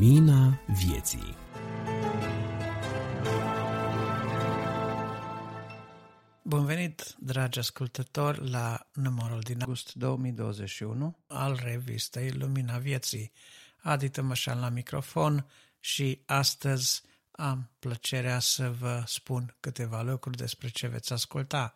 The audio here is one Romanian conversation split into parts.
Lumina vieții Bun venit, dragi ascultători, la numărul din august 2021 al revistei Lumina Vieții. Adi Tămășan la microfon și astăzi am plăcerea să vă spun câteva lucruri despre ce veți asculta.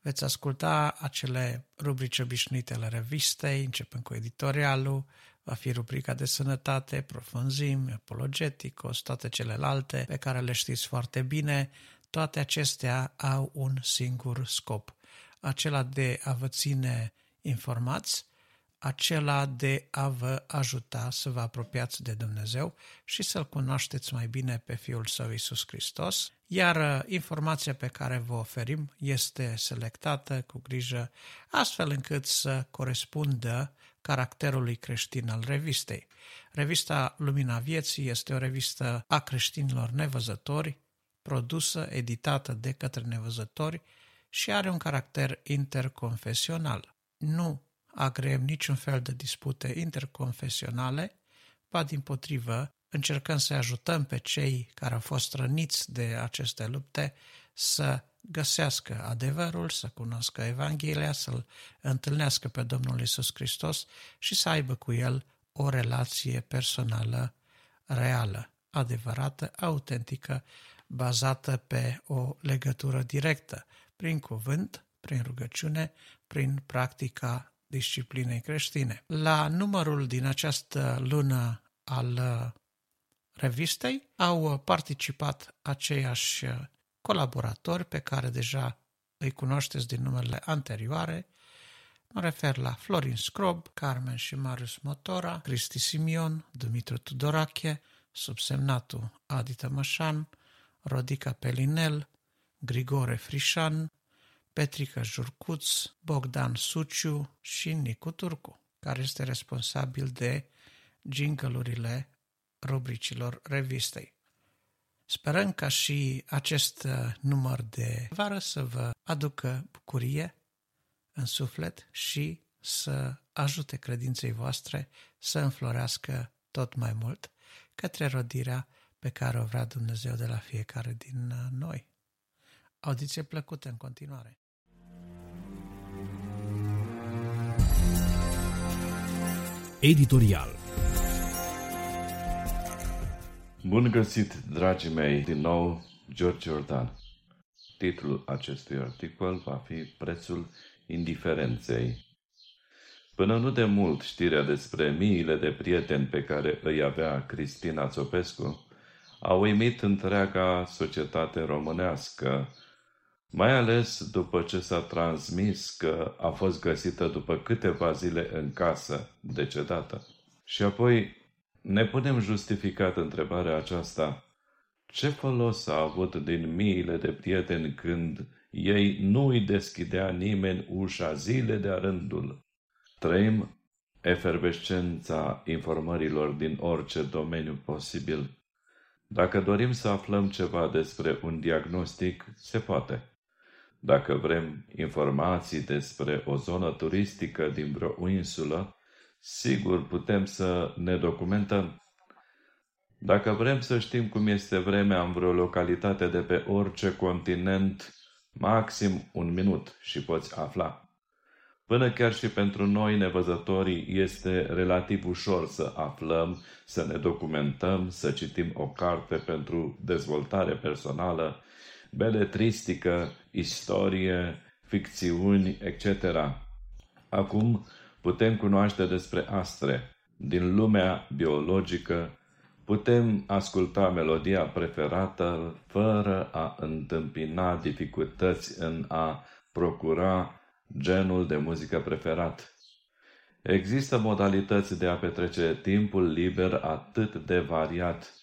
Veți asculta acele rubrici obișnuite ale revistei, începând cu editorialul, va fi rubrica de sănătate, profunzimi, apologeticos, toate celelalte pe care le știți foarte bine, toate acestea au un singur scop, acela de a vă ține informați, acela de a vă ajuta să vă apropiați de Dumnezeu și să-L cunoașteți mai bine pe Fiul Său Iisus Hristos, iar uh, informația pe care vă oferim este selectată cu grijă astfel încât să corespundă caracterului creștin al revistei. Revista Lumina Vieții este o revistă a creștinilor nevăzători, produsă, editată de către nevăzători și are un caracter interconfesional. Nu agreem niciun fel de dispute interconfesionale, ba din potrivă, încercăm să ajutăm pe cei care au fost răniți de aceste lupte să găsească adevărul, să cunoască Evanghelia, să-L întâlnească pe Domnul Isus Hristos și să aibă cu El o relație personală reală, adevărată, autentică, bazată pe o legătură directă, prin cuvânt, prin rugăciune, prin practica disciplinei creștine. La numărul din această lună al revistei au participat aceiași colaboratori pe care deja îi cunoașteți din numele anterioare. Mă refer la Florin Scrob, Carmen și Marius Motora, Cristi Simion, Dumitru Tudorache, subsemnatul Adi Tămășan, Rodica Pelinel, Grigore Frișan, Petrica Jurcuț, Bogdan Suciu și Nicu Turcu, care este responsabil de jingle rubricilor revistei. Sperăm ca și acest uh, număr de vară să vă aducă bucurie în suflet și să ajute credinței voastre să înflorească tot mai mult către rodirea pe care o vrea Dumnezeu de la fiecare din uh, noi. Audiție plăcută în continuare! Editorial Bun găsit, dragii mei, din nou George Jordan. Titlul acestui articol va fi Prețul indiferenței. Până nu de mult știrea despre miile de prieteni pe care îi avea Cristina Țopescu a uimit întreaga societate românească, mai ales după ce s-a transmis că a fost găsită după câteva zile în casă, decedată. Și apoi ne punem justificat întrebarea aceasta. Ce folos a avut din miile de prieteni când ei nu îi deschidea nimeni ușa zile de-a rândul? Trăim efervescența informărilor din orice domeniu posibil. Dacă dorim să aflăm ceva despre un diagnostic, se poate. Dacă vrem informații despre o zonă turistică din vreo insulă, sigur putem să ne documentăm. Dacă vrem să știm cum este vremea în vreo localitate de pe orice continent, maxim un minut și poți afla. Până chiar și pentru noi nevăzătorii este relativ ușor să aflăm, să ne documentăm, să citim o carte pentru dezvoltare personală, beletristică, istorie, ficțiuni, etc. Acum, putem cunoaște despre astre. Din lumea biologică putem asculta melodia preferată fără a întâmpina dificultăți în a procura genul de muzică preferat. Există modalități de a petrece timpul liber atât de variat,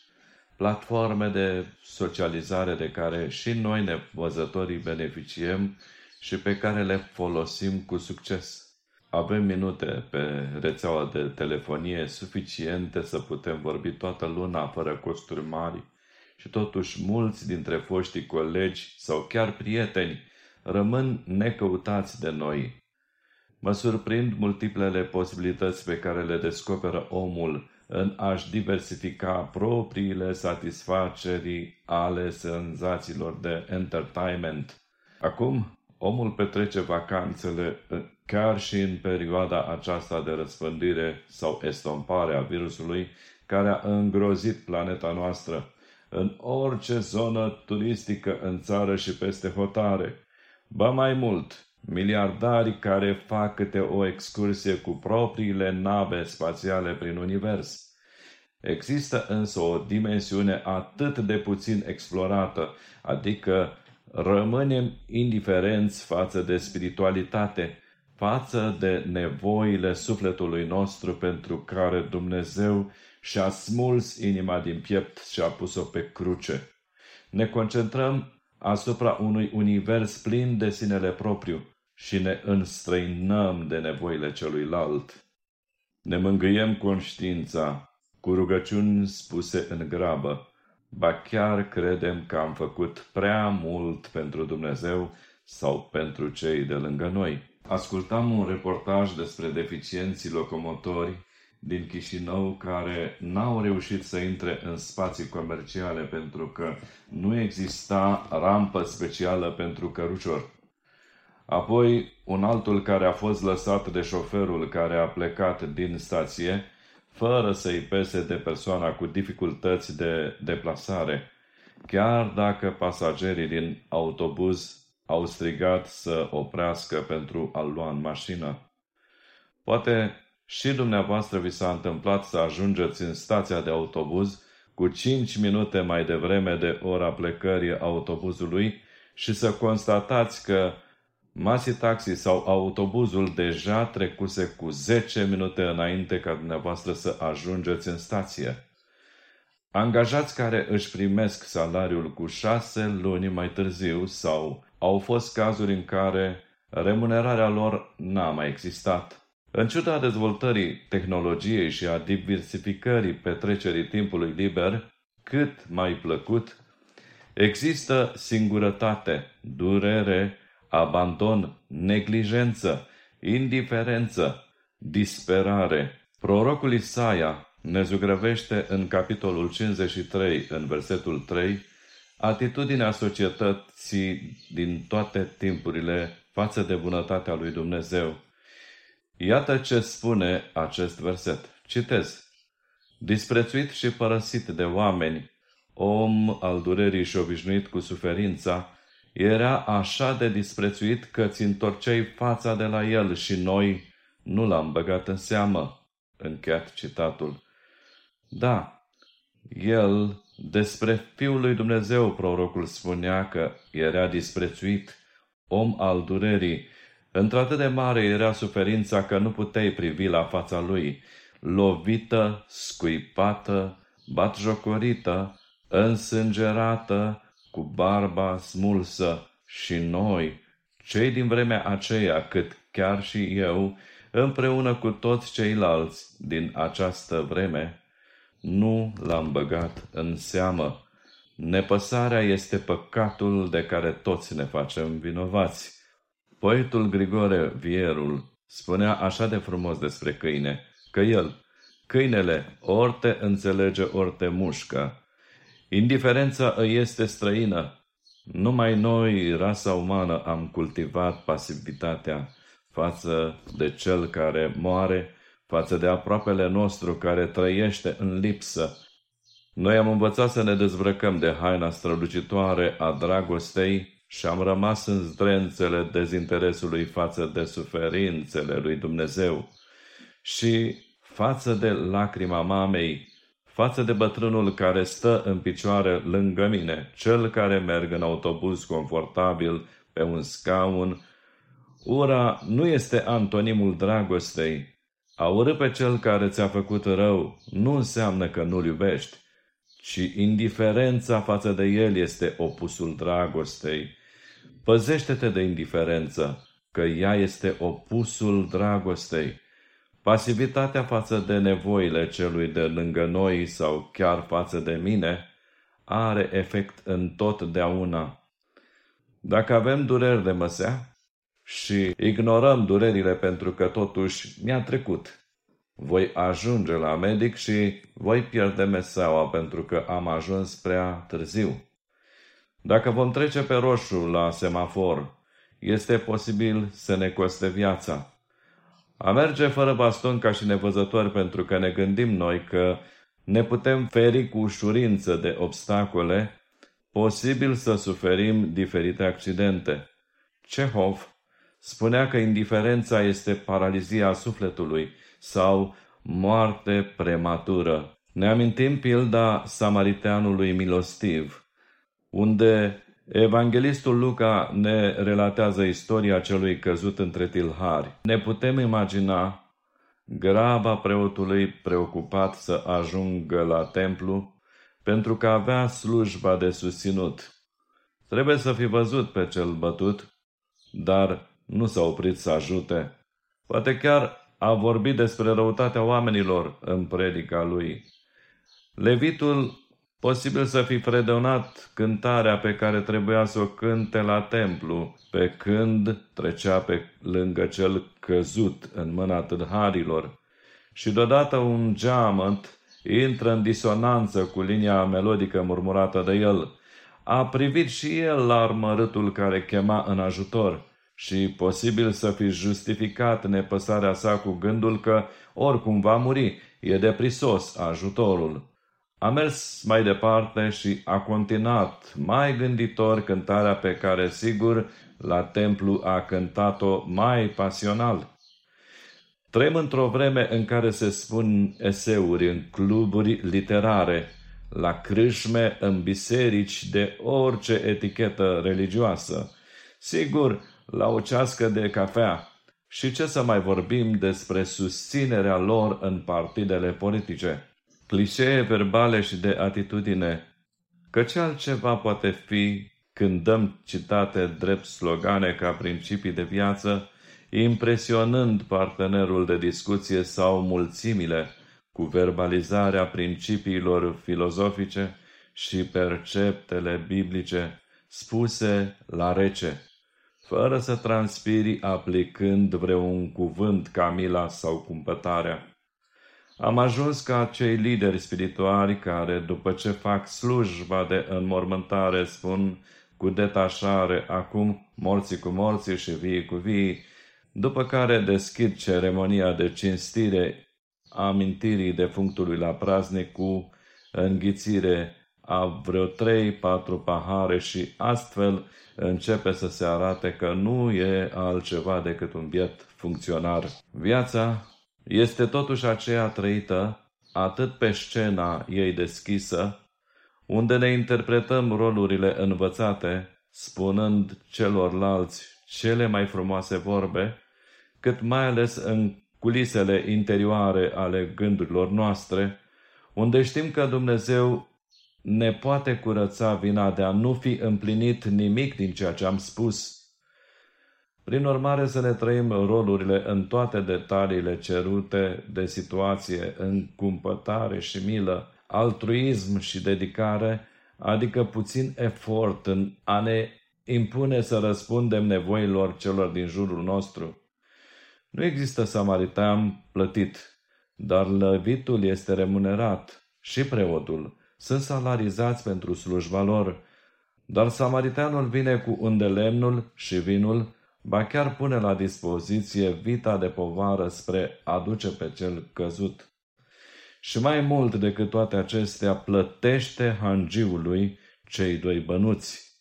platforme de socializare de care și noi nevăzătorii beneficiem și pe care le folosim cu succes. Avem minute pe rețeaua de telefonie suficiente să putem vorbi toată luna fără costuri mari și totuși mulți dintre foștii colegi sau chiar prieteni rămân necăutați de noi. Mă surprind multiplele posibilități pe care le descoperă omul în a-și diversifica propriile satisfaceri ale senzațiilor de entertainment. Acum, omul petrece vacanțele chiar și în perioada aceasta de răspândire sau estompare a virusului care a îngrozit planeta noastră, în orice zonă turistică în țară și peste hotare. Ba mai mult, miliardarii care fac câte o excursie cu propriile nave spațiale prin univers. Există însă o dimensiune atât de puțin explorată, adică rămânem indiferenți față de spiritualitate, față de nevoile sufletului nostru pentru care Dumnezeu și-a smuls inima din piept și a pus-o pe cruce. Ne concentrăm asupra unui univers plin de sinele propriu și ne înstrăinăm de nevoile celuilalt. Ne mângâiem conștiința cu rugăciuni spuse în grabă, ba chiar credem că am făcut prea mult pentru Dumnezeu sau pentru cei de lângă noi. Ascultam un reportaj despre deficienții locomotori din Chișinău care n-au reușit să intre în spații comerciale pentru că nu exista rampă specială pentru cărucior. Apoi, un altul care a fost lăsat de șoferul care a plecat din stație, fără să-i pese de persoana cu dificultăți de deplasare, chiar dacă pasagerii din autobuz au strigat să oprească pentru a lua în mașină. Poate și dumneavoastră vi s-a întâmplat să ajungeți în stația de autobuz cu 5 minute mai devreme de ora plecării autobuzului și să constatați că Masi taxi sau autobuzul deja trecuse cu 10 minute înainte ca dumneavoastră să ajungeți în stație. Angajați care își primesc salariul cu 6 luni mai târziu sau au fost cazuri în care remunerarea lor n-a mai existat. În ciuda dezvoltării tehnologiei și a diversificării petrecerii timpului liber, cât mai plăcut, există singurătate, durere, abandon, neglijență, indiferență, disperare. Prorocul Isaia ne zugrăvește în capitolul 53, în versetul 3, atitudinea societății din toate timpurile față de bunătatea lui Dumnezeu. Iată ce spune acest verset. Citez. Disprețuit și părăsit de oameni, om al durerii și obișnuit cu suferința, era așa de disprețuit că ți întorceai fața de la el și noi nu l-am băgat în seamă. Încheiat citatul. Da, el, despre Fiul lui Dumnezeu, prorocul spunea că era disprețuit, om al durerii. Într-atât de mare era suferința că nu puteai privi la fața lui, lovită, scuipată, batjocorită, însângerată, cu barba smulsă și noi, cei din vremea aceea, cât chiar și eu, împreună cu toți ceilalți din această vreme, nu l-am băgat în seamă. Nepăsarea este păcatul de care toți ne facem vinovați. Poetul Grigore Vierul spunea așa de frumos despre câine, că el, câinele, ori te înțelege, ori te mușcă, Indiferența îi este străină. Numai noi, rasa umană, am cultivat pasivitatea față de cel care moare, față de aproapele nostru care trăiește în lipsă. Noi am învățat să ne dezbrăcăm de haina strălucitoare a dragostei și am rămas în zdrențele dezinteresului față de suferințele lui Dumnezeu și față de lacrima mamei față de bătrânul care stă în picioare lângă mine, cel care merg în autobuz confortabil pe un scaun. Ura nu este antonimul dragostei. A urâ pe cel care ți-a făcut rău nu înseamnă că nu-l iubești, ci indiferența față de el este opusul dragostei. Păzește-te de indiferență, că ea este opusul dragostei. Pasivitatea față de nevoile celui de lângă noi sau chiar față de mine are efect în totdeauna. Dacă avem dureri de măsea și ignorăm durerile pentru că totuși mi-a trecut, voi ajunge la medic și voi pierde meseaua pentru că am ajuns prea târziu. Dacă vom trece pe roșu la semafor, este posibil să ne coste viața. A merge fără baston ca și nevăzători pentru că ne gândim noi că ne putem feri cu ușurință de obstacole, posibil să suferim diferite accidente. Cehov spunea că indiferența este paralizia sufletului sau moarte prematură. Ne amintim pilda samariteanului milostiv, unde evanghelistul Luca ne relatează istoria celui căzut între tilhari. Ne putem imagina graba preotului preocupat să ajungă la templu pentru că avea slujba de susținut. Trebuie să fi văzut pe cel bătut, dar nu s-a oprit să ajute. Poate chiar a vorbit despre răutatea oamenilor în predica lui. Levitul posibil să fi fredonat cântarea pe care trebuia să o cânte la templu, pe când trecea pe lângă cel căzut în mâna tâlharilor. Și deodată un geamăt intră în disonanță cu linia melodică murmurată de el. A privit și el la armărâtul care chema în ajutor și posibil să fi justificat nepăsarea sa cu gândul că oricum va muri, e de prisos ajutorul. A mers mai departe și a continuat mai gânditor cântarea pe care, sigur, la templu a cântat-o mai pasional. Trăim într-o vreme în care se spun eseuri în cluburi literare, la crâșme, în biserici de orice etichetă religioasă. Sigur, la o cească de cafea. Și ce să mai vorbim despre susținerea lor în partidele politice? Clișee verbale și de atitudine. Că ce altceva poate fi când dăm citate drept slogane ca principii de viață, impresionând partenerul de discuție sau mulțimile cu verbalizarea principiilor filozofice și perceptele biblice spuse la rece fără să transpiri aplicând vreun cuvânt ca mila sau cumpătarea. Am ajuns ca cei lideri spirituali care, după ce fac slujba de înmormântare, spun cu detașare acum morții cu morții și vii cu vii, după care deschid ceremonia de cinstire amintirii defunctului la praznic cu înghițire a vreo trei, patru pahare și astfel începe să se arate că nu e altceva decât un biet funcționar. Viața este totuși aceea trăită atât pe scena ei deschisă, unde ne interpretăm rolurile învățate, spunând celorlalți cele mai frumoase vorbe, cât mai ales în culisele interioare ale gândurilor noastre, unde știm că Dumnezeu ne poate curăța vina de a nu fi împlinit nimic din ceea ce am spus. Prin urmare să ne trăim rolurile în toate detaliile cerute de situație, în cumpătare și milă, altruism și dedicare, adică puțin efort în a ne impune să răspundem nevoilor celor din jurul nostru. Nu există samaritan plătit, dar lăvitul este remunerat și preotul sunt salarizați pentru slujba lor, dar samariteanul vine cu îndelemnul și vinul, ba chiar pune la dispoziție vita de povară spre a duce pe cel căzut. Și mai mult decât toate acestea, plătește hangiului cei doi bănuți.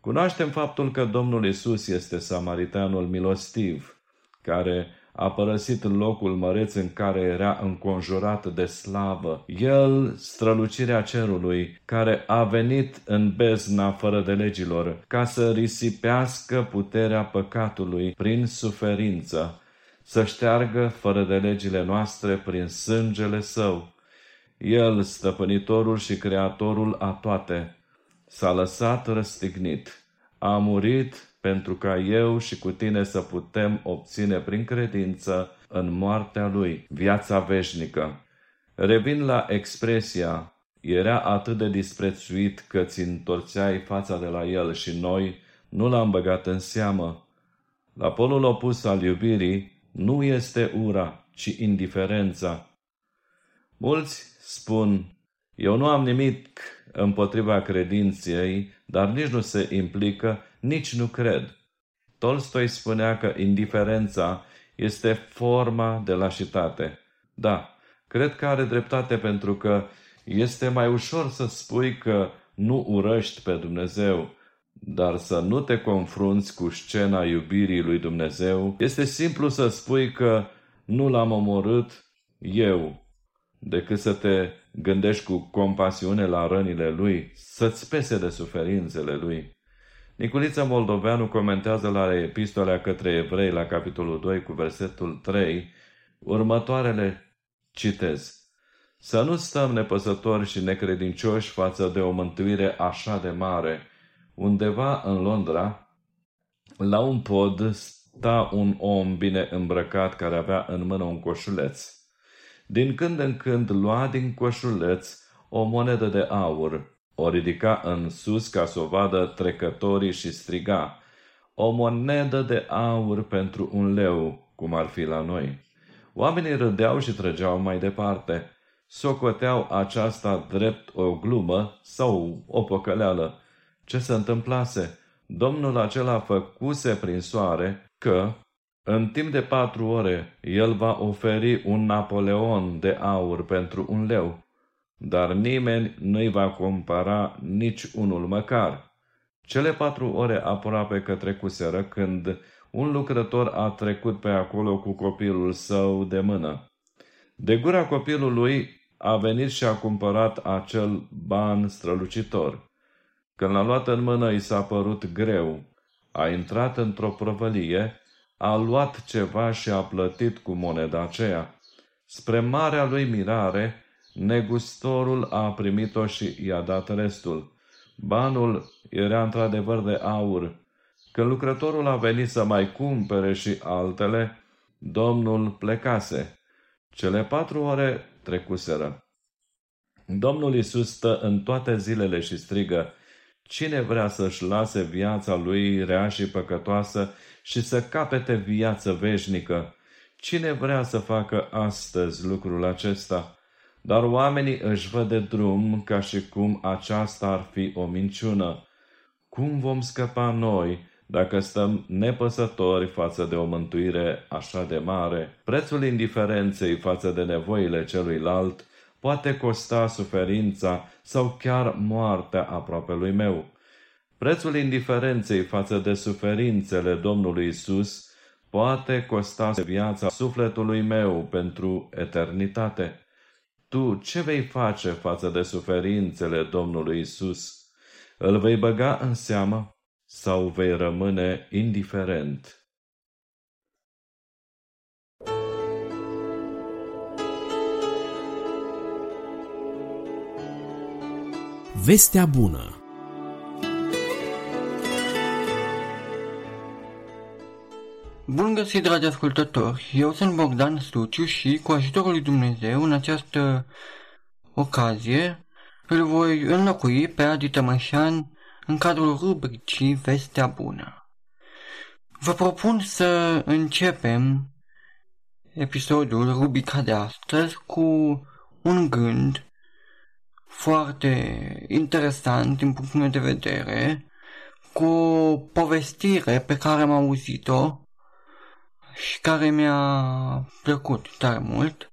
Cunoaștem faptul că Domnul Isus este samariteanul milostiv, care a părăsit locul măreț în care era înconjurat de slavă. El, strălucirea cerului, care a venit în bezna fără de legilor, ca să risipească puterea păcatului prin suferință, să șteargă fără de legile noastre prin sângele său. El, stăpânitorul și creatorul a toate, s-a lăsat răstignit, a murit pentru ca eu și cu tine să putem obține prin credință în moartea lui viața veșnică. Revin la expresia, era atât de disprețuit că ți întorțeai fața de la el și noi nu l-am băgat în seamă. La polul opus al iubirii, nu este ura, ci indiferența. Mulți spun, eu nu am nimic împotriva credinței, dar nici nu se implică, nici nu cred. Tolstoi spunea că indiferența este forma de lașitate. Da, cred că are dreptate pentru că este mai ușor să spui că nu urăști pe Dumnezeu, dar să nu te confrunți cu scena iubirii lui Dumnezeu, este simplu să spui că nu l-am omorât eu, decât să te gândești cu compasiune la rănile lui, să-ți pese de suferințele lui. Niculița Moldoveanu comentează la epistolea către evrei la capitolul 2 cu versetul 3 următoarele citez. Să nu stăm nepăsători și necredincioși față de o mântuire așa de mare. Undeva în Londra, la un pod, sta un om bine îmbrăcat care avea în mână un coșuleț. Din când în când lua din coșuleț o monedă de aur, o ridica în sus ca să o vadă trecătorii și striga, o monedă de aur pentru un leu, cum ar fi la noi. Oamenii râdeau și trăgeau mai departe. Socoteau aceasta drept o glumă sau o păcăleală. Ce se întâmplase? Domnul acela făcuse prin soare că, în timp de patru ore, el va oferi un Napoleon de aur pentru un leu dar nimeni nu-i va compara nici unul măcar. Cele patru ore aproape că trecuseră când un lucrător a trecut pe acolo cu copilul său de mână. De gura copilului a venit și a cumpărat acel ban strălucitor. Când l-a luat în mână, i s-a părut greu. A intrat într-o prăvălie, a luat ceva și a plătit cu moneda aceea. Spre marea lui mirare, Negustorul a primit-o și i-a dat restul. Banul era într-adevăr de aur. Când lucrătorul a venit să mai cumpere și altele, Domnul plecase. Cele patru ore trecuseră. Domnul Isus stă în toate zilele și strigă, Cine vrea să-și lase viața lui rea și păcătoasă și să capete viață veșnică? Cine vrea să facă astăzi lucrul acesta? Dar oamenii își văd de drum ca și cum aceasta ar fi o minciună. Cum vom scăpa noi dacă stăm nepăsători față de o mântuire așa de mare? Prețul indiferenței față de nevoile celuilalt poate costa suferința sau chiar moartea aproape lui meu. Prețul indiferenței față de suferințele Domnului Isus poate costa viața sufletului meu pentru eternitate. Tu ce vei face față de suferințele Domnului Isus? Îl vei băga în seamă sau vei rămâne indiferent? Vestea bună Bun găsit, dragi ascultători! Eu sunt Bogdan Stuciu și, cu ajutorul lui Dumnezeu, în această ocazie, îl voi înlocui pe Adi Tămășan în cadrul rubricii Vestea Bună. Vă propun să începem episodul, rubrica de astăzi, cu un gând foarte interesant din punctul meu de vedere, cu o povestire pe care am auzit-o și care mi-a plăcut tare mult.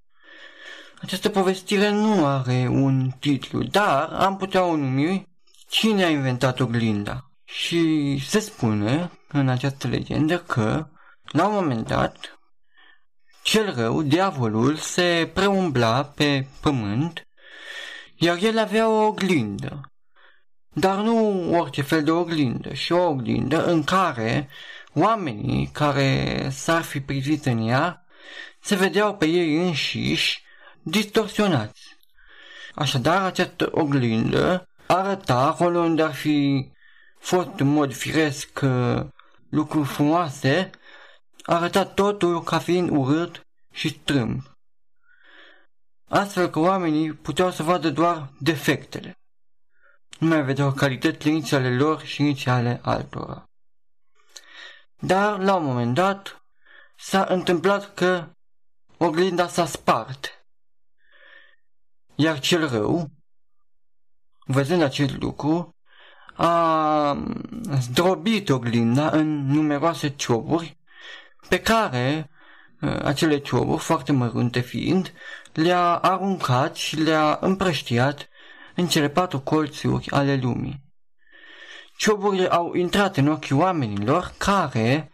Această povestire nu are un titlu, dar am putea o numi Cine a inventat oglinda? Și se spune în această legendă că, la un moment dat, cel rău, diavolul, se preumbla pe pământ, iar el avea o oglindă. Dar nu orice fel de oglindă, și o oglindă în care Oamenii care s-ar fi privit în ea se vedeau pe ei înșiși distorsionați. Așadar, această oglindă arăta acolo unde ar fi fost în mod firesc uh, lucruri frumoase, arăta totul ca fiind urât și strâmb. Astfel că oamenii puteau să vadă doar defectele. Nu mai vedeau calitățile nici ale lor și nici ale altora. Dar, la un moment dat, s-a întâmplat că oglinda s-a spart. Iar cel rău, văzând acest lucru, a zdrobit oglinda în numeroase cioburi pe care ă, acele cioburi, foarte mărunte fiind, le-a aruncat și le-a împrăștiat în cele patru colțuri ale lumii. Cioburile au intrat în ochii oamenilor care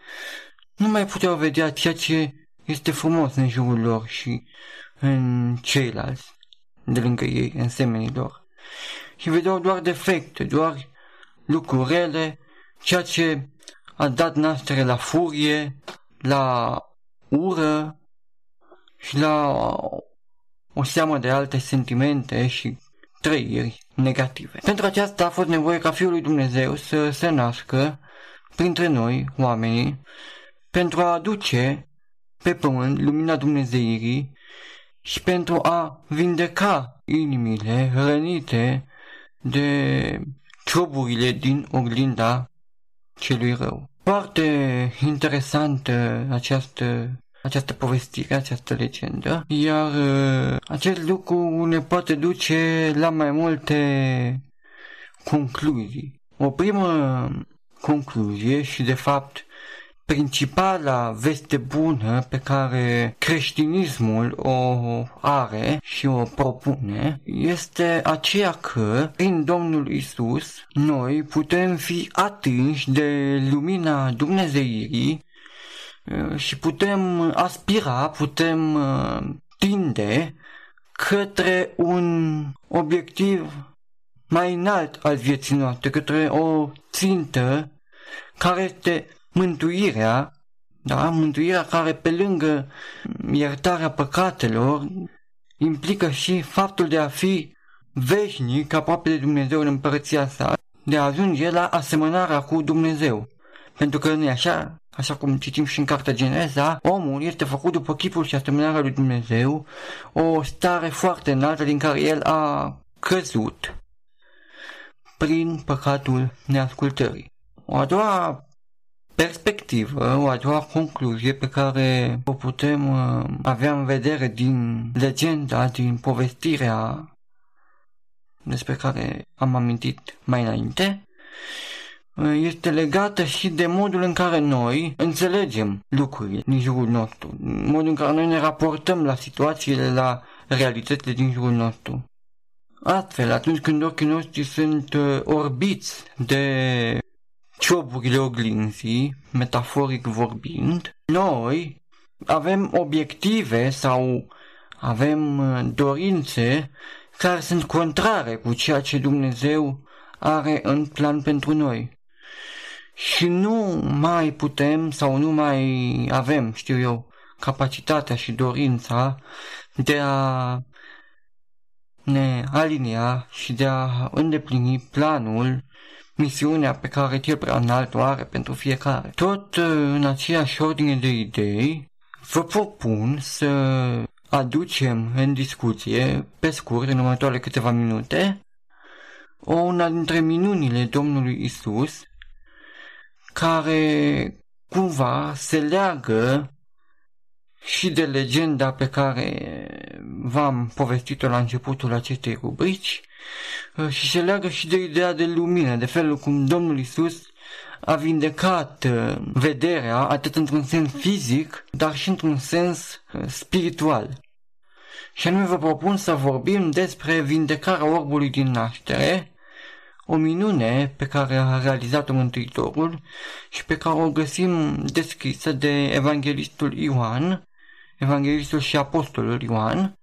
nu mai puteau vedea ceea ce este frumos în jurul lor și în ceilalți de lângă ei, în semenii lor. Și vedeau doar defecte, doar lucruri rele, ceea ce a dat naștere la furie, la ură și la o seamă de alte sentimente și trăiri negative. Pentru aceasta a fost nevoie ca Fiul lui Dumnezeu să se nască printre noi, oamenii, pentru a aduce pe pământ lumina Dumnezeirii și pentru a vindeca inimile rănite de cioburile din oglinda celui rău. Foarte interesantă această această povestire, această legendă, iar uh, acest lucru ne poate duce la mai multe concluzii. O primă concluzie și de fapt principala veste bună pe care creștinismul o are și o propune este aceea că prin Domnul Isus noi putem fi atinși de lumina Dumnezeirii uh, și putem aspira, putem uh, tinde către un obiectiv mai înalt al vieții noastre, către o țintă care este mântuirea, da, mântuirea care pe lângă iertarea păcatelor implică și faptul de a fi veșnic aproape de Dumnezeu în împărăția sa, de a ajunge la asemănarea cu Dumnezeu. Pentru că nu e așa, așa cum citim și în cartea Geneza, omul este făcut după chipul și asemănarea lui Dumnezeu, o stare foarte înaltă din care el a căzut prin păcatul neascultării. O a doua perspectivă, o a doua concluzie pe care o putem uh, avea în vedere din legenda, din povestirea despre care am amintit mai înainte, uh, este legată și de modul în care noi înțelegem lucrurile din jurul nostru, modul în care noi ne raportăm la situațiile, la realitățile din jurul nostru. Astfel, atunci când ochii noștri sunt uh, orbiți de cioburile oglinzii, metaforic vorbind, noi avem obiective sau avem uh, dorințe care sunt contrare cu ceea ce Dumnezeu are în plan pentru noi. Și nu mai putem sau nu mai avem, știu eu, capacitatea și dorința de a ne alinia și de a îndeplini planul misiunea pe care cel prea înalt o are pentru fiecare. Tot uh, în aceeași ordine de idei, vă propun să aducem în discuție, pe scurt, în următoarele câteva minute, o una dintre minunile Domnului Isus, care cumva se leagă și de legenda pe care v-am povestit-o la începutul acestei rubrici uh, și se leagă și de ideea de lumină, de felul cum Domnul Isus a vindecat uh, vederea atât într-un sens fizic, dar și într-un sens uh, spiritual. Și anume vă propun să vorbim despre vindecarea orbului din naștere, o minune pe care a realizat-o Mântuitorul și pe care o găsim descrisă de Evanghelistul Ioan evanghelistul și apostolul Ioan,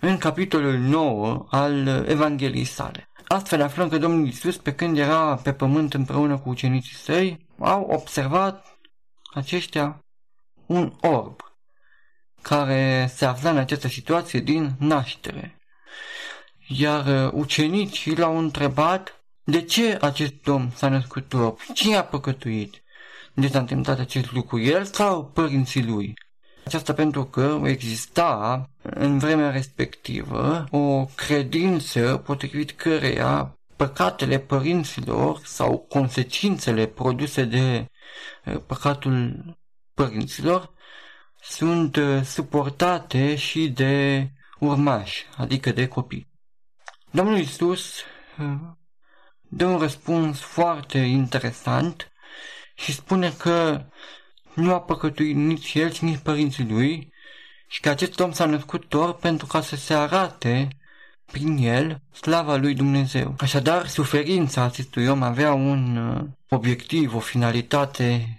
în capitolul 9 al Evangheliei sale. Astfel aflăm că Domnul Isus, pe când era pe pământ împreună cu ucenicii săi, au observat aceștia un orb care se afla în această situație din naștere. Iar ucenicii l-au întrebat de ce acest domn s-a născut orb, cine a păcătuit, de s-a întâmplat acest lucru, el sau părinții lui. Aceasta pentru că exista în vremea respectivă o credință potrivit căreia păcatele părinților sau consecințele produse de eh, păcatul părinților sunt uh, suportate și de urmași, adică de copii. Domnul Isus uh, dă un răspuns foarte interesant și spune că nu a păcătuit nici el, nici părinții lui și că acest om s-a născut doar pentru ca să se arate prin el slava lui Dumnezeu. Așadar, suferința acestui om avea un uh, obiectiv, o finalitate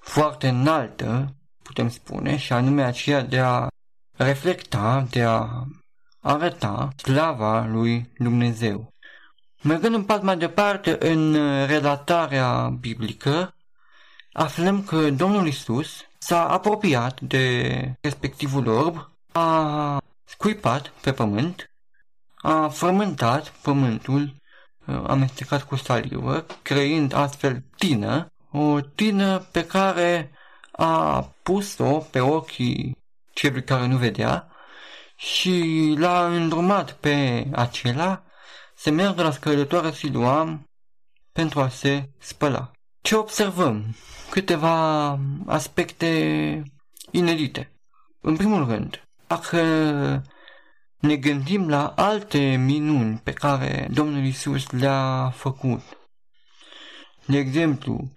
foarte înaltă, putem spune, și anume aceea de a reflecta, de a arăta slava lui Dumnezeu. Mergând un pas mai departe în uh, relatarea biblică, aflăm că Domnul Isus s-a apropiat de respectivul orb, a scuipat pe pământ, a frământat pământul uh, amestecat cu salivă, creând astfel tină, o tină pe care a pus-o pe ochii celui care nu vedea și l-a îndrumat pe acela să meargă la scăldătoarea Siluam pentru a se spăla. Ce observăm? Câteva aspecte inedite. În primul rând, dacă ne gândim la alte minuni pe care Domnul Isus le-a făcut, de exemplu,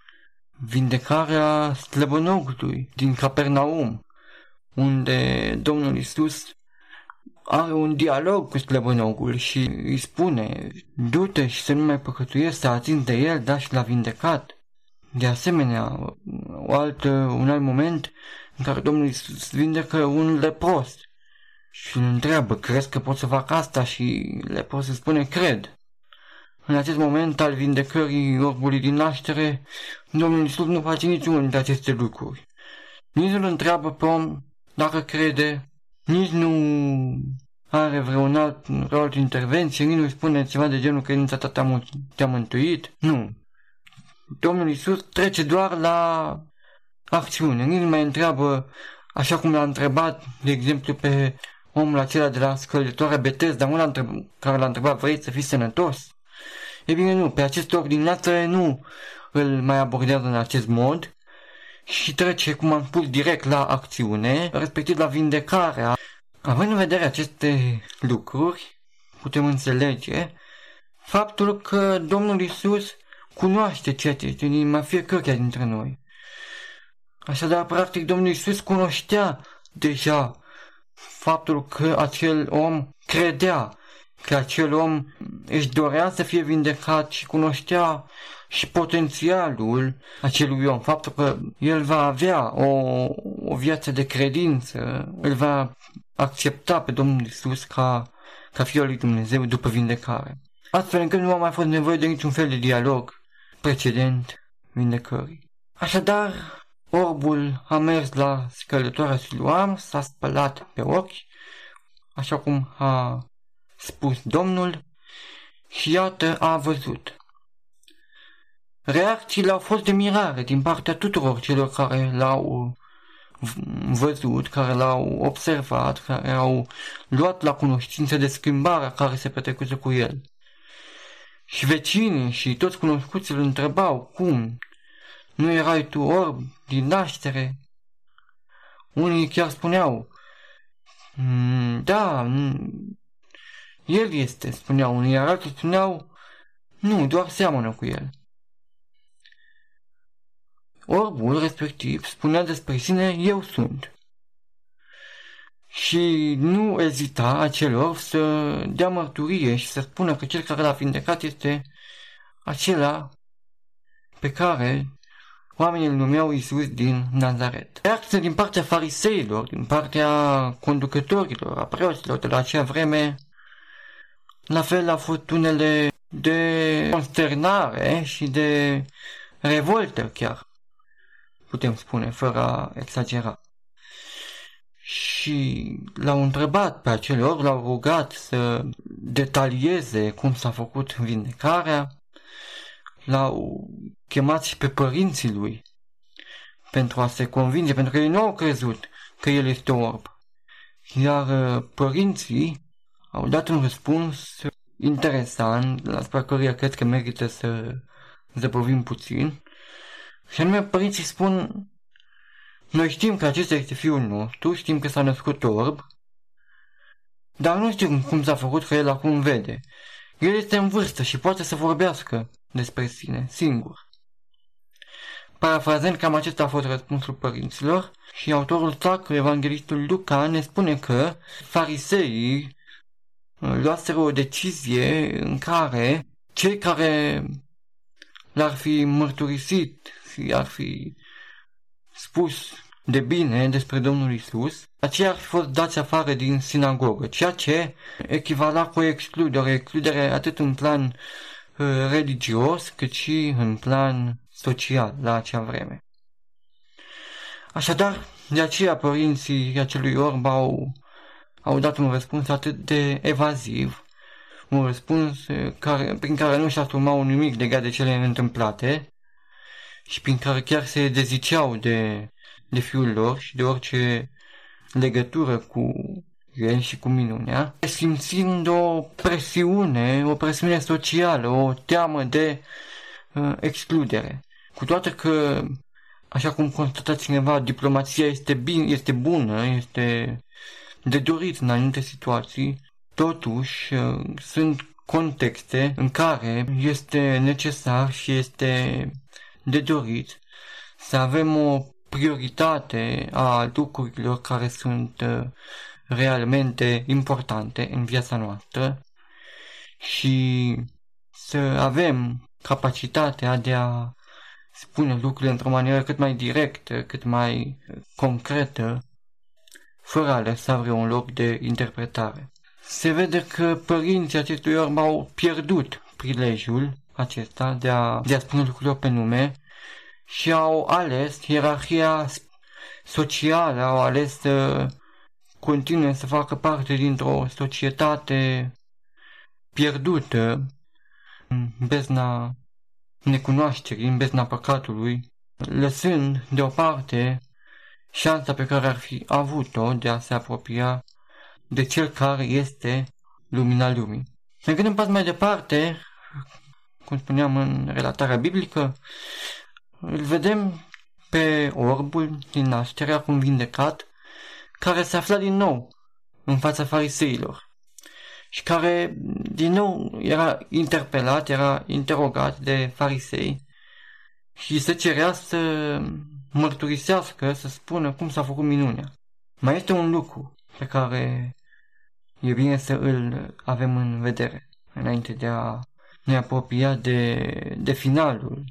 vindecarea slăbănogului din Capernaum, unde Domnul Isus are un dialog cu slăbănogul și îi spune du-te și să nu mai păcătuiești, să atingi de el, da și l-a vindecat. De asemenea, o altă, un alt moment în care Domnul Iisus vindecă un lepros și îl întreabă, crezi că pot să fac asta? Și leprosul spune, cred. În acest moment al vindecării orbului din naștere, Domnul Iisus nu face niciunul dintre aceste lucruri. Nici nu-l întreabă pe om dacă crede, nici nu are vreun alt, vreo altă intervenție, nici nu spune ceva de genul credința ta te-a, te mântuit. Nu. Domnul Iisus trece doar la acțiune. Nici nu mai întreabă, așa cum l-a întrebat, de exemplu, pe omul acela de la scăldătoarea Betesda, unul întreb, care l-a întrebat, vrei să fii sănătos? E bine, nu, pe acest ordinație nu îl mai abordează în acest mod și trece, cum am spus, direct la acțiune, respectiv la vindecarea. Având în vedere aceste lucruri, putem înțelege faptul că Domnul Isus cunoaște ceea ce este în inima fiecăruia dintre noi. Așadar, practic, Domnul Isus cunoștea deja faptul că acel om credea că acel om își dorea să fie vindecat și cunoștea și potențialul acelui om, faptul că el va avea o, o viață de credință, îl va accepta pe Domnul Isus ca, ca Fiul lui Dumnezeu după vindecare. Astfel încât nu a mai fost nevoie de niciun fel de dialog precedent vindecării. Așadar, orbul a mers la scălătoarea Siluam, s-a spălat pe ochi, așa cum a spus Domnul, și iată a văzut. Reacțiile au fost de mirare din partea tuturor celor care l-au văzut, care l-au observat, care au luat la cunoștință de schimbarea care se petrecuse cu el. Și vecinii și toți cunoscuții îl întrebau, cum? Nu erai tu orb din naștere? Unii chiar spuneau, mm, da, el este, spuneau unii, iar alții spuneau, nu, doar seamănă cu el. Orbul respectiv spunea despre sine, eu sunt. Și nu ezita acel orb să dea mărturie și să spună că cel care l-a vindecat este acela pe care oamenii îl numeau Isus din Nazaret. Reacția din partea fariseilor, din partea conducătorilor, a preoților de la acea vreme, la fel a fost unele de consternare și de revoltă chiar, putem spune, fără a exagera. Și l-au întrebat pe acele ori, l-au rugat să detalieze cum s-a făcut vindecarea, l-au chemat și pe părinții lui pentru a se convinge, pentru că ei nu au crezut că el este orb. Iar uh, părinții au dat un răspuns interesant, la asupra căruia cred că merită să zăbovim puțin. Și anume, părinții spun, Noi știm că acesta este fiul nostru, știm că s-a născut orb, dar nu știm cum s-a făcut că el acum vede. El este în vârstă și poate să vorbească despre sine, singur. Parafrazând cam acesta a fost răspunsul părinților și autorul sacru, evanghelistul Luca, ne spune că fariseii uh, luaseră o decizie în care cei care l-ar fi mărturisit și ar fi spus de bine despre Domnul Isus, aceia ar fi fost dați afară din sinagogă, ceea ce echivala cu o excludere, excludere atât în plan uh, religios cât și în plan social la acea vreme. Așadar, de aceea părinții acelui orb au, au dat un răspuns atât de evaziv, un răspuns care, prin care nu și asumau nimic legat de cele întâmplate și prin care chiar se deziceau de, de fiul lor și de orice legătură cu el și cu minunea, simțind o presiune, o presiune socială, o teamă de uh, excludere. Cu toate că, așa cum constata cineva, diplomația este, bine, este bună, este de dorit în anumite situații, totuși uh, sunt contexte în care este necesar și este de dorit să avem o prioritate a lucrurilor care sunt uh, realmente importante în viața noastră și să avem capacitatea de a spune lucrurile într-o manieră cât mai directă, cât mai concretă, fără a lăsa vreun loc de interpretare. Se vede că părinții acestui orb au pierdut prilejul acesta de a, de a spune lucrurile pe nume și au ales ierarhia socială, au ales să continue să facă parte dintr-o societate pierdută în bezna necunoașterii, în bezna păcatului, lăsând deoparte șansa pe care ar fi avut-o de a se apropia de cel care este lumina lumii. Ne gândim pas mai departe, cum spuneam în relatarea biblică, îl vedem pe orbul din naștere, acum vindecat, care se afla din nou în fața fariseilor și care din nou era interpelat, era interogat de farisei și se cerea să mărturisească, să spună cum s-a făcut minunea. Mai este un lucru pe care e bine să îl avem în vedere înainte de a ne apropia de, de finalul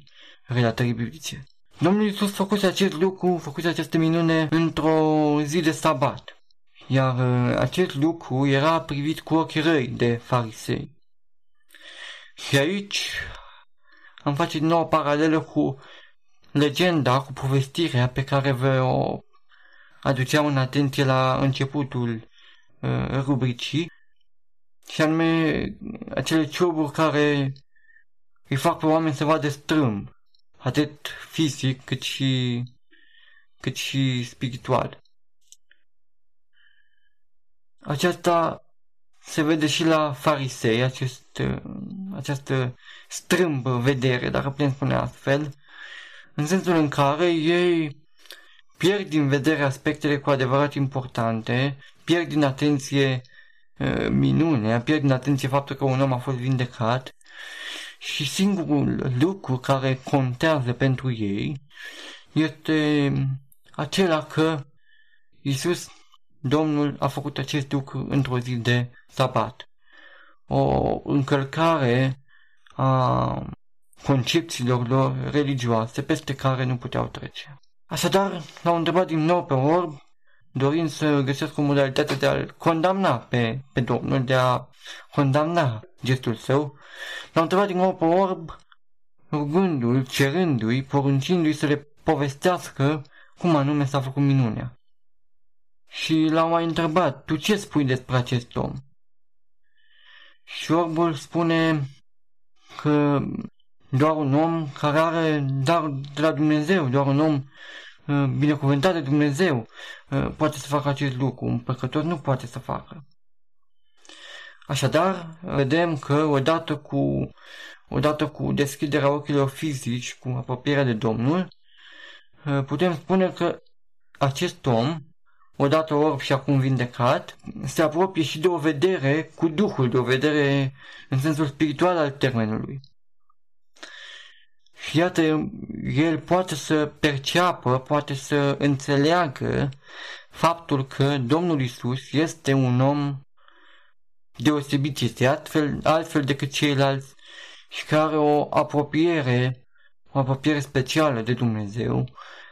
relatării biblice. Domnul Iisus făcuse acest lucru, făcuse această minune într-o zi de sabat iar uh, acest lucru era privit cu ochi răi de farisei. Și aici am face din nou o paralelă cu legenda, cu povestirea pe care vă o aduceam în atenție la începutul uh, rubricii, și anume acele cioburi care îi fac pe oameni să vadă strâmb, atât fizic cât și, cât și spiritual. Aceasta se vede și la farisei, acest, această strâmbă vedere, dacă putem spune astfel, în sensul în care ei pierd din vedere aspectele cu adevărat importante, pierd din atenție uh, minunea, pierd din atenție faptul că un om a fost vindecat și singurul lucru care contează pentru ei este acela că Isus Domnul a făcut acest lucru într-o zi de sabat. O încălcare a concepțiilor lor religioase peste care nu puteau trece. Așadar, l-au întrebat din nou pe orb, dorind să găsească o modalitate de a-l condamna pe, pe Domnul, de a condamna gestul său. L-au întrebat din nou pe orb, rugându-l, cerându-i, poruncindu-i să le povestească cum anume s-a făcut minunea și l-au mai întrebat, tu ce spui despre acest om? Și orbul spune că doar un om care are dar de la Dumnezeu, doar un om uh, binecuvântat de Dumnezeu uh, poate să facă acest lucru, un păcător nu poate să facă. Așadar, vedem că odată cu, odată cu deschiderea ochilor fizici, cu apropierea de Domnul, uh, putem spune că acest om, odată orb și acum vindecat, se apropie și de o vedere cu Duhul, de o vedere în sensul spiritual al termenului. Și iată, el poate să perceapă, poate să înțeleagă faptul că Domnul Isus este un om deosebit, este altfel, altfel decât ceilalți și care o apropiere, o apropiere specială de Dumnezeu,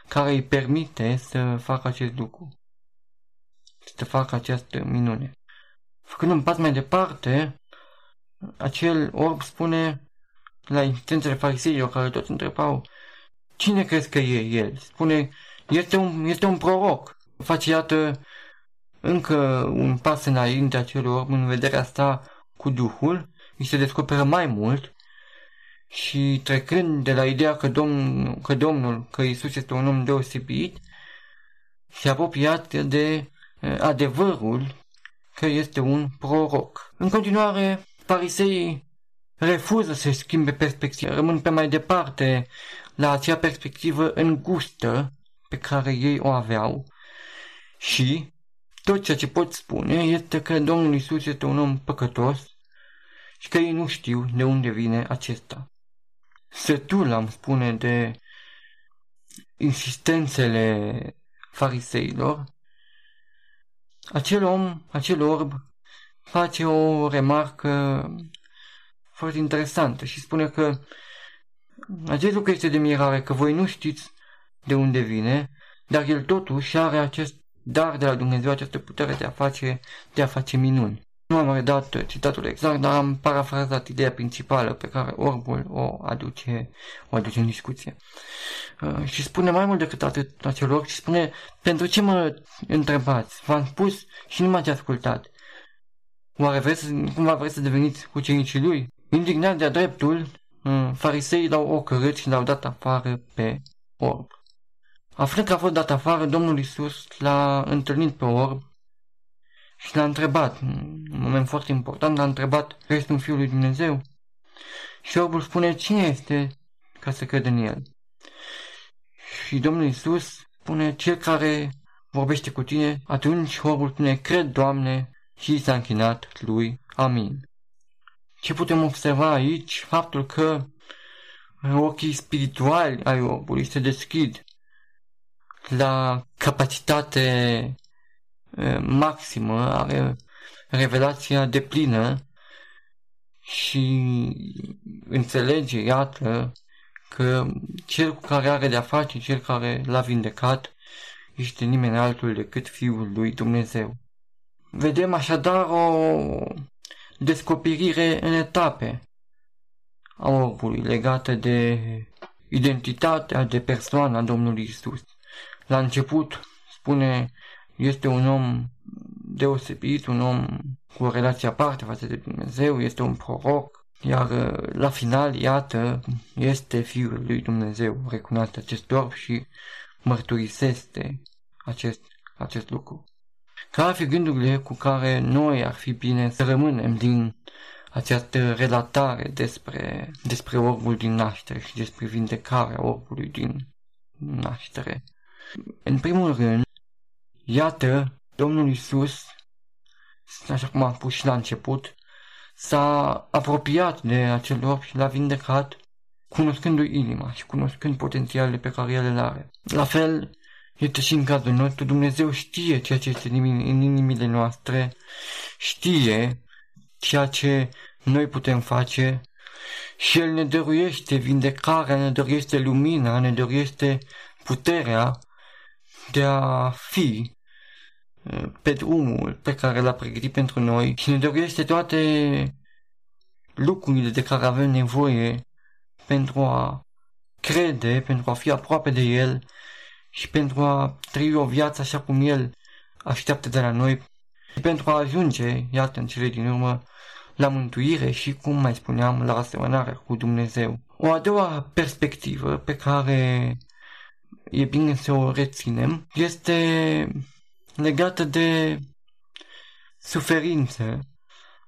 care îi permite să facă acest lucru, să facă această minune. Făcând un pas mai departe, acel orb spune la insistențele fariseilor care toți întrebau cine crezi că e el? Spune, este un, este un proroc. Face, iată, încă un pas înainte acelor în vederea asta cu Duhul, îi se descoperă mai mult și trecând de la ideea că, Domn, că Domnul, că Isus este un om deosebit, se apropiat de adevărul că este un proroc. În continuare, fariseii refuză să schimbe perspectiva, rămân pe mai departe la acea perspectivă îngustă pe care ei o aveau și tot ceea ce pot spune este că Domnul Isus este un om păcătos și că ei nu știu de unde vine acesta. Sătul am spune de insistențele fariseilor, acel om, acel orb, face o remarcă foarte interesantă și spune că acest lucru este de mirare, că voi nu știți de unde vine, dar el totuși are acest dar de la Dumnezeu, această putere de a face, de a face minuni. Nu am redat citatul exact, dar am parafrazat ideea principală pe care orbul o aduce, o aduce în discuție. Uh, și spune mai mult decât atât acel orb și spune, pentru ce mă întrebați? V-am spus și nu m-ați ascultat. Oare vreți, cumva vreți să deveniți ucenicii lui? Indignat de-a dreptul, uh, fariseii l-au ocărât și l-au dat afară pe orb. Aflând că a fost dat afară, Domnul Isus l-a întâlnit pe orb și l-a întrebat, un moment foarte important, l-a întrebat că este un Fiul lui Dumnezeu. Și orbul spune, cine este ca să crede în el? Și Domnul Isus spune, cel care vorbește cu tine, atunci orbul spune, cred, Doamne, și s-a închinat lui. Amin. Ce putem observa aici? Faptul că ochii spirituali ai orbului se deschid la capacitate maximă, are revelația de plină și înțelege, iată, că cel cu care are de-a face, cel care l-a vindecat, este nimeni altul decât Fiul lui Dumnezeu. Vedem așadar o descoperire în etape a orbului legată de identitatea de persoana Domnului Isus. La început spune este un om deosebit, un om cu o relație aparte față de Dumnezeu, este un proroc, iar la final, iată, este Fiul lui Dumnezeu, recunoaște acest orb și mărturisește acest, acest lucru. Care ar fi gândurile cu care noi ar fi bine să rămânem din această relatare despre, despre orbul din naștere și despre vindecarea orbului din naștere? În primul rând, iată, Domnul Isus, așa cum am spus și la început, s-a apropiat de acel orb și l-a vindecat cunoscându-i inima și cunoscând potențialele pe care el le are. La fel, este și în cazul nostru, Dumnezeu știe ceea ce este în inimile noastre, știe ceea ce noi putem face și El ne dăruiește vindecarea, ne dăruiește lumina, ne dăruiește puterea de a fi pe drumul pe care l-a pregătit pentru noi și ne dăruiește toate lucrurile de care avem nevoie pentru a crede, pentru a fi aproape de El și pentru a trăi o viață așa cum El așteaptă de la noi și pentru a ajunge, iată, în cele din urmă, la mântuire și, cum mai spuneam, la asemănare cu Dumnezeu. O a doua perspectivă pe care e bine să o reținem este legată de suferință.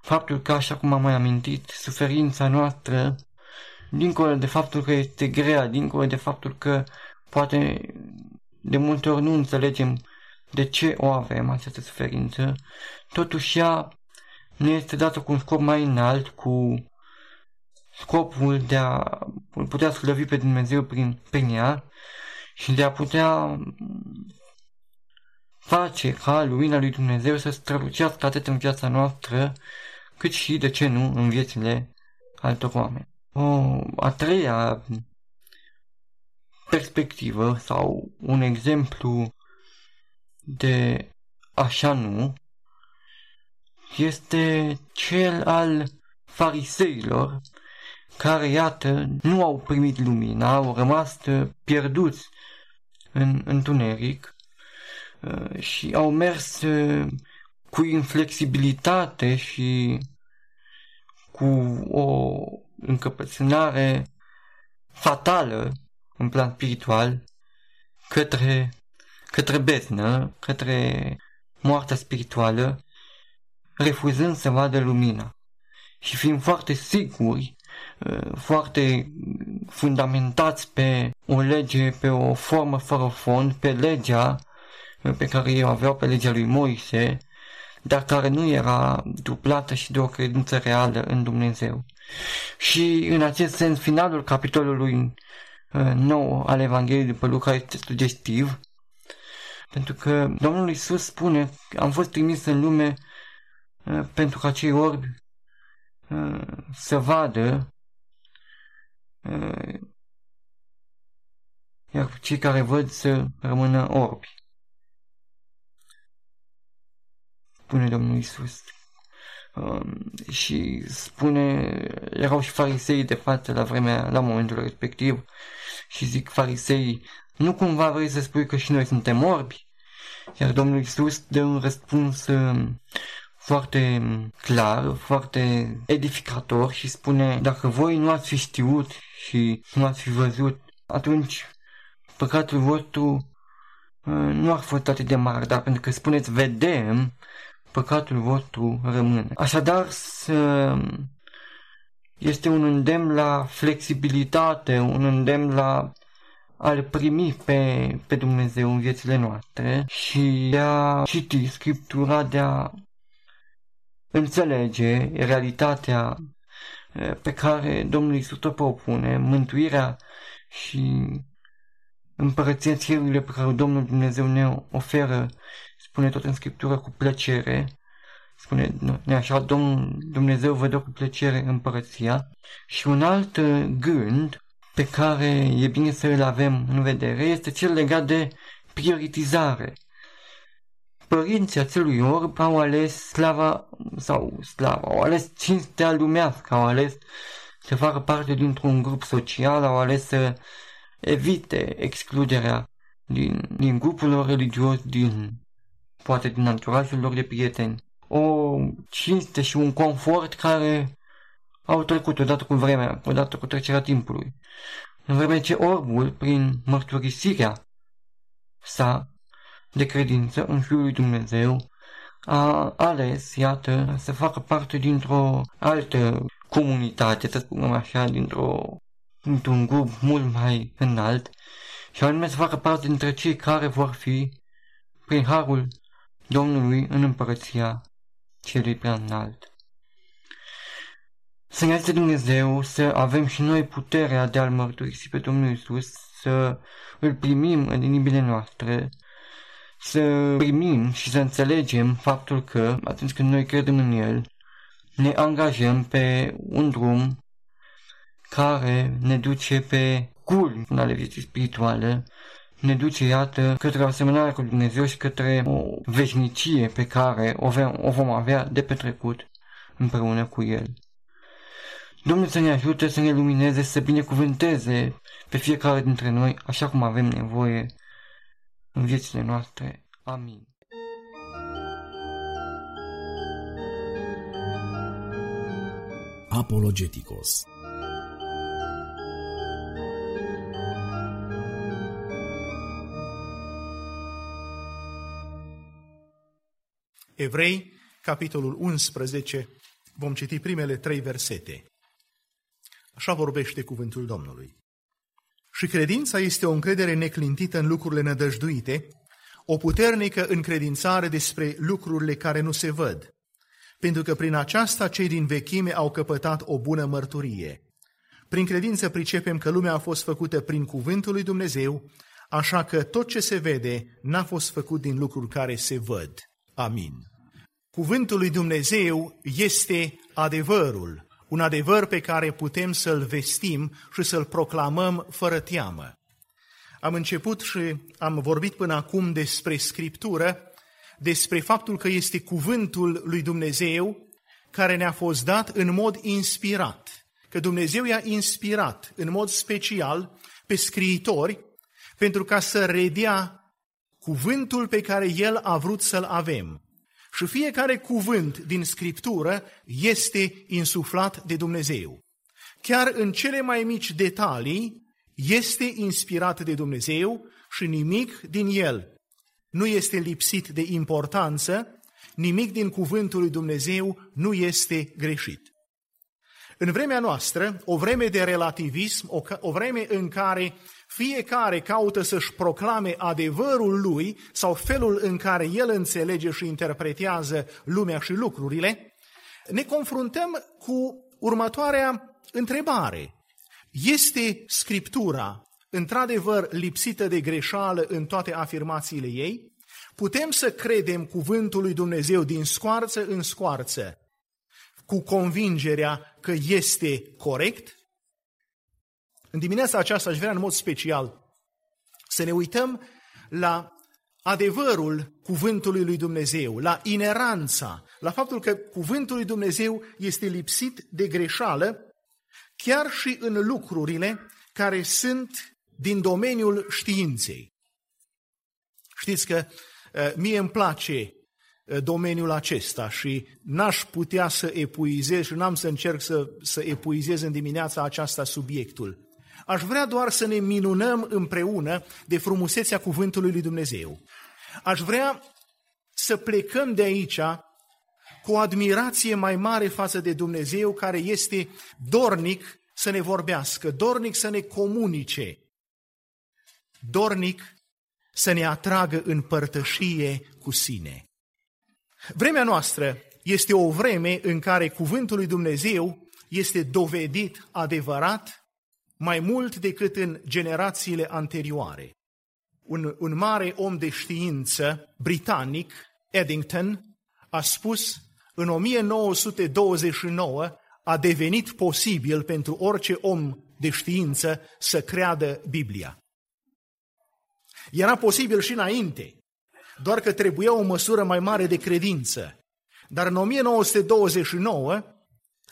Faptul că, așa cum am mai amintit, suferința noastră, dincolo de faptul că este grea, dincolo de faptul că poate de multe ori nu înțelegem de ce o avem, această suferință, totuși ea ne este dată cu un scop mai înalt, cu scopul de a putea slăvi pe Dumnezeu prin, prin ea și de a putea face ca lumina lui Dumnezeu să strălucească atât în viața noastră, cât și, de ce nu, în viețile altor oameni. O a treia perspectivă sau un exemplu de așa nu este cel al fariseilor care, iată, nu au primit lumina, au rămas pierduți în întuneric uh, și au mers uh, cu inflexibilitate și cu o încăpățânare fatală în plan spiritual către, către beznă, către moartea spirituală, refuzând să vadă lumina și fiind foarte siguri, uh, foarte fundamentați pe o lege, pe o formă fără fond, pe legea uh, pe care ei o aveau, pe legea lui Moise, dar care nu era duplată și de o credință reală în Dumnezeu. Și în acest sens, finalul capitolului 9 uh, al Evangheliei după Luca este sugestiv, pentru că Domnul Isus spune, am fost trimis în lume uh, pentru ca cei orbi uh, să vadă, iar cei care văd să rămână orbi. Spune Domnul Isus. Um, și spune, erau și farisei de față la vremea, la momentul respectiv și zic farisei, nu cumva vrei să spui că și noi suntem orbi? Iar Domnul Iisus dă un răspuns um, foarte clar, foarte edificator și spune, dacă voi nu ați fi știut și nu ați fi văzut, atunci păcatul vostru uh, nu ar fi fost atât de mare, dar pentru că spuneți vedem, păcatul vostru rămâne. Așadar, să este un îndemn la flexibilitate, un îndemn la a-L primi pe, pe Dumnezeu în viețile noastre și de a citi Scriptura, de a înțelege realitatea pe care Domnul Iisus o propune, mântuirea și împărăția țierurile pe care Domnul Dumnezeu ne oferă, spune tot în Scriptură, cu plăcere, spune, nu așa, Domnul Dumnezeu vă dă cu plăcere împărăția. Și un alt uh, gând pe care e bine să îl avem în vedere este cel legat de prioritizare. Părinții acelui orb au ales slava sau slava, au ales cinstea lumească, au ales să facă parte dintr-un grup social, au ales să evite excluderea din, din grupul lor religios, din, poate din anturajul lor de prieteni o cinste și un confort care au trecut odată cu vremea, odată cu trecerea timpului. În vreme ce orbul, prin mărturisirea sa de credință în Fiul lui Dumnezeu, a ales, iată, să facă parte dintr-o altă comunitate, să spunem așa, dintr-o, dintr-un grup mult mai înalt, și anume să facă parte dintre cei care vor fi, prin harul Domnului, în împărăția celui prea înalt. Să ne ajute Dumnezeu să avem și noi puterea de a-L mărturisi pe Domnul Isus, să îl primim în inimile noastre, să primim și să înțelegem faptul că atunci când noi credem în El, ne angajăm pe un drum care ne duce pe culmi ale vieții spirituale, ne duce, iată, către o asemănare cu Dumnezeu și către o veșnicie pe care o, vom, o vom avea de petrecut împreună cu El. Domnul să ne ajute să ne lumineze, să binecuvânteze pe fiecare dintre noi așa cum avem nevoie în viețile noastre. Amin. Apologeticos Evrei, capitolul 11, vom citi primele trei versete. Așa vorbește cuvântul Domnului. Și credința este o încredere neclintită în lucrurile nădăjduite, o puternică încredințare despre lucrurile care nu se văd, pentru că prin aceasta cei din vechime au căpătat o bună mărturie. Prin credință pricepem că lumea a fost făcută prin cuvântul lui Dumnezeu, așa că tot ce se vede n-a fost făcut din lucruri care se văd. Amin. Cuvântul lui Dumnezeu este adevărul, un adevăr pe care putem să-l vestim și să-l proclamăm fără teamă. Am început și am vorbit până acum despre Scriptură, despre faptul că este cuvântul lui Dumnezeu care ne-a fost dat în mod inspirat, că Dumnezeu i-a inspirat în mod special pe scriitori pentru ca să redea cuvântul pe care El a vrut să-l avem. Și fiecare cuvânt din Scriptură este insuflat de Dumnezeu. Chiar în cele mai mici detalii este inspirat de Dumnezeu și nimic din el nu este lipsit de importanță, nimic din cuvântul lui Dumnezeu nu este greșit. În vremea noastră, o vreme de relativism, o, o vreme în care fiecare caută să-și proclame adevărul lui sau felul în care el înțelege și interpretează lumea și lucrurile, ne confruntăm cu următoarea întrebare. Este Scriptura într-adevăr lipsită de greșeală în toate afirmațiile ei? Putem să credem cuvântul lui Dumnezeu din scoarță în scoarță cu convingerea că este corect? În dimineața aceasta aș vrea în mod special să ne uităm la adevărul cuvântului lui Dumnezeu, la ineranța, la faptul că cuvântul lui Dumnezeu este lipsit de greșeală chiar și în lucrurile care sunt din domeniul științei. Știți că mie îmi place domeniul acesta și n-aș putea să epuizez și n-am să încerc să, să epuizez în dimineața aceasta subiectul. Aș vrea doar să ne minunăm împreună de frumusețea cuvântului lui Dumnezeu. Aș vrea să plecăm de aici cu o admirație mai mare față de Dumnezeu care este dornic să ne vorbească, dornic să ne comunice, dornic să ne atragă în părtășie cu sine. Vremea noastră este o vreme în care cuvântul lui Dumnezeu este dovedit adevărat mai mult decât în generațiile anterioare. Un, un mare om de știință britanic, Eddington, a spus în 1929 a devenit posibil pentru orice om de știință să creadă Biblia. Era posibil și înainte, doar că trebuia o măsură mai mare de credință. Dar în 1929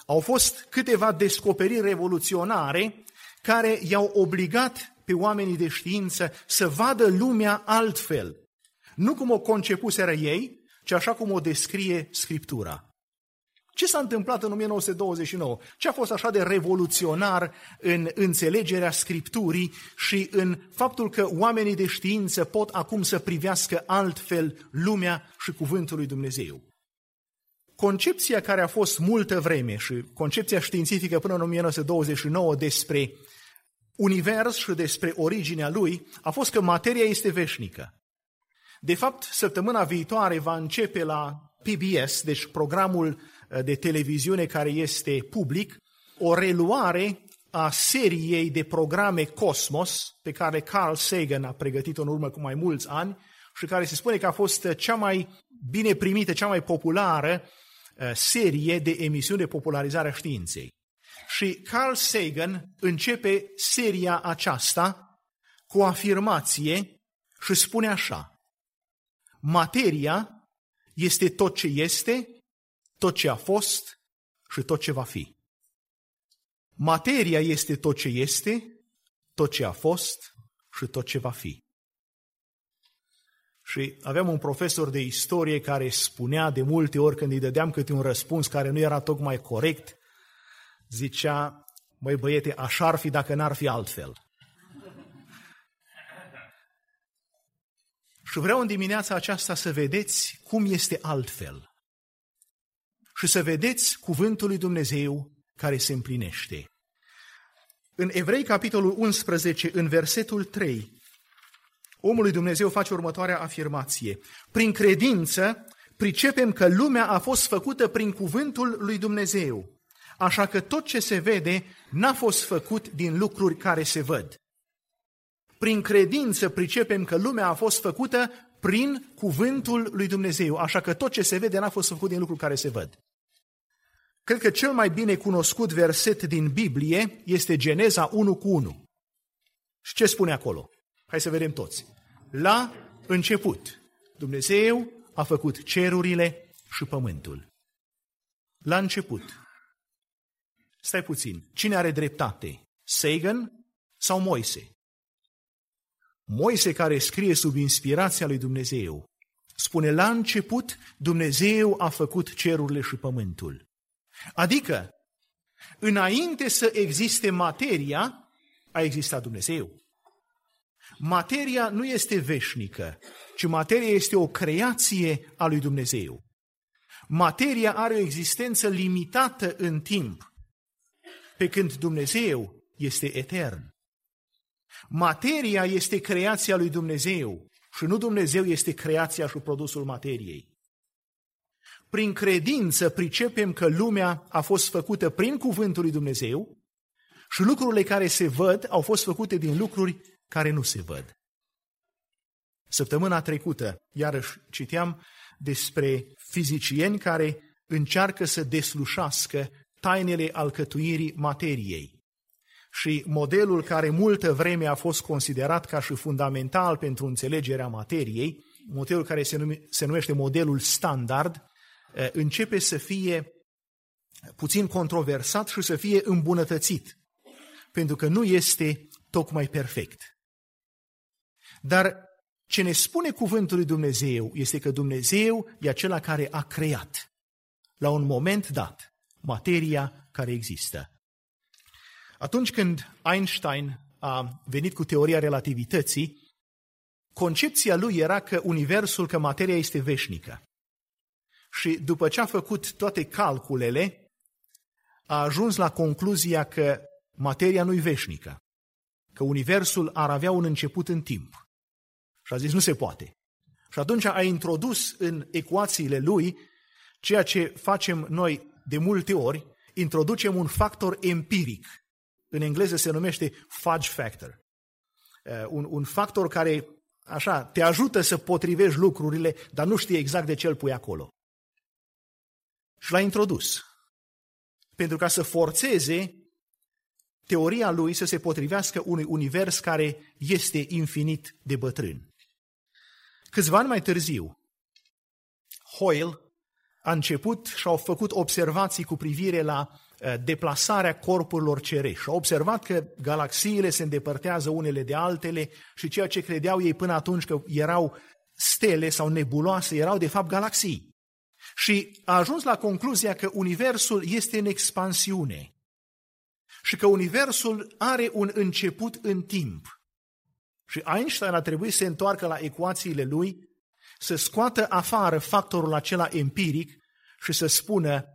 au fost câteva descoperiri revoluționare care i-au obligat pe oamenii de știință să vadă lumea altfel. Nu cum o concepuseră ei, ci așa cum o descrie Scriptura. Ce s-a întâmplat în 1929? Ce a fost așa de revoluționar în înțelegerea Scripturii și în faptul că oamenii de știință pot acum să privească altfel lumea și cuvântul lui Dumnezeu? Concepția care a fost multă vreme și concepția științifică până în 1929 despre univers și despre originea lui a fost că materia este veșnică. De fapt, săptămâna viitoare va începe la PBS, deci programul uh, de televiziune care este public, o reluare a seriei de programe Cosmos, pe care Carl Sagan a pregătit-o în urmă cu mai mulți ani și care se spune că a fost cea mai bine primită, cea mai populară uh, serie de emisiuni de popularizare a științei. Și Carl Sagan începe seria aceasta cu o afirmație și spune așa. Materia este tot ce este, tot ce a fost și tot ce va fi. Materia este tot ce este, tot ce a fost și tot ce va fi. Și aveam un profesor de istorie care spunea de multe ori când îi dădeam câte un răspuns care nu era tocmai corect, zicea, măi băiete, așa ar fi dacă n-ar fi altfel. Și vreau în dimineața aceasta să vedeți cum este altfel. Și să vedeți cuvântul lui Dumnezeu care se împlinește. În Evrei, capitolul 11, în versetul 3, omul lui Dumnezeu face următoarea afirmație. Prin credință pricepem că lumea a fost făcută prin cuvântul lui Dumnezeu, așa că tot ce se vede n-a fost făcut din lucruri care se văd. Prin credință pricepem că lumea a fost făcută prin cuvântul lui Dumnezeu, așa că tot ce se vede n-a fost făcut din lucruri care se văd. Cred că cel mai bine cunoscut verset din Biblie este Geneza 1 cu 1. Și ce spune acolo? Hai să vedem toți. La început, Dumnezeu a făcut cerurile și pământul. La început. Stai puțin. Cine are dreptate? Sagan sau Moise? Moise care scrie sub inspirația lui Dumnezeu, spune la început Dumnezeu a făcut cerurile și pământul. Adică, înainte să existe materia, a existat Dumnezeu. Materia nu este veșnică, ci materia este o creație a lui Dumnezeu. Materia are o existență limitată în timp, pe când Dumnezeu este etern. Materia este creația lui Dumnezeu și nu Dumnezeu este creația și produsul materiei. Prin credință pricepem că lumea a fost făcută prin cuvântul lui Dumnezeu și lucrurile care se văd au fost făcute din lucruri care nu se văd. Săptămâna trecută, iarăși citeam despre fizicieni care încearcă să deslușească tainele alcătuirii materiei și modelul care multă vreme a fost considerat ca și fundamental pentru înțelegerea materiei, modelul care se, nume, se numește modelul standard, începe să fie puțin controversat și să fie îmbunătățit, pentru că nu este tocmai perfect. Dar ce ne spune cuvântul lui Dumnezeu este că Dumnezeu e acela care a creat, la un moment dat, materia care există. Atunci când Einstein a venit cu teoria relativității, concepția lui era că universul, că materia este veșnică. Și după ce a făcut toate calculele, a ajuns la concluzia că materia nu-i veșnică, că universul ar avea un început în timp. Și a zis, nu se poate. Și atunci a introdus în ecuațiile lui ceea ce facem noi de multe ori, introducem un factor empiric în engleză se numește fudge factor. Uh, un, un factor care, așa, te ajută să potrivești lucrurile, dar nu știi exact de ce îl pui acolo. Și l-a introdus. Pentru ca să forțeze teoria lui să se potrivească unui univers care este infinit de bătrân. Câțiva ani mai târziu, Hoyle a început și au făcut observații cu privire la Uh, deplasarea corpurilor cerești. Și au observat că galaxiile se îndepărtează unele de altele și ceea ce credeau ei până atunci că erau stele sau nebuloase, erau de fapt galaxii. Și a ajuns la concluzia că Universul este în expansiune și că Universul are un început în timp. Și Einstein a trebuit să se întoarcă la ecuațiile lui, să scoată afară factorul acela empiric și să spună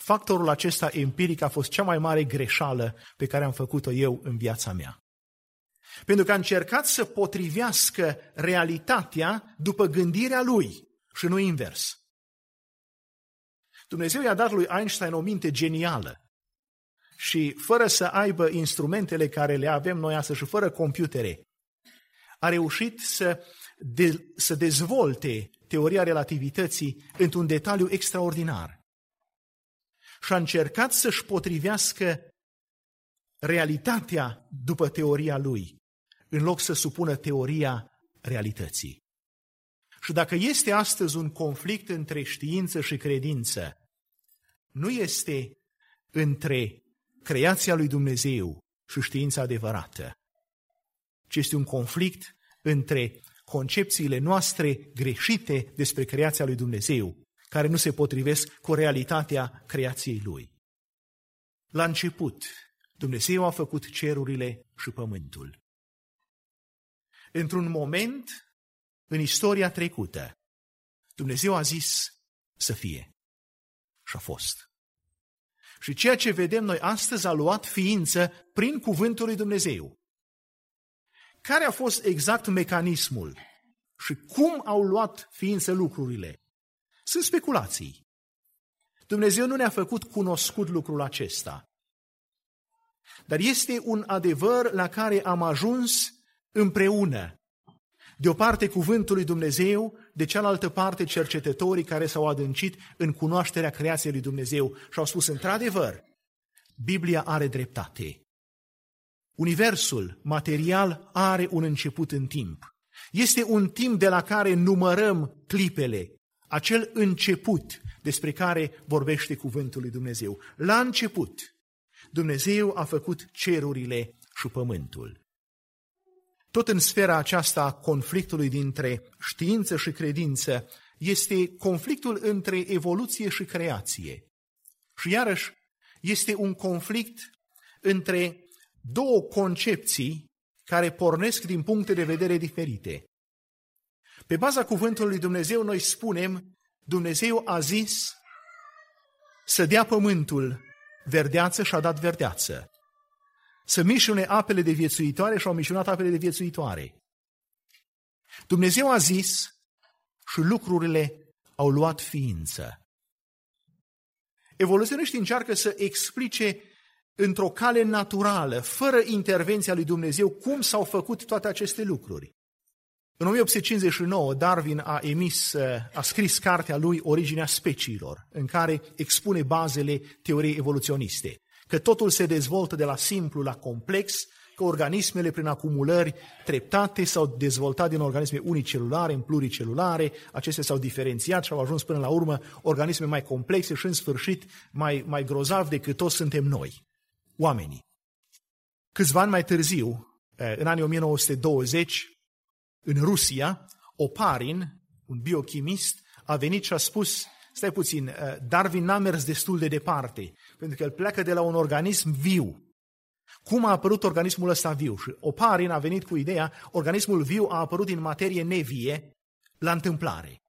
Factorul acesta empiric a fost cea mai mare greșeală pe care am făcut-o eu în viața mea. Pentru că a încercat să potrivească realitatea după gândirea lui și nu invers. Dumnezeu i-a dat lui Einstein o minte genială și fără să aibă instrumentele care le avem noi astăzi și fără computere, a reușit să, de, să dezvolte teoria relativității într-un detaliu extraordinar și a încercat să-și potrivească realitatea după teoria lui, în loc să supună teoria realității. Și dacă este astăzi un conflict între știință și credință, nu este între creația lui Dumnezeu și știința adevărată, ci este un conflict între concepțiile noastre greșite despre creația lui Dumnezeu care nu se potrivesc cu realitatea creației Lui. La început, Dumnezeu a făcut cerurile și pământul. Într-un moment, în istoria trecută, Dumnezeu a zis să fie. Și a fost. Și ceea ce vedem noi astăzi a luat ființă prin cuvântul lui Dumnezeu. Care a fost exact mecanismul și cum au luat ființă lucrurile? Sunt speculații. Dumnezeu nu ne-a făcut cunoscut lucrul acesta. Dar este un adevăr la care am ajuns împreună. De o parte cuvântul lui Dumnezeu, de cealaltă parte cercetătorii care s-au adâncit în cunoașterea creației lui Dumnezeu și au spus într-adevăr, Biblia are dreptate. Universul material are un început în timp. Este un timp de la care numărăm clipele, acel început despre care vorbește cuvântul lui Dumnezeu. La început, Dumnezeu a făcut cerurile și pământul. Tot în sfera aceasta a conflictului dintre știință și credință este conflictul între evoluție și creație. Și iarăși este un conflict între două concepții care pornesc din puncte de vedere diferite. Pe baza cuvântului lui Dumnezeu noi spunem, Dumnezeu a zis să dea pământul verdeață și a dat verdeață. Să mișune apele de viețuitoare și au mișunat apele de viețuitoare. Dumnezeu a zis și lucrurile au luat ființă. Evoluționiștii încearcă să explice într-o cale naturală, fără intervenția lui Dumnezeu, cum s-au făcut toate aceste lucruri. În 1859, Darwin a emis, a scris cartea lui Originea speciilor, în care expune bazele teoriei evoluționiste, că totul se dezvoltă de la simplu la complex, că organismele prin acumulări treptate s-au dezvoltat din organisme unicelulare în pluricelulare, acestea s-au diferențiat și au ajuns până la urmă organisme mai complexe și în sfârșit mai, mai grozav decât toți suntem noi, oamenii. Câțiva ani mai târziu, în anii 1920, în Rusia, Oparin, un biochimist, a venit și a spus, stai puțin, uh, Darwin n-a mers destul de departe, pentru că el pleacă de la un organism viu. Cum a apărut organismul ăsta viu? Și Oparin a venit cu ideea, organismul viu a apărut din materie nevie la întâmplare.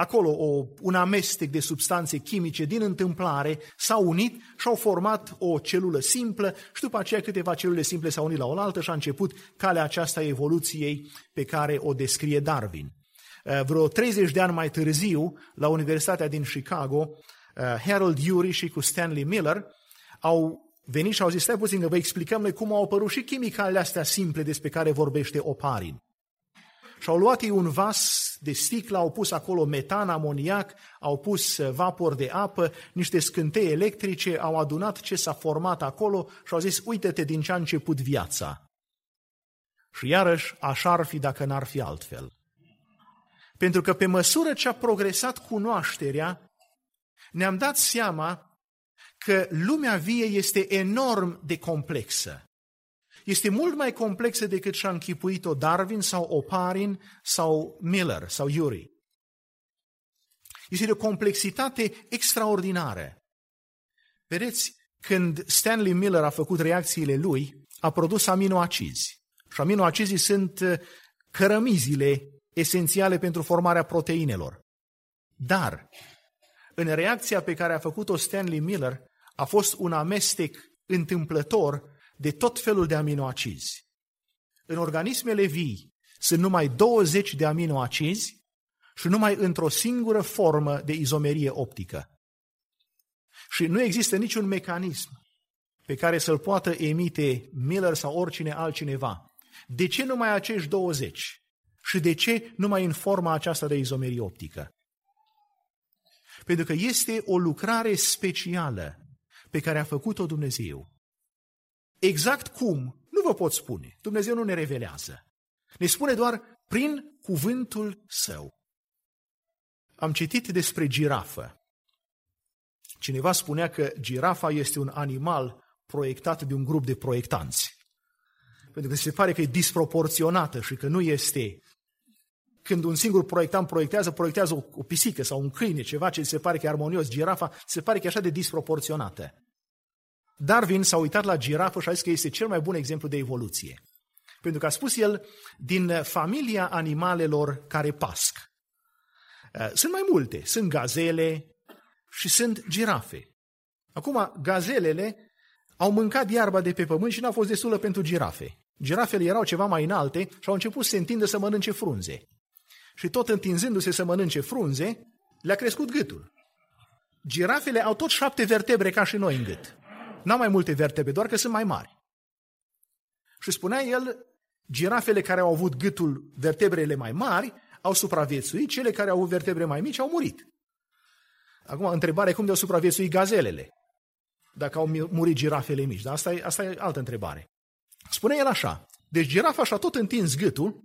Acolo o, un amestec de substanțe chimice din întâmplare s-au unit și au format o celulă simplă și după aceea câteva celule simple s-au unit la oaltă și a început calea aceasta evoluției pe care o descrie Darwin. Uh, vreo 30 de ani mai târziu, la Universitatea din Chicago, uh, Harold Urey și cu Stanley Miller au venit și au zis, stai puțin că vă explicăm noi cum au apărut și chimicalele astea simple despre care vorbește Oparin. Și au luat ei un vas de sticlă, au pus acolo metan, amoniac, au pus uh, vapor de apă, niște scântei electrice, au adunat ce s-a format acolo și au zis, uite-te din ce a început viața. Și iarăși, așa ar fi dacă n-ar fi altfel. Pentru că pe măsură ce a progresat cunoașterea, ne-am dat seama că lumea vie este enorm de complexă este mult mai complexă decât și-a închipuit-o Darwin sau Oparin sau Miller sau Yuri. Este de o complexitate extraordinară. Vedeți, când Stanley Miller a făcut reacțiile lui, a produs aminoacizi. Și aminoacizii sunt uh, cărămizile esențiale pentru formarea proteinelor. Dar, în reacția pe care a făcut-o Stanley Miller, a fost un amestec întâmplător de tot felul de aminoacizi. În organismele vii sunt numai 20 de aminoacizi și numai într-o singură formă de izomerie optică. Și nu există niciun mecanism pe care să-l poată emite Miller sau oricine altcineva. De ce numai acești 20? Și de ce numai în forma aceasta de izomerie optică? Pentru că este o lucrare specială pe care a făcut-o Dumnezeu. Exact cum, nu vă pot spune. Dumnezeu nu ne revelează. Ne spune doar prin cuvântul său. Am citit despre girafă. Cineva spunea că girafa este un animal proiectat de un grup de proiectanți. Pentru că se pare că e disproporționată și că nu este când un singur proiectant proiectează, proiectează o, o pisică sau un câine, ceva ce se pare că e armonios, girafa se pare că e așa de disproporționată. Darwin s-a uitat la girafă și a zis că este cel mai bun exemplu de evoluție. Pentru că a spus el, din familia animalelor care pasc. Uh, sunt mai multe. Sunt gazele și sunt girafe. Acum, gazelele au mâncat iarba de pe pământ și n-a fost destulă pentru girafe. Girafele erau ceva mai înalte și au început să se întindă să mănânce frunze. Și tot întinzându-se să mănânce frunze, le-a crescut gâtul. Girafele au tot șapte vertebre ca și noi în gât. N-au mai multe vertebre, doar că sunt mai mari. Și spunea el, girafele care au avut gâtul, vertebrele mai mari, au supraviețuit, cele care au avut vertebre mai mici au murit. Acum, întrebarea e cum de-au supraviețuit gazelele, dacă au murit girafele mici. Dar asta e, asta e altă întrebare. Spune el așa, deci girafa și-a tot întins gâtul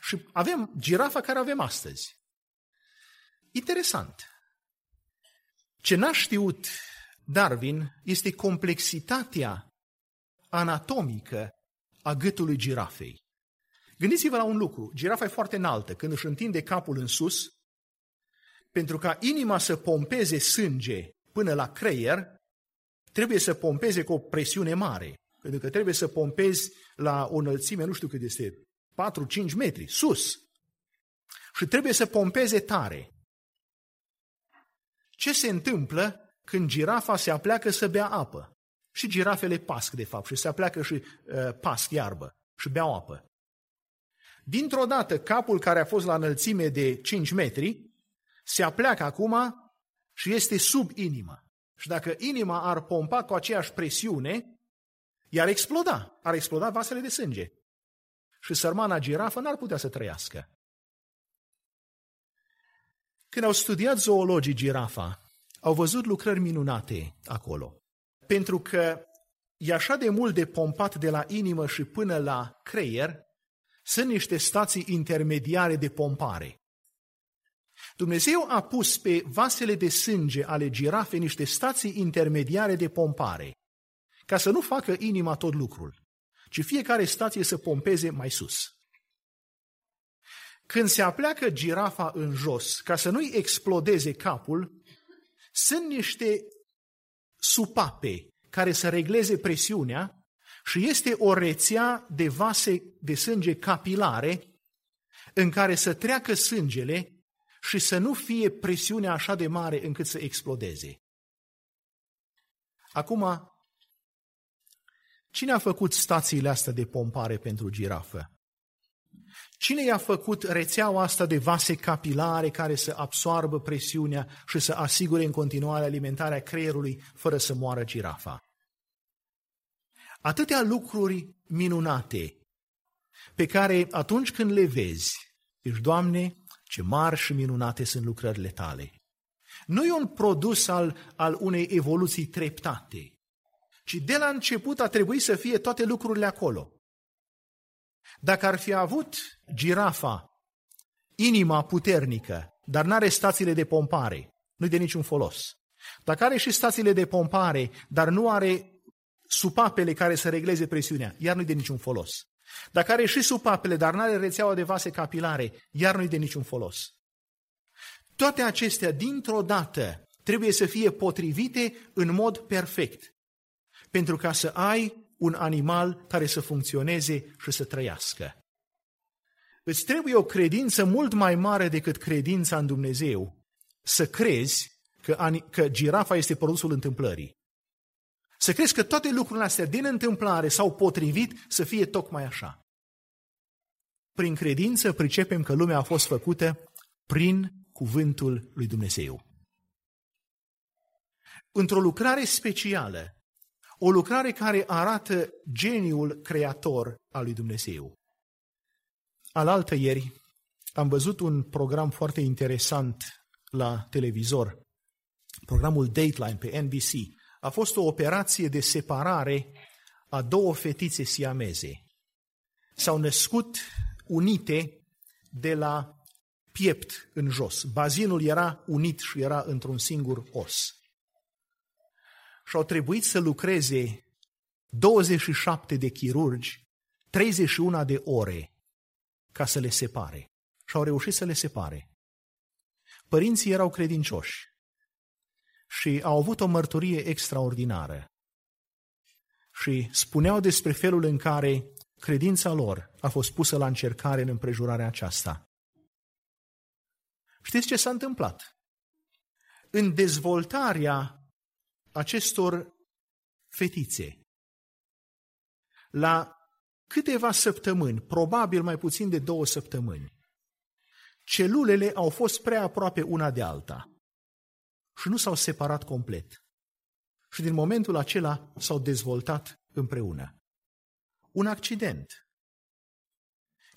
și avem girafa care avem astăzi. Interesant. Ce n-a știut Darwin este complexitatea anatomică a gâtului girafei. Gândiți-vă la un lucru. Girafa e foarte înaltă. Când își întinde capul în sus, pentru ca inima să pompeze sânge până la creier, trebuie să pompeze cu o presiune mare. Pentru că trebuie să pompezi la o înălțime, nu știu cât este, 4-5 metri, sus. Și trebuie să pompeze tare. Ce se întâmplă când girafa se apleacă să bea apă? Și girafele pasc, de fapt, și se apleacă și uh, pasc iarbă și beau apă. Dintr-o dată, capul care a fost la înălțime de 5 metri se apleacă acum și este sub inimă. Și dacă inima ar pompa cu aceeași presiune, i-ar exploda, ar exploda vasele de sânge. Și sărmana girafă n-ar putea să trăiască. Când au studiat zoologii girafa, au văzut lucrări minunate acolo. Pentru că e așa de mult de pompat de la inimă și până la creier, sunt niște stații intermediare de pompare. Dumnezeu a pus pe vasele de sânge ale girafei niște stații intermediare de pompare, ca să nu facă inima tot lucrul, ci fiecare stație să pompeze mai sus. Când se apleacă girafa în jos, ca să nu-i explodeze capul, sunt niște supape care să regleze presiunea și este o rețea de vase de sânge capilare în care să treacă sângele și să nu fie presiunea așa de mare încât să explodeze. Acum, cine a făcut stațiile astea de pompare pentru girafă? Cine i-a făcut rețeaua asta de vase capilare care să absoarbă presiunea și să asigure în continuare alimentarea creierului fără să moară girafa? Atâtea lucruri minunate pe care atunci când le vezi, ești, Doamne, ce mari și minunate sunt lucrările tale. Nu e un produs al, al unei evoluții treptate, ci de la început a trebuit să fie toate lucrurile acolo. Dacă ar fi avut girafa inima puternică, dar nu are stațiile de pompare, nu-i de niciun folos. Dacă are și stațiile de pompare, dar nu are supapele care să regleze presiunea, iar nu-i de niciun folos. Dacă are și supapele, dar nu are rețeaua de vase capilare, iar nu-i de niciun folos. Toate acestea, dintr-o dată, trebuie să fie potrivite în mod perfect, pentru ca să ai un animal care să funcționeze și să trăiască. Îți trebuie o credință mult mai mare decât credința în Dumnezeu, să crezi că, că girafa este produsul întâmplării. Să crezi că toate lucrurile astea din întâmplare s-au potrivit să fie tocmai așa. Prin credință pricepem că lumea a fost făcută prin cuvântul lui Dumnezeu. Într-o lucrare specială, o lucrare care arată geniul creator al lui Dumnezeu. Alaltă ieri am văzut un program foarte interesant la televizor, programul Dateline pe NBC. A fost o operație de separare a două fetițe siameze. S-au născut unite de la piept în jos. Bazinul era unit și era într-un singur os și au trebuit să lucreze 27 de chirurgi 31 de ore ca să le separe. Și au reușit să le separe. Părinții erau credincioși și au avut o mărturie extraordinară. Și spuneau despre felul în care credința lor a fost pusă la încercare în împrejurarea aceasta. Știți ce s-a întâmplat? În dezvoltarea acestor fetițe. La câteva săptămâni, probabil mai puțin de două săptămâni, celulele au fost prea aproape una de alta și nu s-au separat complet. Și din momentul acela s-au dezvoltat împreună. Un accident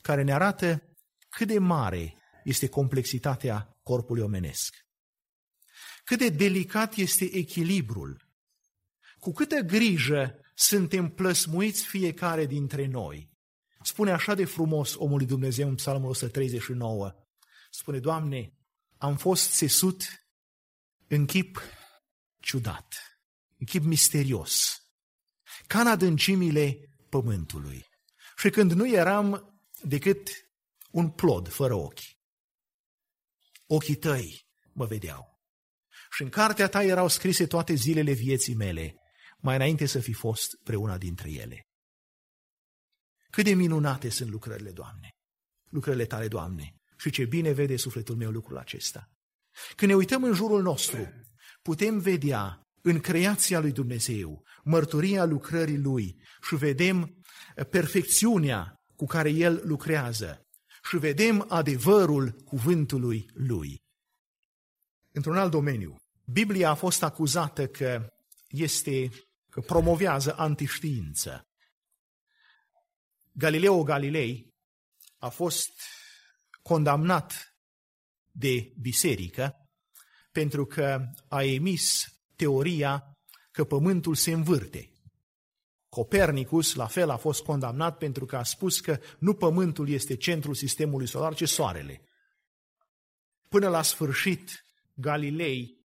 care ne arată cât de mare este complexitatea corpului omenesc. Cât de delicat este echilibrul. Cu câtă grijă suntem plăsmuiți fiecare dintre noi. Spune așa de frumos omul lui Dumnezeu în Psalmul 139. Spune, Doamne, am fost țesut în chip ciudat, în chip misterios, ca în adâncimile pământului. Și când nu eram decât un plod fără ochi, ochii tăi mă vedeau. Și în cartea ta erau scrise toate zilele vieții mele, mai înainte să fi fost preuna dintre ele. Cât de minunate sunt lucrările, Doamne! Lucrările tale, Doamne! Și ce bine vede sufletul meu lucrul acesta. Când ne uităm în jurul nostru, putem vedea în creația lui Dumnezeu mărturia lucrării lui și vedem perfecțiunea cu care el lucrează și vedem adevărul cuvântului lui. Într-un alt domeniu, Biblia a fost acuzată că este că promovează antiștiință. Galileo Galilei a fost condamnat de biserică pentru că a emis teoria că pământul se învârte. Copernicus, la fel, a fost condamnat pentru că a spus că nu pământul este centrul sistemului solar, ci soarele. Până la sfârșit, Galilei,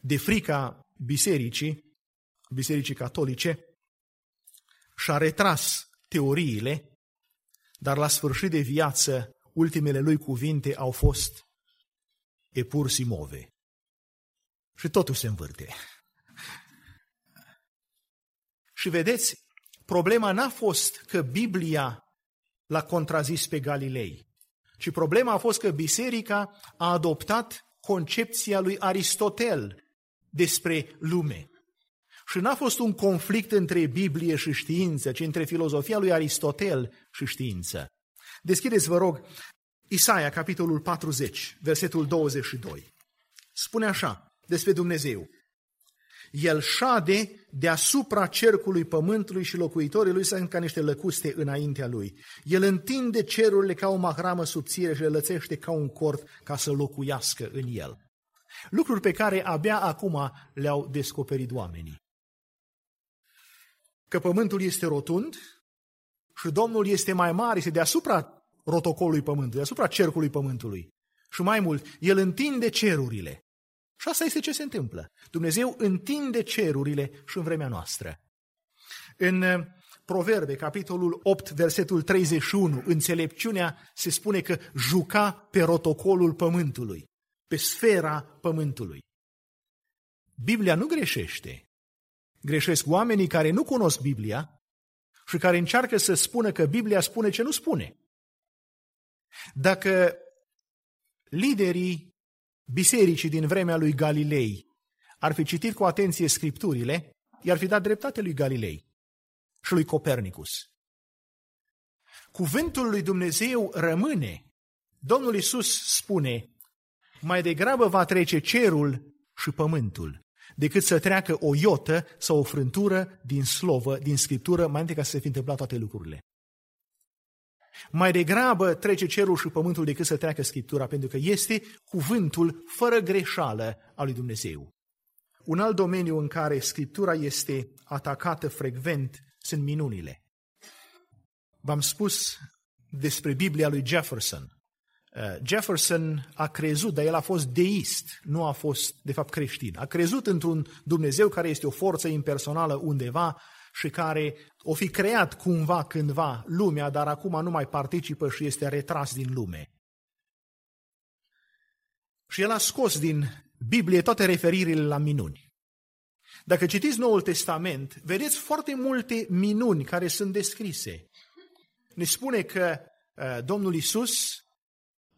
de frica bisericii, bisericii catolice, și-a retras teoriile, dar la sfârșit de viață, ultimele lui cuvinte au fost e pur si move. Și totul se învârte. Și vedeți, problema n-a fost că Biblia l-a contrazis pe Galilei, ci problema a fost că biserica a adoptat concepția lui Aristotel despre lume. Și n-a fost un conflict între Biblie și știință, ci între filozofia lui Aristotel și știință. Deschideți, vă rog, Isaia, capitolul 40, versetul 22. Spune așa despre Dumnezeu. El șade deasupra cercului pământului și locuitorii lui sunt ca niște lăcuste înaintea lui. El întinde cerurile ca o mahramă subțire și le lățește ca un cort ca să locuiască în el. Lucruri pe care abia acum le-au descoperit oamenii. Că pământul este rotund și Domnul este mai mare, este deasupra rotocolului pământului, deasupra cercului pământului. Și mai mult, El întinde cerurile. Și asta este ce se întâmplă. Dumnezeu întinde cerurile și în vremea noastră. În uh, Proverbe, capitolul 8, versetul 31, înțelepciunea se spune că juca pe rotocolul pământului, pe sfera pământului. Biblia nu greșește. Greșesc oamenii care nu cunosc Biblia și care încearcă să spună că Biblia spune ce nu spune. Dacă liderii bisericii din vremea lui Galilei ar fi citit cu atenție scripturile, i-ar fi dat dreptate lui Galilei și lui Copernicus. Cuvântul lui Dumnezeu rămâne. Domnul Isus spune, mai degrabă va trece cerul și pământul, decât să treacă o iotă sau o frântură din slovă, din scriptură, mai înainte ca să se fi întâmplat toate lucrurile. Mai degrabă trece cerul și pământul decât să treacă Scriptura, pentru că este cuvântul fără greșeală al lui Dumnezeu. Un alt domeniu în care Scriptura este atacată frecvent sunt minunile. V-am spus despre Biblia lui Jefferson. Uh, Jefferson a crezut, dar el a fost deist, nu a fost, de fapt, creștin. A crezut într-un Dumnezeu care este o forță impersonală undeva și care o fi creat cumva cândva lumea, dar acum nu mai participă și este retras din lume. Și el a scos din Biblie toate referirile la minuni. Dacă citiți Noul Testament, vedeți foarte multe minuni care sunt descrise. Ne spune că uh, Domnul Isus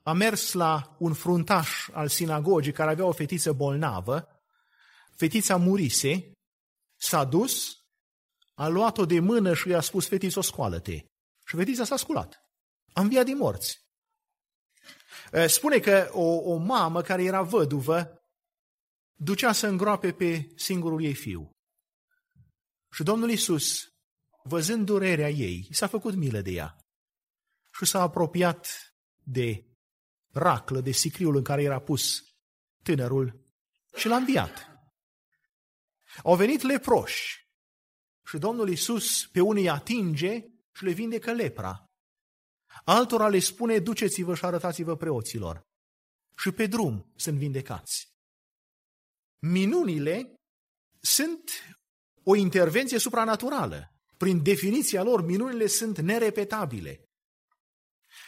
a mers la un fruntaș al sinagogii care avea o fetiță bolnavă, fetița murise S-a dus, a luat-o de mână și i-a spus, fetiță, scoală-te. Și fetița s-a sculat. A înviat din morți. Spune că o, o mamă care era văduvă ducea să îngroape pe singurul ei fiu. Și Domnul Isus, văzând durerea ei, s-a făcut milă de ea și s-a apropiat de raclă, de sicriul în care era pus tânărul și l-a înviat. Au venit leproși și Domnul Isus pe unii atinge și le vindecă lepra. Altora le spune, duceți-vă și arătați-vă preoților. Și pe drum sunt vindecați. Minunile sunt o intervenție supranaturală. Prin definiția lor, minunile sunt nerepetabile.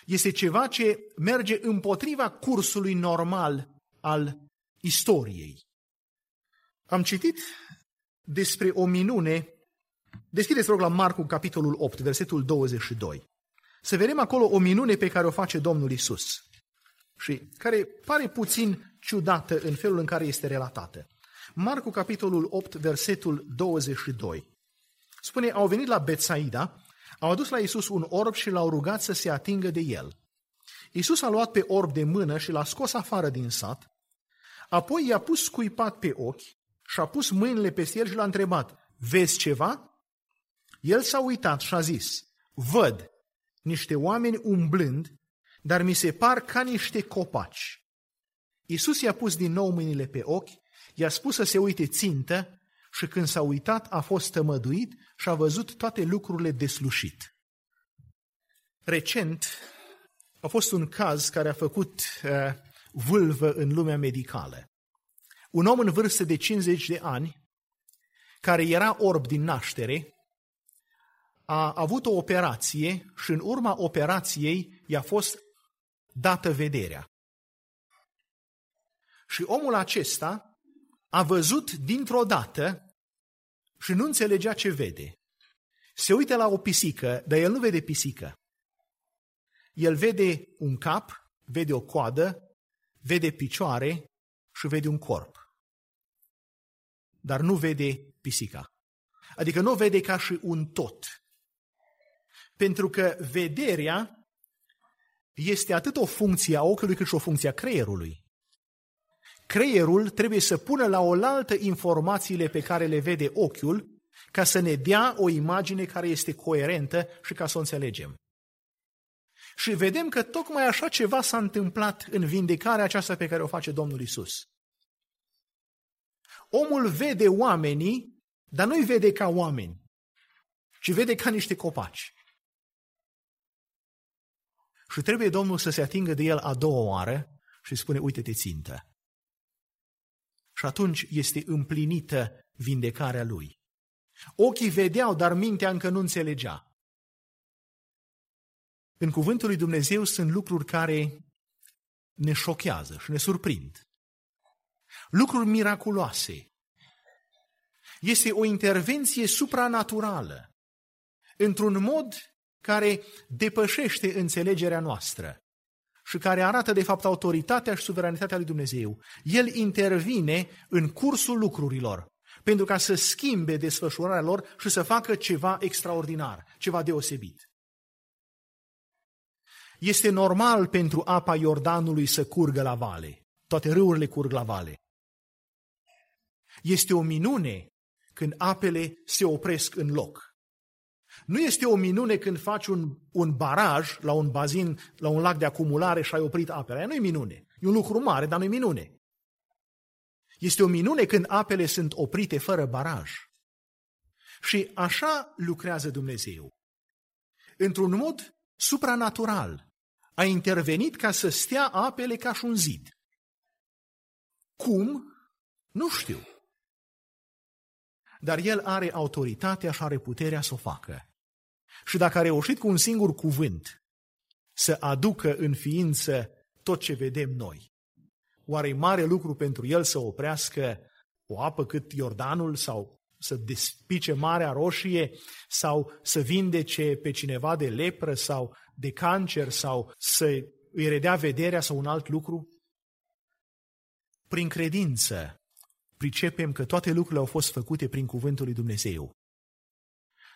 Este ceva ce merge împotriva cursului normal al istoriei. Am citit despre o minune, deschideți rog la Marcu, capitolul 8, versetul 22. Să vedem acolo o minune pe care o face Domnul Isus și care pare puțin ciudată în felul în care este relatată. Marcu, capitolul 8, versetul 22. Spune, au venit la Betsaida, au adus la Isus un orb și l-au rugat să se atingă de el. Isus a luat pe orb de mână și l-a scos afară din sat, apoi i-a pus scuipat pe ochi și a pus mâinile peste el și l-a întrebat, vezi ceva? El s-a uitat și a zis, văd niște oameni umblând, dar mi se par ca niște copaci. Isus i-a pus din nou mâinile pe ochi, i-a spus să se uite țintă și când s-a uitat a fost tămăduit și a văzut toate lucrurile deslușit. Recent a fost un caz care a făcut uh, vâlvă în lumea medicală. Un om în vârstă de 50 de ani, care era orb din naștere, a avut o operație și în urma operației i-a fost dată vederea. Și omul acesta a văzut dintr-o dată și nu înțelegea ce vede. Se uită la o pisică, dar el nu vede pisică. El vede un cap, vede o coadă, vede picioare și vede un corp. Dar nu vede pisica. Adică nu vede ca și un tot. Pentru că vederea este atât o funcție a ochiului cât și o funcție a creierului. Creierul trebuie să pună la oaltă informațiile pe care le vede ochiul ca să ne dea o imagine care este coerentă și ca să o înțelegem. Și vedem că tocmai așa ceva s-a întâmplat în vindecarea aceasta pe care o face Domnul Isus. Omul vede oamenii, dar nu-i vede ca oameni, ci vede ca niște copaci. Și trebuie Domnul să se atingă de el a doua oară și spune, uite-te țintă. Și atunci este împlinită vindecarea lui. Ochii vedeau, dar mintea încă nu înțelegea. În cuvântul lui Dumnezeu sunt lucruri care ne șochează și ne surprind. Lucruri miraculoase. Este o intervenție supranaturală, într-un mod care depășește înțelegerea noastră și care arată de fapt autoritatea și suveranitatea lui Dumnezeu. El intervine în cursul lucrurilor pentru ca să schimbe desfășurarea lor și să facă ceva extraordinar, ceva deosebit. Este normal pentru apa Iordanului să curgă la vale. Toate râurile curg la vale. Este o minune când apele se opresc în loc. Nu este o minune când faci un, un baraj la un bazin, la un lac de acumulare și ai oprit apele. Aia nu e minune. E un lucru mare, dar nu e minune. Este o minune când apele sunt oprite fără baraj. Și așa lucrează Dumnezeu. Într-un mod supranatural a intervenit ca să stea apele ca și un zid. Cum? Nu știu. Dar el are autoritatea și are puterea să o facă. Și dacă a reușit cu un singur cuvânt să aducă în ființă tot ce vedem noi, oare e mare lucru pentru el să oprească o apă cât Iordanul sau să despice Marea Roșie sau să vindece pe cineva de lepră sau de cancer sau să îi redea vederea sau un alt lucru? Prin credință, pricepem că toate lucrurile au fost făcute prin cuvântul lui Dumnezeu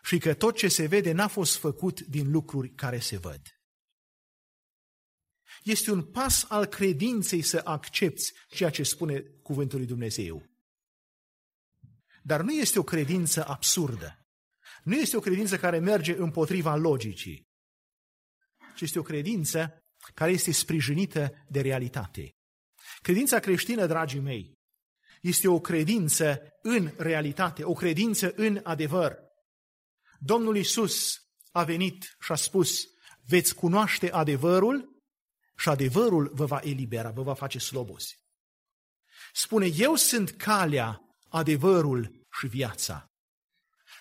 și că tot ce se vede n-a fost făcut din lucruri care se văd. Este un pas al credinței să accepti ceea ce spune cuvântul lui Dumnezeu. Dar nu este o credință absurdă. Nu este o credință care merge împotriva logicii, ci este o credință care este sprijinită de realitate. Credința creștină, dragii mei, este o credință în realitate, o credință în adevăr. Domnul Isus a venit și a spus, veți cunoaște adevărul și adevărul vă va elibera, vă va face slobozi. Spune, eu sunt calea, adevărul și viața.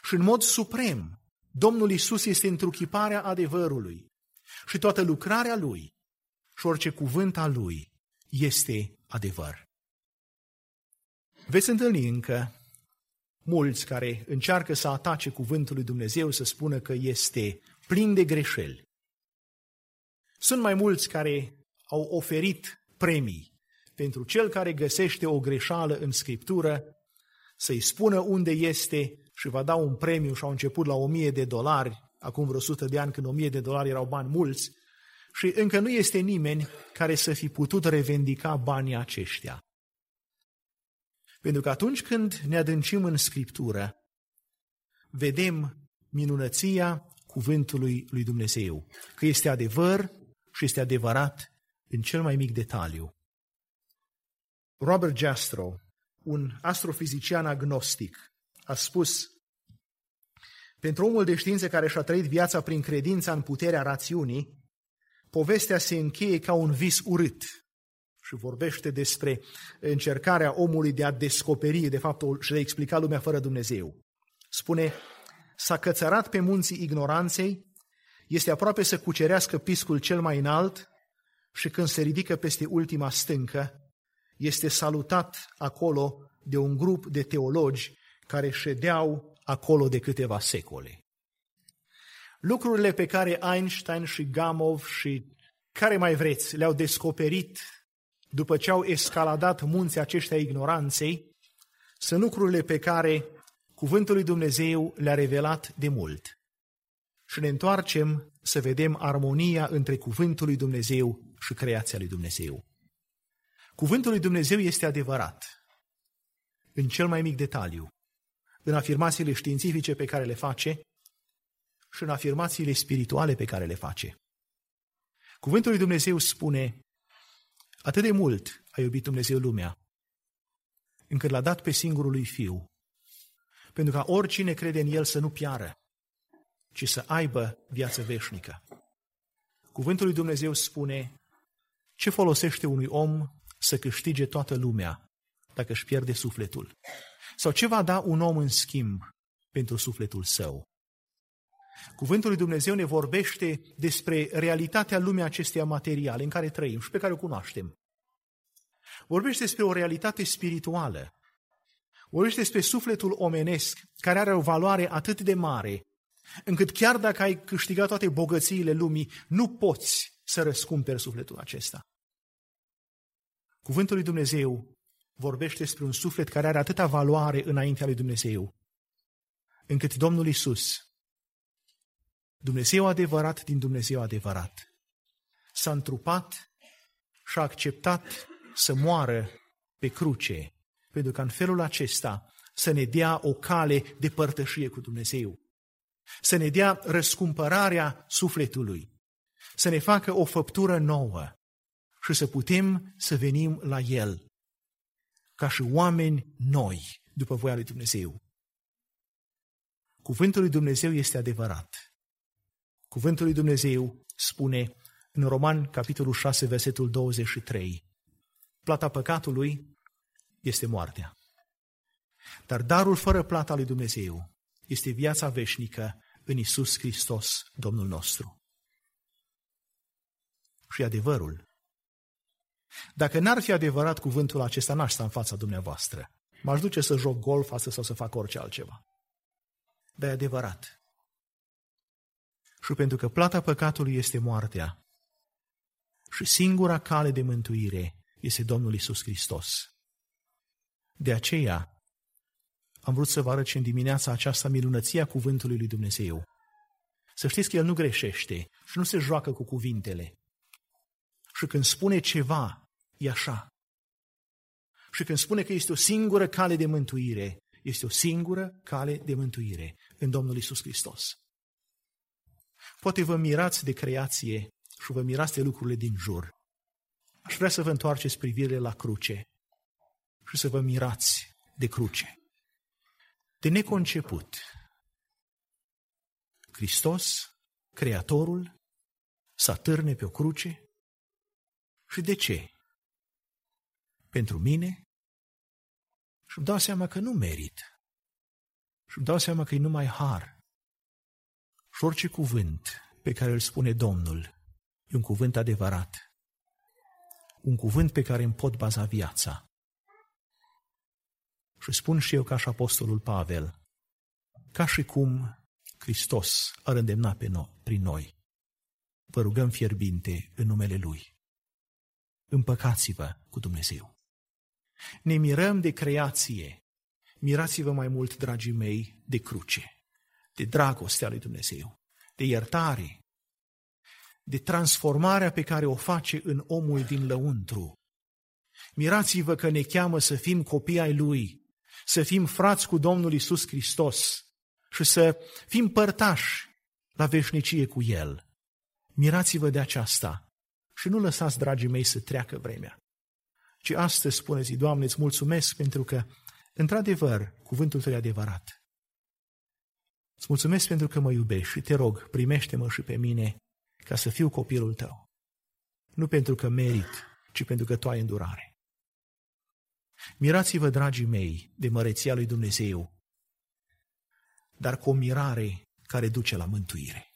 Și în mod suprem, Domnul Isus este întruchiparea adevărului și toată lucrarea Lui și orice cuvânt al Lui este adevăr. Veți întâlni încă mulți care încearcă să atace cuvântul lui Dumnezeu, să spună că este plin de greșeli. Sunt mai mulți care au oferit premii pentru cel care găsește o greșeală în Scriptură, să-i spună unde este și va da un premiu și au început la 1000 de dolari, acum vreo 100 de ani când 1000 de dolari erau bani mulți, și încă nu este nimeni care să fi putut revendica banii aceștia. Pentru că atunci când ne adâncim în Scriptură, vedem minunăția cuvântului lui Dumnezeu, că este adevăr și este adevărat în cel mai mic detaliu. Robert Jastrow, un astrofizician agnostic, a spus pentru omul de știință care și-a trăit viața prin credința în puterea rațiunii, povestea se încheie ca un vis urât și vorbește despre încercarea omului de a descoperi, de fapt, și de a explica lumea fără Dumnezeu. Spune, s-a cățărat pe munții ignoranței, este aproape să cucerească piscul cel mai înalt și când se ridică peste ultima stâncă, este salutat acolo de un grup de teologi care ședeau acolo de câteva secole. Lucrurile pe care Einstein și Gamov și care mai vreți le-au descoperit după ce au escaladat munții aceștia ignoranței, sunt lucrurile pe care Cuvântul lui Dumnezeu le-a revelat de mult. Și ne întoarcem să vedem armonia între Cuvântul lui Dumnezeu și creația lui Dumnezeu. Cuvântul lui Dumnezeu este adevărat, în cel mai mic detaliu, în afirmațiile științifice pe care le face și în afirmațiile spirituale pe care le face. Cuvântul lui Dumnezeu spune, atât de mult a iubit Dumnezeu lumea, încât l-a dat pe singurul lui Fiu, pentru ca oricine crede în El să nu piară, ci să aibă viață veșnică. Cuvântul lui Dumnezeu spune, ce folosește unui om să câștige toată lumea dacă își pierde sufletul? Sau ce va da un om în schimb pentru sufletul său? Cuvântul lui Dumnezeu ne vorbește despre realitatea lumii acesteia materiale în care trăim și pe care o cunoaștem. Vorbește despre o realitate spirituală. Vorbește despre sufletul omenesc care are o valoare atât de mare încât chiar dacă ai câștigat toate bogățiile lumii, nu poți să răscumperi sufletul acesta. Cuvântul lui Dumnezeu vorbește despre un suflet care are atâta valoare înaintea lui Dumnezeu, încât Domnul Isus Dumnezeu adevărat din Dumnezeu adevărat. S-a întrupat și a acceptat să moară pe cruce, pentru că în felul acesta să ne dea o cale de părtășie cu Dumnezeu, să ne dea răscumpărarea sufletului, să ne facă o făptură nouă și să putem să venim la El ca și oameni noi după voia lui Dumnezeu. Cuvântul lui Dumnezeu este adevărat. Cuvântul lui Dumnezeu spune în Roman, capitolul 6, versetul 23, plata păcatului este moartea. Dar darul fără plata lui Dumnezeu este viața veșnică în Isus Hristos, Domnul nostru. Și adevărul. Dacă n-ar fi adevărat cuvântul acesta, n-aș sta în fața dumneavoastră. M-aș duce să joc golf astăzi sau să fac orice altceva. Dar e adevărat și pentru că plata păcatului este moartea. Și singura cale de mântuire este Domnul Isus Hristos. De aceea am vrut să vă arăt și în dimineața aceasta minunăția cuvântului lui Dumnezeu. Să știți că El nu greșește și nu se joacă cu cuvintele. Și când spune ceva, e așa. Și când spune că este o singură cale de mântuire, este o singură cale de mântuire în Domnul Isus Hristos. Poate vă mirați de creație și vă mirați de lucrurile din jur. Aș vrea să vă întoarceți privirile la cruce și să vă mirați de cruce. De neconceput. Hristos, Creatorul, să atârne pe o cruce. Și de ce? Pentru mine? Și îmi dau seama că nu merit. Și îmi dau seama că e numai har. Și orice cuvânt pe care îl spune Domnul e un cuvânt adevărat. Un cuvânt pe care îmi pot baza viața. Și spun și eu ca și Apostolul Pavel, ca și cum Hristos ar îndemna pe noi, prin noi. Vă rugăm fierbinte în numele Lui. Împăcați-vă cu Dumnezeu. Ne mirăm de creație. Mirați-vă mai mult, dragii mei, de cruce, de dragostea lui Dumnezeu, de iertare, de transformarea pe care o face în omul din lăuntru. Mirați-vă că ne cheamă să fim copii ai Lui, să fim frați cu Domnul Isus Hristos și să fim părtași la veșnicie cu El. Mirați-vă de aceasta și nu lăsați, dragii mei, să treacă vremea. Ci astăzi spuneți, Doamne, îți mulțumesc pentru că, într-adevăr, cuvântul tău e adevărat. Îți mulțumesc pentru că mă iubești și te rog, primește-mă și pe mine ca să fiu copilul tău. Nu pentru că merit, ci pentru că tu ai îndurare. Mirați-vă, dragii mei, de măreția lui Dumnezeu, dar cu o mirare care duce la mântuire.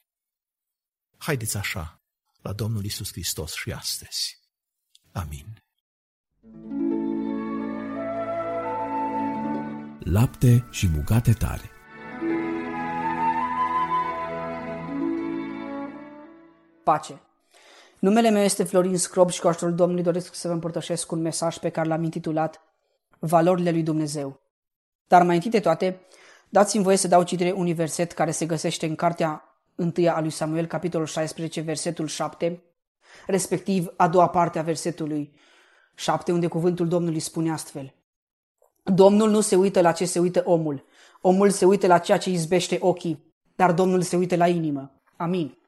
Haideți așa la Domnul Isus Hristos și astăzi. Amin. Lapte și bucate tare pace. Numele meu este Florin Scrob și cu ajutorul Domnului doresc să vă împărtășesc un mesaj pe care l-am intitulat Valorile lui Dumnezeu. Dar mai întâi de toate, dați-mi voie să dau citire unui verset care se găsește în cartea 1 a lui Samuel, capitolul 16, versetul 7, respectiv a doua parte a versetului 7, unde cuvântul Domnului spune astfel. Domnul nu se uită la ce se uită omul. Omul se uită la ceea ce izbește ochii, dar Domnul se uită la inimă. Amin.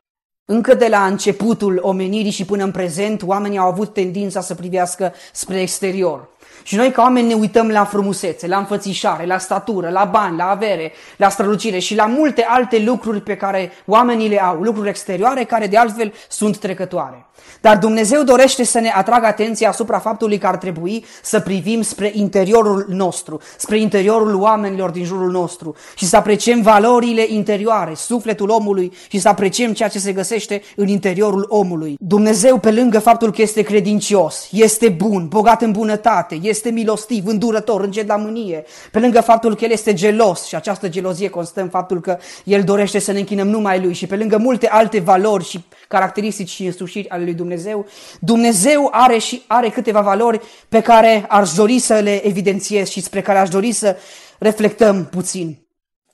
Încă de la începutul omenirii și până în prezent, oamenii au avut tendința să privească spre exterior. Și noi ca oameni ne uităm la frumusețe, la înfățișare, la statură, la bani, la avere, la strălucire și la multe alte lucruri pe care oamenii le au, lucruri exterioare care de altfel sunt trecătoare. Dar Dumnezeu dorește să ne atragă atenția asupra faptului că ar trebui să privim spre interiorul nostru, spre interiorul oamenilor din jurul nostru și să apreciem valorile interioare, sufletul omului și să apreciem ceea ce se găsește în interiorul omului. Dumnezeu, pe lângă faptul că este credincios, este bun, bogat în bunătate, este milostiv, îndurător, încet la mânie, pe lângă faptul că El este gelos și această gelozie constă în faptul că El dorește să ne închinăm numai Lui și pe lângă multe alte valori și caracteristici și însușiri ale lui Dumnezeu, Dumnezeu are și are câteva valori pe care aș dori să le evidențiez și spre care aș dori să reflectăm puțin.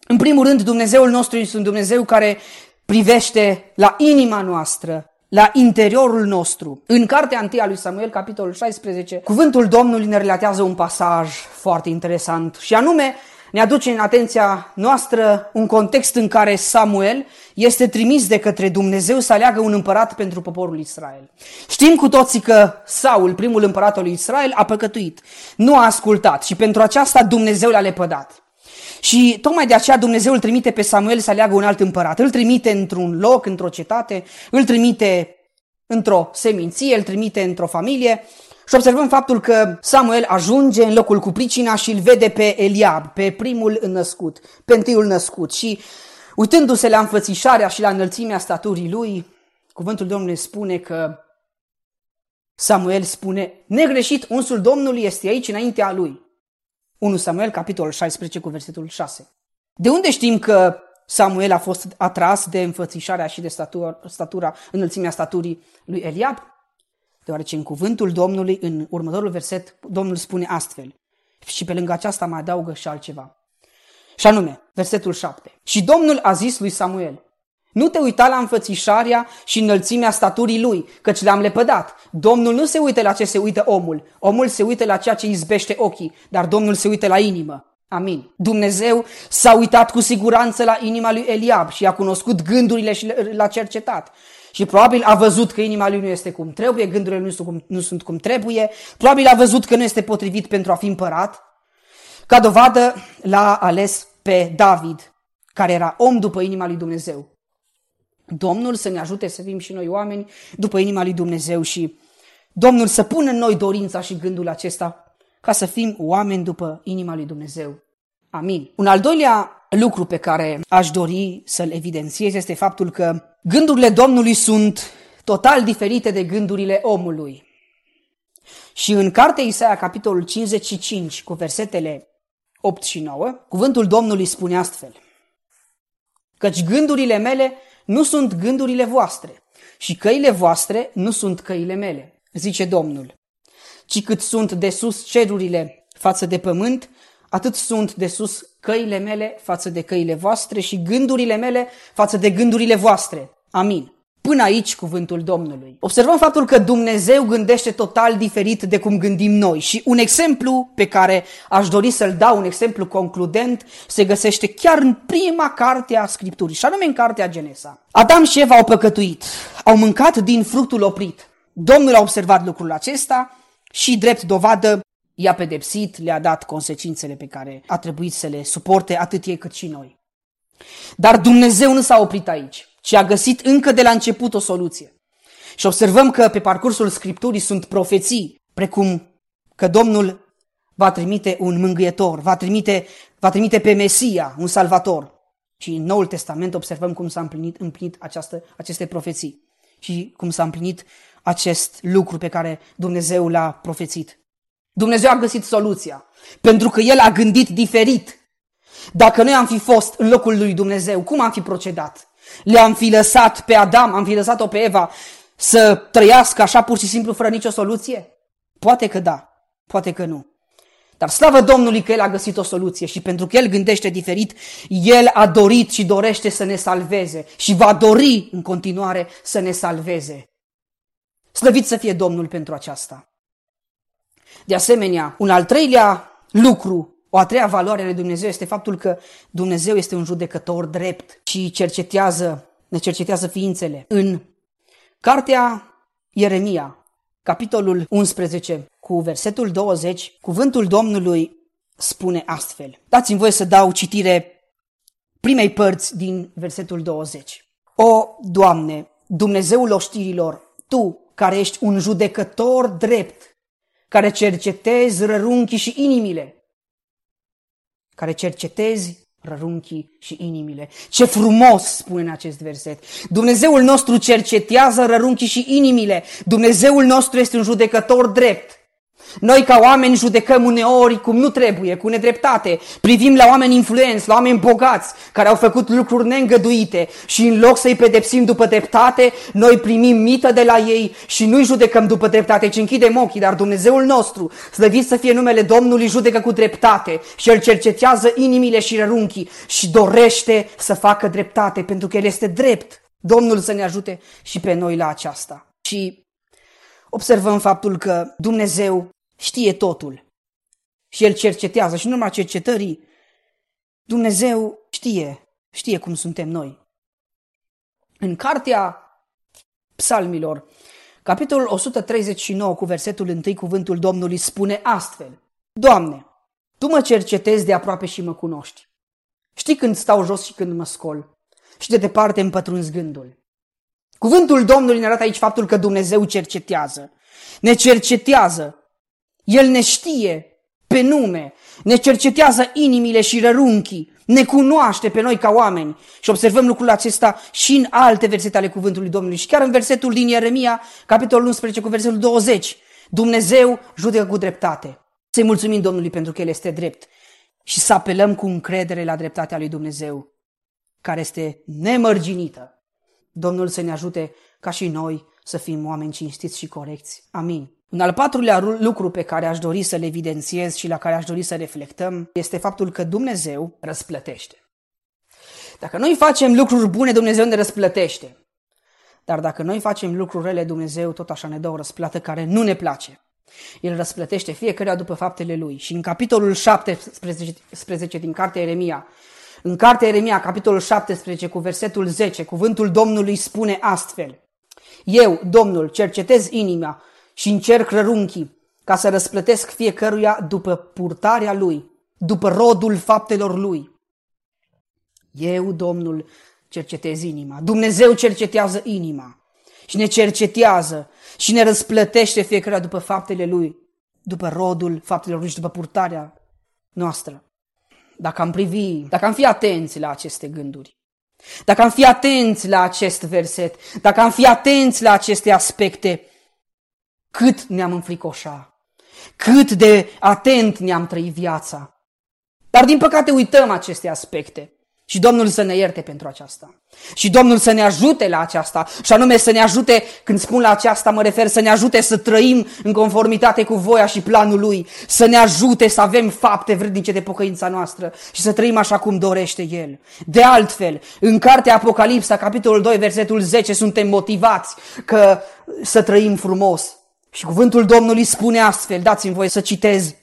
În primul rând, Dumnezeul nostru este un Dumnezeu care privește la inima noastră, la interiorul nostru. În cartea 1 lui Samuel, capitolul 16, cuvântul Domnului ne relatează un pasaj foarte interesant și anume ne aduce în atenția noastră un context în care Samuel este trimis de către Dumnezeu să aleagă un împărat pentru poporul Israel. Știm cu toții că Saul, primul împărat al lui Israel, a păcătuit, nu a ascultat și pentru aceasta Dumnezeu l-a lepădat. Și tocmai de aceea Dumnezeu îl trimite pe Samuel să aleagă un alt împărat. Îl trimite într-un loc, într-o cetate, îl trimite într-o seminție, îl trimite într-o familie și observăm faptul că Samuel ajunge în locul cu pricina și îl vede pe Eliab, pe primul născut, pe întâiul născut. Și uitându-se la înfățișarea și la înălțimea staturii lui, cuvântul Domnului spune că Samuel spune, negreșit, unsul Domnului este aici înaintea lui. 1 Samuel, capitolul 16, cu versetul 6. De unde știm că Samuel a fost atras de înfățișarea și de statura, statura, înălțimea staturii lui Eliab? Deoarece în cuvântul Domnului, în următorul verset, Domnul spune astfel. Și pe lângă aceasta mai adaugă și altceva. Și anume, versetul 7. Și Domnul a zis lui Samuel, nu te uita la înfățișarea și înălțimea staturii lui, căci le-am lepădat. Domnul nu se uită la ce se uită omul. Omul se uită la ceea ce izbește ochii, dar Domnul se uită la inimă. Amin. Dumnezeu s-a uitat cu siguranță la inima lui Eliab și a cunoscut gândurile și l-a cercetat. Și probabil a văzut că inima lui nu este cum trebuie, gândurile lui nu sunt cum, nu sunt cum trebuie, probabil a văzut că nu este potrivit pentru a fi împărat. Ca dovadă l-a ales pe David, care era om după inima lui Dumnezeu. Domnul să ne ajute să fim și noi oameni după inima lui Dumnezeu și Domnul să pună în noi dorința și gândul acesta ca să fim oameni după inima lui Dumnezeu. Amin. Un al doilea lucru pe care aș dori să-l evidențiez este faptul că gândurile Domnului sunt total diferite de gândurile omului. Și în cartea Isaia, capitolul 55, cu versetele 8 și 9, cuvântul Domnului spune astfel. Căci gândurile mele nu sunt gândurile voastre și căile voastre nu sunt căile mele, zice Domnul. Ci cât sunt de sus cerurile față de pământ, atât sunt de sus căile mele față de căile voastre și gândurile mele față de gândurile voastre. Amin. Până aici cuvântul Domnului. Observăm faptul că Dumnezeu gândește total diferit de cum gândim noi și un exemplu pe care aș dori să-l dau, un exemplu concludent, se găsește chiar în prima carte a Scripturii, și anume în cartea Genesa. Adam și Eva au păcătuit, au mâncat din fructul oprit. Domnul a observat lucrul acesta și, drept dovadă, i-a pedepsit, le-a dat consecințele pe care a trebuit să le suporte atât ei cât și noi. Dar Dumnezeu nu s-a oprit aici și a găsit încă de la început o soluție. Și observăm că pe parcursul Scripturii sunt profeții, precum că Domnul va trimite un mângâietor, va trimite, va trimite pe Mesia, un salvator. Și în Noul Testament observăm cum s-a împlinit, împlinit această, aceste profeții și cum s-a împlinit acest lucru pe care Dumnezeu l-a profețit. Dumnezeu a găsit soluția, pentru că El a gândit diferit. Dacă noi am fi fost în locul lui Dumnezeu, cum am fi procedat? Le-am fi lăsat pe Adam, am fi lăsat-o pe Eva să trăiască așa pur și simplu fără nicio soluție? Poate că da, poate că nu. Dar slavă Domnului că El a găsit o soluție și pentru că El gândește diferit, El a dorit și dorește să ne salveze și va dori în continuare să ne salveze. Slăvit să fie Domnul pentru aceasta. De asemenea, un al treilea lucru o a treia valoare ale Dumnezeu este faptul că Dumnezeu este un judecător drept și cercetează, ne cercetează ființele. În cartea Ieremia, capitolul 11, cu versetul 20, cuvântul Domnului spune astfel. Dați-mi voie să dau citire primei părți din versetul 20. O, Doamne, Dumnezeul oștirilor, Tu, care ești un judecător drept, care cercetezi rărunchii și inimile, care cercetezi rărunchii și inimile. Ce frumos spune în acest verset. Dumnezeul nostru cercetează rărunchii și inimile. Dumnezeul nostru este un judecător drept. Noi ca oameni judecăm uneori cum nu trebuie, cu nedreptate. Privim la oameni influenți, la oameni bogați, care au făcut lucruri neîngăduite și în loc să-i pedepsim după dreptate, noi primim mită de la ei și nu-i judecăm după dreptate, ci închidem ochii. Dar Dumnezeul nostru, slăvit să fie numele Domnului, judecă cu dreptate și El cercetează inimile și rărunchii și dorește să facă dreptate, pentru că El este drept. Domnul să ne ajute și pe noi la aceasta. Și observăm faptul că Dumnezeu știe totul. Și el cercetează și în urma cercetării Dumnezeu știe, știe cum suntem noi. În cartea psalmilor, capitolul 139 cu versetul 1, cuvântul Domnului spune astfel. Doamne, Tu mă cercetezi de aproape și mă cunoști. Știi când stau jos și când mă scol și de departe îmi pătrunzi gândul. Cuvântul Domnului ne arată aici faptul că Dumnezeu cercetează. Ne cercetează el ne știe pe nume, ne cercetează inimile și rărunchii, ne cunoaște pe noi ca oameni. Și observăm lucrul acesta și în alte versete ale cuvântului Domnului. Și chiar în versetul din Ieremia, capitolul 11 cu versetul 20, Dumnezeu judecă cu dreptate. Să-i mulțumim Domnului pentru că El este drept și să apelăm cu încredere la dreptatea lui Dumnezeu, care este nemărginită. Domnul să ne ajute ca și noi să fim oameni cinstiți și corecți. Amin. Un al patrulea lucru pe care aș dori să-l evidențiez și la care aș dori să reflectăm este faptul că Dumnezeu răsplătește. Dacă noi facem lucruri bune, Dumnezeu ne răsplătește. Dar dacă noi facem lucruri rele, Dumnezeu tot așa ne dă o răsplată care nu ne place. El răsplătește fiecare după faptele lui. Și în capitolul 17 din cartea Eremia, în cartea Eremia, capitolul 17, cu versetul 10, cuvântul Domnului spune astfel. Eu, Domnul, cercetez inima și încerc rărunchii ca să răsplătesc fiecăruia după purtarea lui, după rodul faptelor lui. Eu, Domnul, cercetez inima. Dumnezeu cercetează inima și ne cercetează și ne răsplătește fiecare după faptele lui, după rodul faptelor lui și după purtarea noastră. Dacă am privi, dacă am fi atenți la aceste gânduri, dacă am fi atenți la acest verset, dacă am fi atenți la aceste aspecte, cât ne-am înfricoșa, cât de atent ne-am trăit viața. Dar din păcate uităm aceste aspecte. Și Domnul să ne ierte pentru aceasta. Și Domnul să ne ajute la aceasta. Și anume să ne ajute, când spun la aceasta, mă refer să ne ajute să trăim în conformitate cu voia și planul Lui. Să ne ajute să avem fapte vrednice de pocăința noastră și să trăim așa cum dorește El. De altfel, în cartea Apocalipsa, capitolul 2, versetul 10, suntem motivați că să trăim frumos. Și cuvântul Domnului spune astfel, dați-mi voie să citez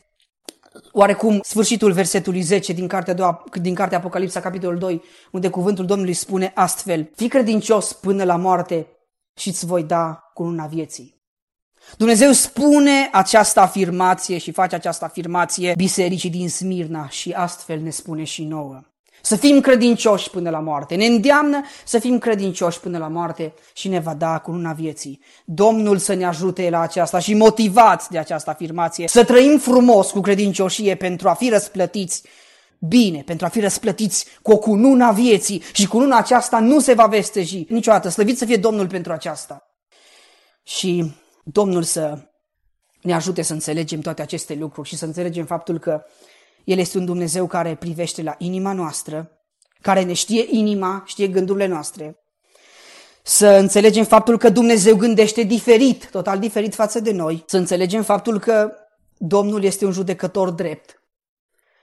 oarecum sfârșitul versetului 10 din cartea, doua, din cartea Apocalipsa, capitolul 2, unde cuvântul Domnului spune astfel, Fii credincios până la moarte și îți voi da cununa vieții. Dumnezeu spune această afirmație și face această afirmație bisericii din Smirna și astfel ne spune și nouă. Să fim credincioși până la moarte. Ne îndeamnă să fim credincioși până la moarte și ne va da cu luna vieții. Domnul să ne ajute la aceasta și motivați de această afirmație să trăim frumos cu credincioșie pentru a fi răsplătiți bine, pentru a fi răsplătiți cu o cununa vieții și cununa aceasta nu se va vesteji niciodată. Slăvit să fie Domnul pentru aceasta. Și Domnul să ne ajute să înțelegem toate aceste lucruri și să înțelegem faptul că el este un Dumnezeu care privește la inima noastră, care ne știe inima, știe gândurile noastre. Să înțelegem faptul că Dumnezeu gândește diferit, total diferit față de noi. Să înțelegem faptul că Domnul este un judecător drept.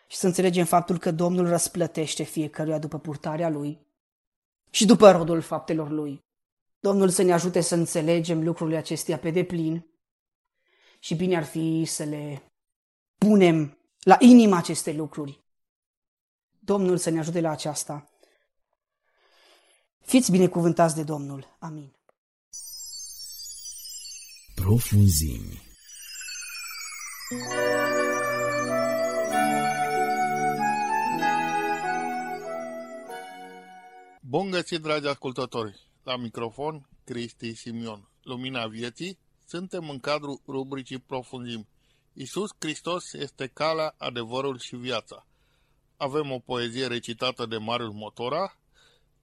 Și să înțelegem faptul că Domnul răsplătește fiecăruia după purtarea lui și după rodul faptelor lui. Domnul să ne ajute să înțelegem lucrurile acestea pe deplin și bine ar fi să le punem la inima aceste lucruri. Domnul să ne ajute la aceasta. Fiți binecuvântați de Domnul. Amin. Profunzimi Bun găsit, dragi ascultători! La microfon, Cristi Simion. Lumina vieții, suntem în cadrul rubricii Profunzimi Isus Hristos este calea, adevărul și viața. Avem o poezie recitată de Marius Motora,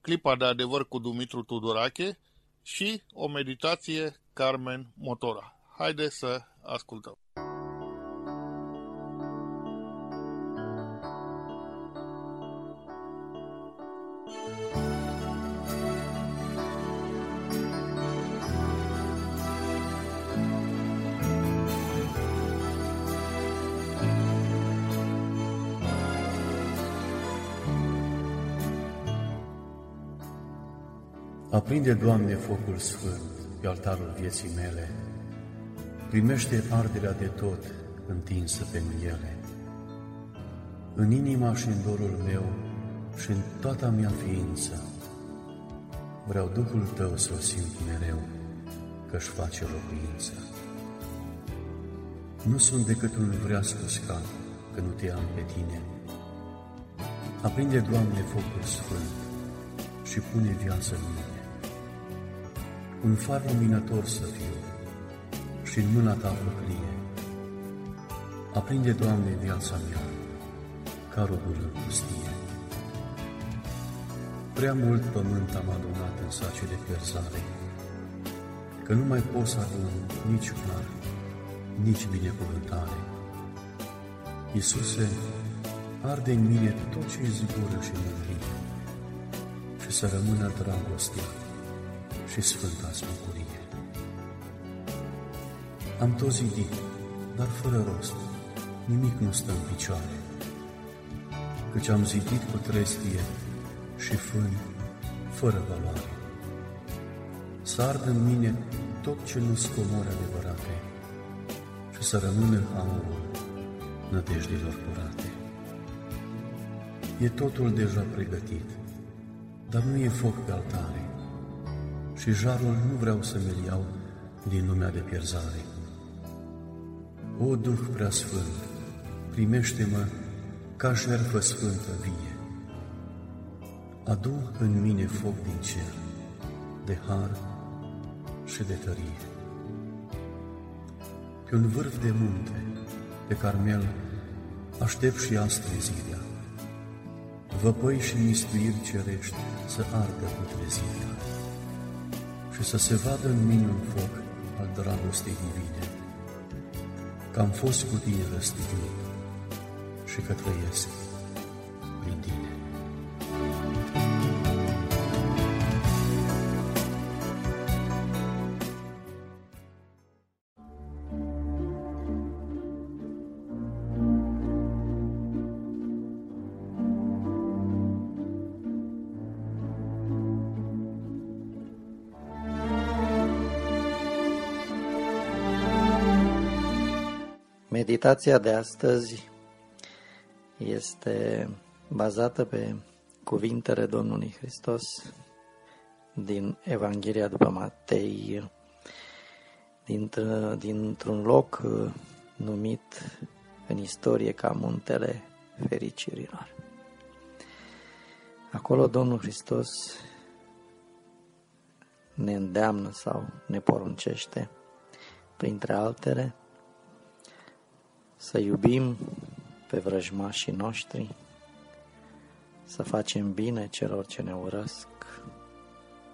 clipa de adevăr cu Dumitru Tudorache și o meditație Carmen Motora. Haideți să ascultăm. Aprinde, Doamne, focul sfânt pe altarul vieții mele. Primește arderea de tot întinsă pe ele. În inima și în dorul meu și în toată mea ființă, vreau Duhul Tău să o simt mereu, că-și face locuință. Nu sunt decât un vrească scat, că nu te am pe tine. Aprinde, Doamne, focul sfânt și pune viață în mine un far luminător să fiu și în mâna ta făclie. Aprinde, Doamne, viața mea, ca rodul în pustie. Prea mult pământ am adunat în sace de pierzare, că nu mai pot să adun nici har, nici binecuvântare. Iisuse, arde în mine tot ce zgură și mândrie și să rămână dragostea și sfânta smucurie. Am tot zidit, dar fără rost, nimic nu stă în picioare. Căci am zidit cu trestie și fân fără valoare. Să ardă în mine tot ce nu scomori adevărate și să rămână aurul nădejdilor curate. E totul deja pregătit, dar nu e foc pe altare și jarul nu vreau să mi iau din lumea de pierzare. O Duh Preasfânt, primește-mă ca jertfă sfântă vie. Adu în mine foc din cer, de har și de tărie. Pe un vârf de munte, pe Carmel, aștept și astăzi zilea. Văpăi și mistuiri cerești să ardă trezirea și să se vadă în mine un foc al dragostei divine, că am fost cu tine răstignit și că trăiesc Meditația de astăzi este bazată pe cuvintele Domnului Hristos din Evanghelia după Matei, dintr-un loc numit în istorie ca Muntele Fericirilor. Acolo Domnul Hristos ne îndeamnă sau ne poruncește, printre altele, să iubim pe vrăjmașii noștri, să facem bine celor ce ne urăsc,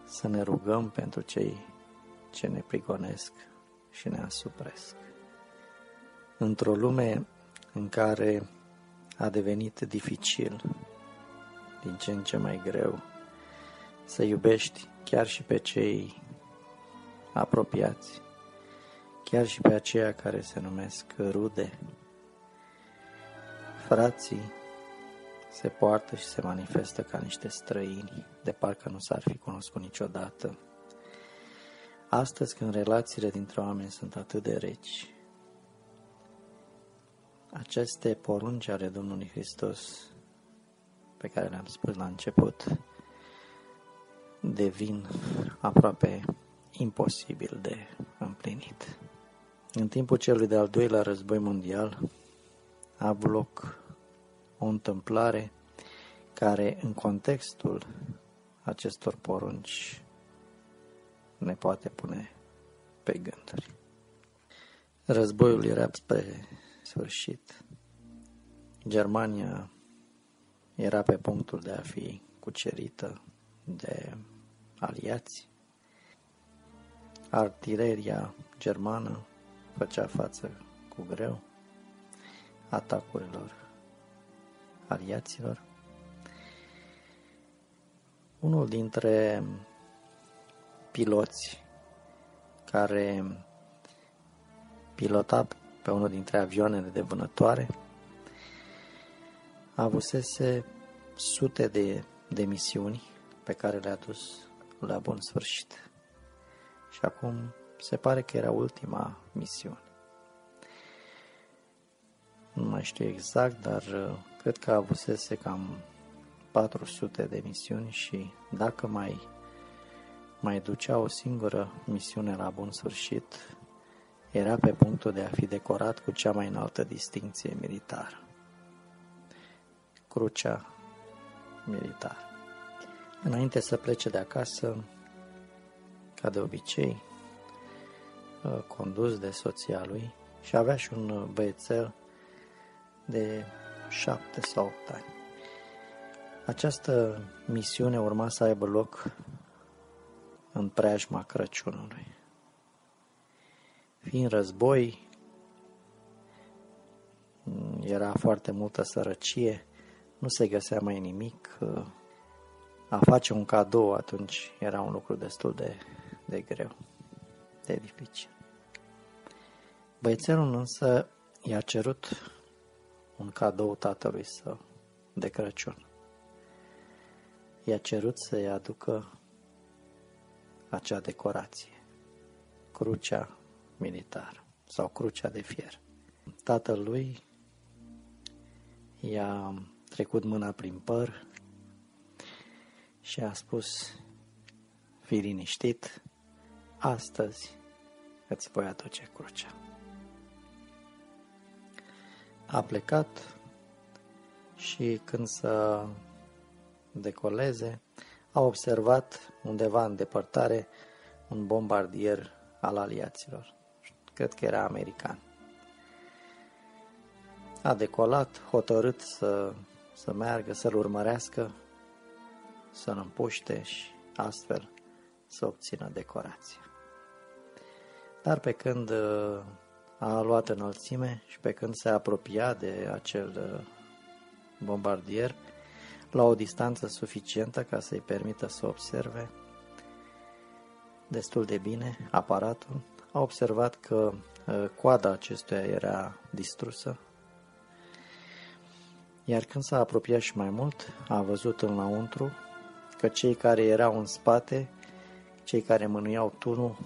să ne rugăm pentru cei ce ne prigonesc și ne asupresc. Într-o lume în care a devenit dificil, din ce în ce mai greu, să iubești chiar și pe cei apropiați, chiar și pe aceia care se numesc rude. Frații se poartă și se manifestă ca niște străini, de parcă nu s-ar fi cunoscut niciodată. Astăzi, când relațiile dintre oameni sunt atât de reci, aceste porunci ale Domnului Hristos, pe care le-am spus la început, devin aproape imposibil de împlinit. În timpul celui de-al doilea război mondial a avut loc o întâmplare care în contextul acestor porunci ne poate pune pe gânduri. Războiul era spre sfârșit. Germania era pe punctul de a fi cucerită de aliați. Artileria germană făcea față cu greu atacurilor aliaților. Unul dintre piloți care pilota pe unul dintre avioanele de vânătoare avusese sute de, de misiuni pe care le-a dus la bun sfârșit. Și acum se pare că era ultima misiune. Nu mai știu exact, dar uh, cred că avusese cam 400 de misiuni și dacă mai, mai ducea o singură misiune la bun sfârșit, era pe punctul de a fi decorat cu cea mai înaltă distinție militară. Crucea militară. Înainte să plece de acasă, ca de obicei, uh, condus de soția lui și avea și un uh, băiețel de șapte sau opt ani. Această misiune urma să aibă loc în preajma Crăciunului. Fiind război, era foarte multă sărăcie, nu se găsea mai nimic. A face un cadou atunci era un lucru destul de, de greu, de dificil. Băiețelul însă i-a cerut un cadou tatălui său de Crăciun. I-a cerut să-i aducă acea decorație, crucea militară sau crucea de fier. Tatălui i-a trecut mâna prin păr și a spus, fii liniștit, astăzi îți voi aduce crucea. A plecat și când să decoleze, a observat undeva în depărtare un bombardier al aliaților. Cred că era american. A decolat, hotărât să, să meargă, să-l urmărească, să-l împuște și astfel să obțină decorația. Dar pe când uh, a luat înălțime și pe când se apropia de acel uh, bombardier, la o distanță suficientă ca să-i permită să observe destul de bine aparatul, a observat că uh, coada acestuia era distrusă, iar când s-a apropiat și mai mult, a văzut înăuntru că cei care erau în spate, cei care mânuiau tunul,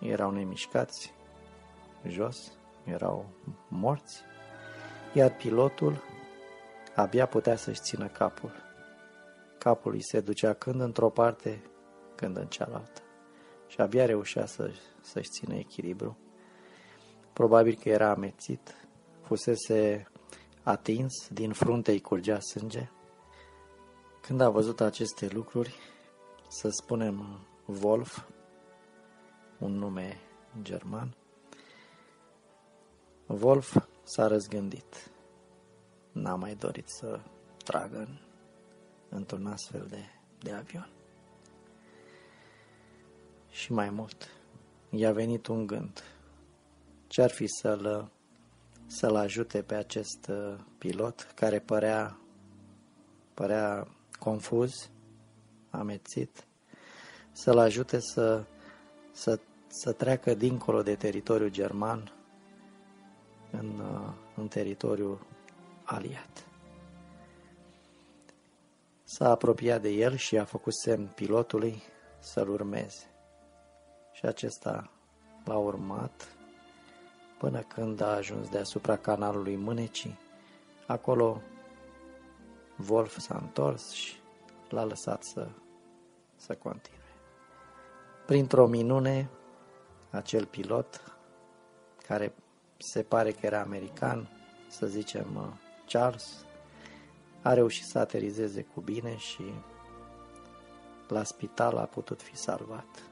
erau nemișcați, jos, erau morți, iar pilotul abia putea să-și țină capul. Capul îi se ducea când într-o parte, când în cealaltă și abia reușea să, să-și țină echilibru. Probabil că era amețit, fusese atins, din frunte îi curgea sânge. Când a văzut aceste lucruri, să spunem Wolf, un nume german, Wolf s-a răzgândit. N-a mai dorit să tragă în, într-un astfel de, de avion. Și mai mult, i-a venit un gând. Ce-ar fi să-l, să-l ajute pe acest uh, pilot care părea, părea confuz, amețit, să-l ajute să, să, să treacă dincolo de teritoriul german în, uh, în teritoriul aliat. S-a apropiat de el și a făcut semn pilotului să-l urmeze. Și acesta l-a urmat până când a ajuns deasupra canalului Mânecii. Acolo Wolf s-a întors și l-a lăsat să, să continue. Printr-o minune, acel pilot, care se pare că era american, să zicem uh, Charles, a reușit să aterizeze cu bine și la spital a putut fi salvat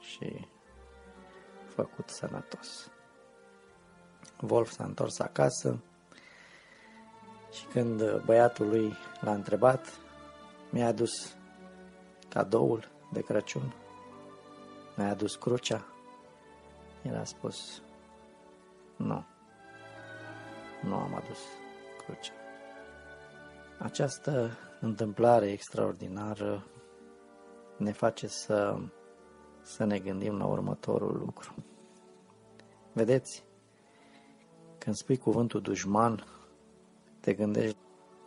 și făcut sănătos. Wolf s-a întors acasă și când băiatul lui l-a întrebat, mi-a adus cadoul de Crăciun, mi-a adus crucea. El a spus, nu, nu am adus crucea. Această întâmplare extraordinară ne face să, să ne gândim la următorul lucru. Vedeți, când spui cuvântul dușman, te gândești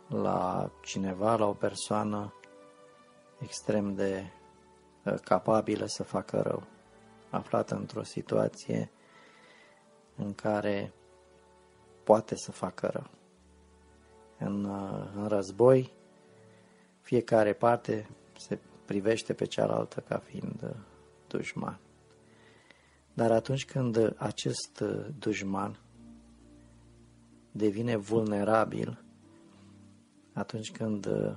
la cineva, la o persoană extrem de uh, capabilă să facă rău, aflată într-o situație în care poate să facă rău. În, uh, în război, fiecare parte se privește pe cealaltă ca fiind uh, dușman. Dar atunci când acest dușman devine vulnerabil atunci când uh,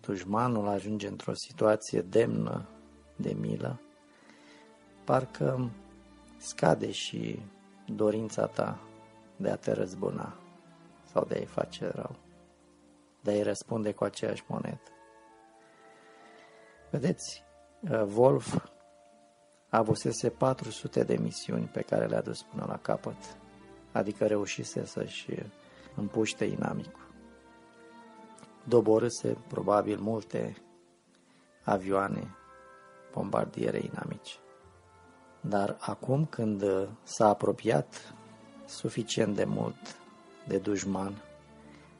dușmanul ajunge într-o situație demnă de milă, parcă scade și dorința ta de a te răzbuna sau de a-i face rău, de a-i răspunde cu aceeași monedă. Vedeți, uh, Wolf avusese 400 de misiuni pe care le-a dus până la capăt adică reușise să-și împuște inamicul. Doborâse probabil multe avioane bombardiere inamice. Dar acum când s-a apropiat suficient de mult de dușman,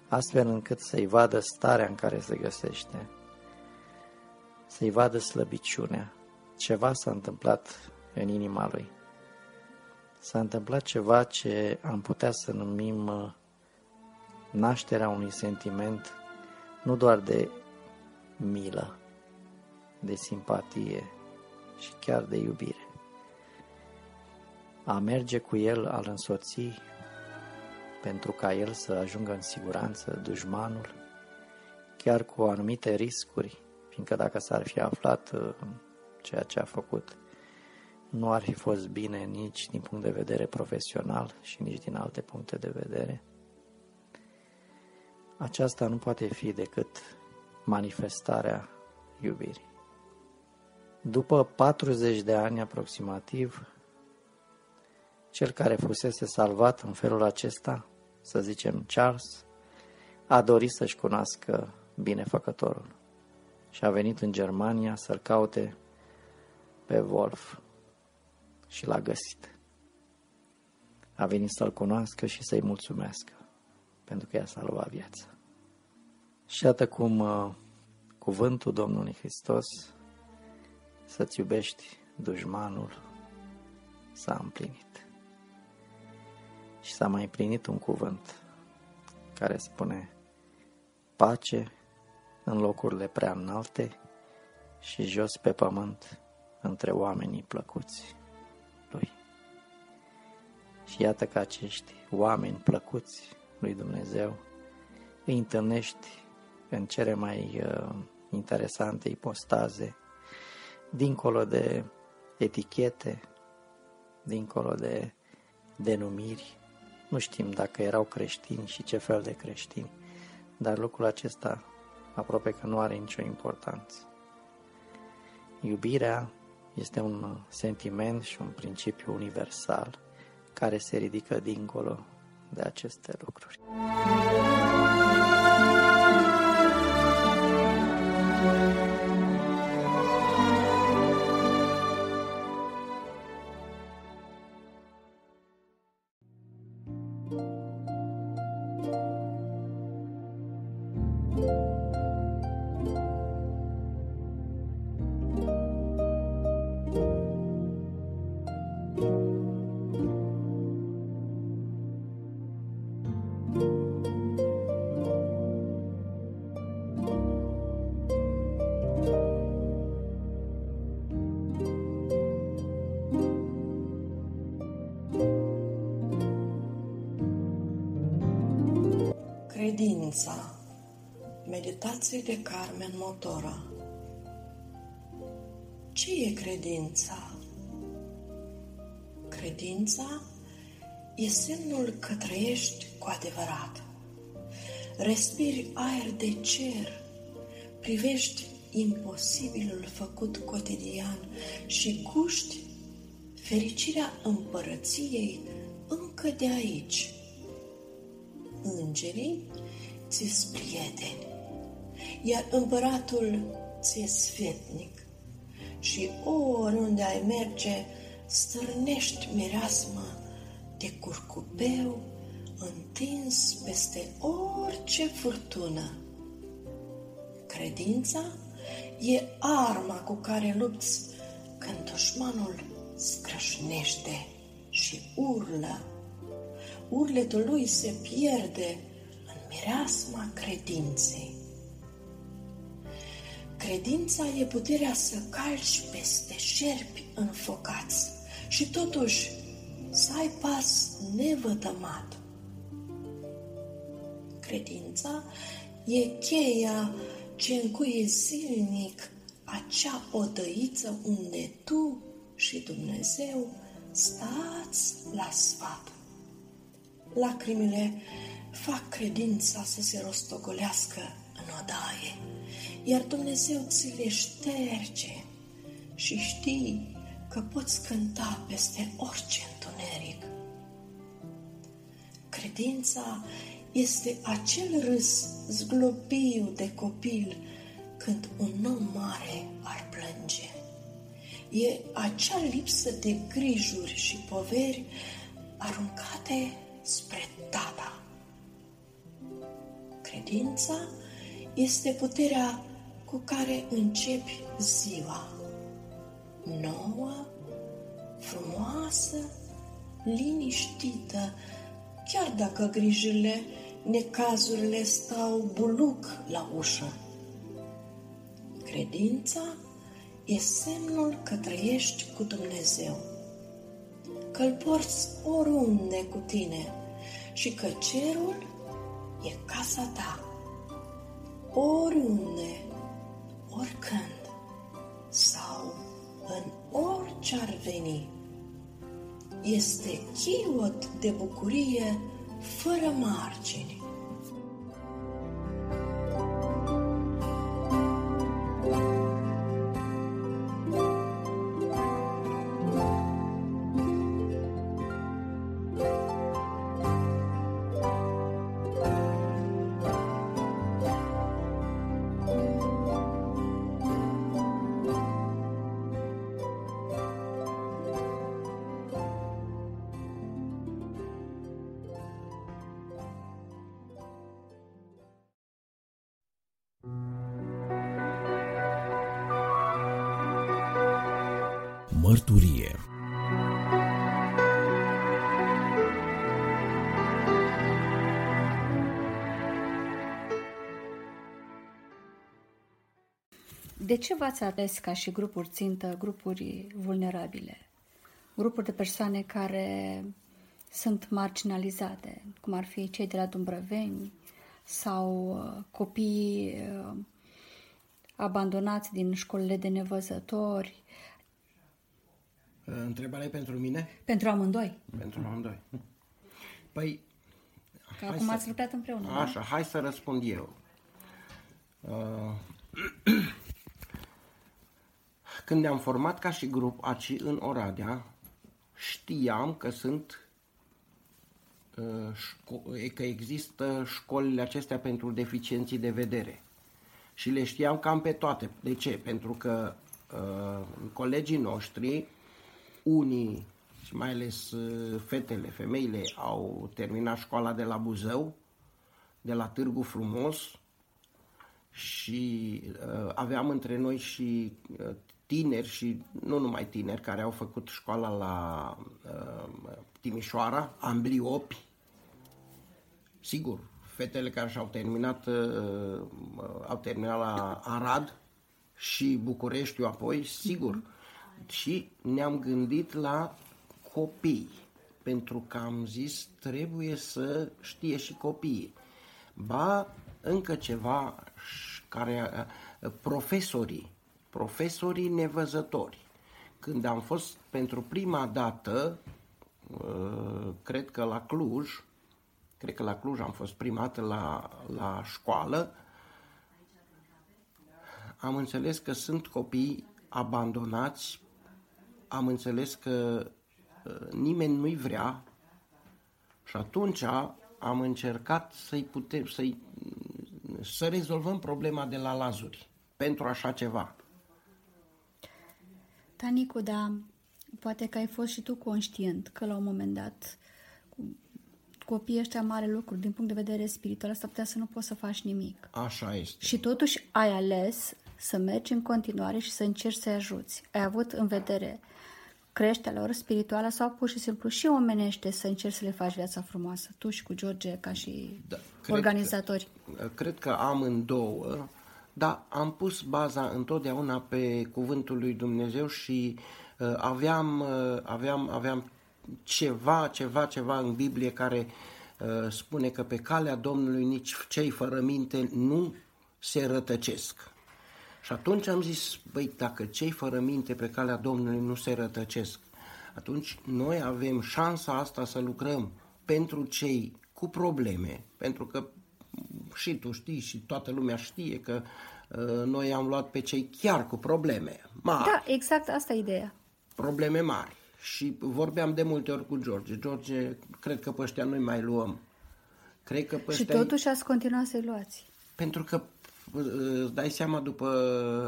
astfel încât să-i vadă starea în care se găsește, să-i vadă slăbiciunea, ceva s-a întâmplat în inima lui. S-a întâmplat ceva ce am putea să numim uh, nașterea unui sentiment nu doar de milă, de simpatie și chiar de iubire. A merge cu el, al însoții, pentru ca el să ajungă în siguranță, dușmanul, chiar cu anumite riscuri, fiindcă dacă s-ar fi aflat uh, ceea ce a făcut, nu ar fi fost bine nici din punct de vedere profesional și nici din alte puncte de vedere. Aceasta nu poate fi decât manifestarea iubirii. După 40 de ani aproximativ, cel care fusese salvat în felul acesta, să zicem Charles, a dorit să-și cunoască binefăcătorul și a venit în Germania să-l caute pe Wolf și l-a găsit. A venit să-l cunoască și să-i mulțumească pentru că i-a salvat viața. Și iată cum uh, cuvântul Domnului Hristos să-ți iubești dușmanul s-a împlinit. Și s-a mai împlinit un cuvânt care spune pace în locurile prea înalte și jos pe pământ între oamenii plăcuți lui. Și iată că acești oameni plăcuți lui Dumnezeu îi întâlnești în cele mai uh, interesante ipostaze, dincolo de etichete, dincolo de denumiri. Nu știm dacă erau creștini și ce fel de creștini, dar lucrul acesta aproape că nu are nicio importanță. Iubirea este un sentiment și un principiu universal care se ridică dincolo de aceste lucruri. Credința e semnul că trăiești cu adevărat. Respiri aer de cer, privești imposibilul făcut cotidian și guști fericirea împărăției încă de aici. Îngerii ți prieteni, iar împăratul ți sfetnic și oriunde ai merge, stârnești mireasmă de curcubeu întins peste orice furtună. Credința e arma cu care lupți când dușmanul scrășnește și urlă. Urletul lui se pierde mireasma credinței. Credința e puterea să calci peste șerpi înfocați și totuși să ai pas nevătămat. Credința e cheia ce încuie zilnic acea odăiță unde tu și Dumnezeu stați la sfat. Lacrimile fac credința să se rostogolească în odaie, iar Dumnezeu ți le șterge și știi că poți cânta peste orice întuneric. Credința este acel râs zglobiu de copil când un om mare ar plânge. e acea lipsă de grijuri și poveri aruncate spre tata. Credința este puterea cu care începi ziua. Nouă, frumoasă, liniștită, chiar dacă grijile, necazurile stau buluc la ușă. Credința e semnul că trăiești cu Dumnezeu, că îl porți oriunde cu tine și că cerul e casa ta, oriunde, oricând sau în orice ar veni. Este chiot de bucurie fără margini. De ce v-ați ales ca și grupuri țintă, grupuri vulnerabile? Grupuri de persoane care sunt marginalizate, cum ar fi cei de la Dumbrăveni sau uh, copii uh, abandonați din școlile de nevăzători. Întrebarea e pentru mine? Pentru amândoi. Pentru amândoi. Păi, Că hai acum să- ați lucrat împreună. da? Așa, hai să răspund eu. Uh, Când ne-am format ca și grup aici în Oradea, știam că sunt uh, șco- că există școlile acestea pentru deficienții de vedere. Și le știam cam pe toate. De ce? Pentru că uh, colegii noștri, unii și mai ales uh, fetele, femeile, au terminat școala de la Buzău, de la Târgu Frumos și uh, aveam între noi și uh, tineri și nu numai tineri care au făcut școala la uh, Timișoara, ambliopi, sigur, fetele care și-au terminat, uh, au terminat la Arad și Bucureștiu apoi, sigur. Și ne-am gândit la copii, pentru că am zis trebuie să știe și copiii. Ba, încă ceva ș- care uh, profesorii, profesorii nevăzători. Când am fost pentru prima dată, uh, cred că la Cluj, cred că la Cluj am fost prima dată la, la școală, am înțeles că sunt copii abandonați, am înțeles că uh, nimeni nu-i vrea și atunci am încercat să-i putem, să-i, să rezolvăm problema de la lazuri pentru așa ceva. Tanicu, da, poate că ai fost și tu conștient că la un moment dat cu copiii ăștia mare lucruri din punct de vedere spiritual, s-ar putea să nu poți să faci nimic. Așa este. Și totuși ai ales să mergi în continuare și să încerci să-i ajuți. Ai avut în vedere creșterea lor spirituală sau pur și simplu și omenește să încerci să le faci viața frumoasă, tu și cu George ca și Da, organizatori. Că, cred că amândouă, dar am pus baza întotdeauna pe cuvântul lui Dumnezeu și uh, aveam, uh, aveam, aveam ceva, ceva, ceva în Biblie care uh, spune că pe calea Domnului nici cei fără minte nu se rătăcesc. Și atunci am zis, băi, dacă cei fără minte pe calea Domnului nu se rătăcesc, atunci noi avem șansa asta să lucrăm pentru cei cu probleme, pentru că și tu știi și toată lumea știe că uh, noi am luat pe cei chiar cu probleme mari, Da, exact asta e ideea. probleme mari. Și vorbeam de multe ori cu George. George, cred că pe ăștia noi mai luăm. Cred că pe Și ăștia- totuși ați continuat să-i luați. pentru că îți dai seama după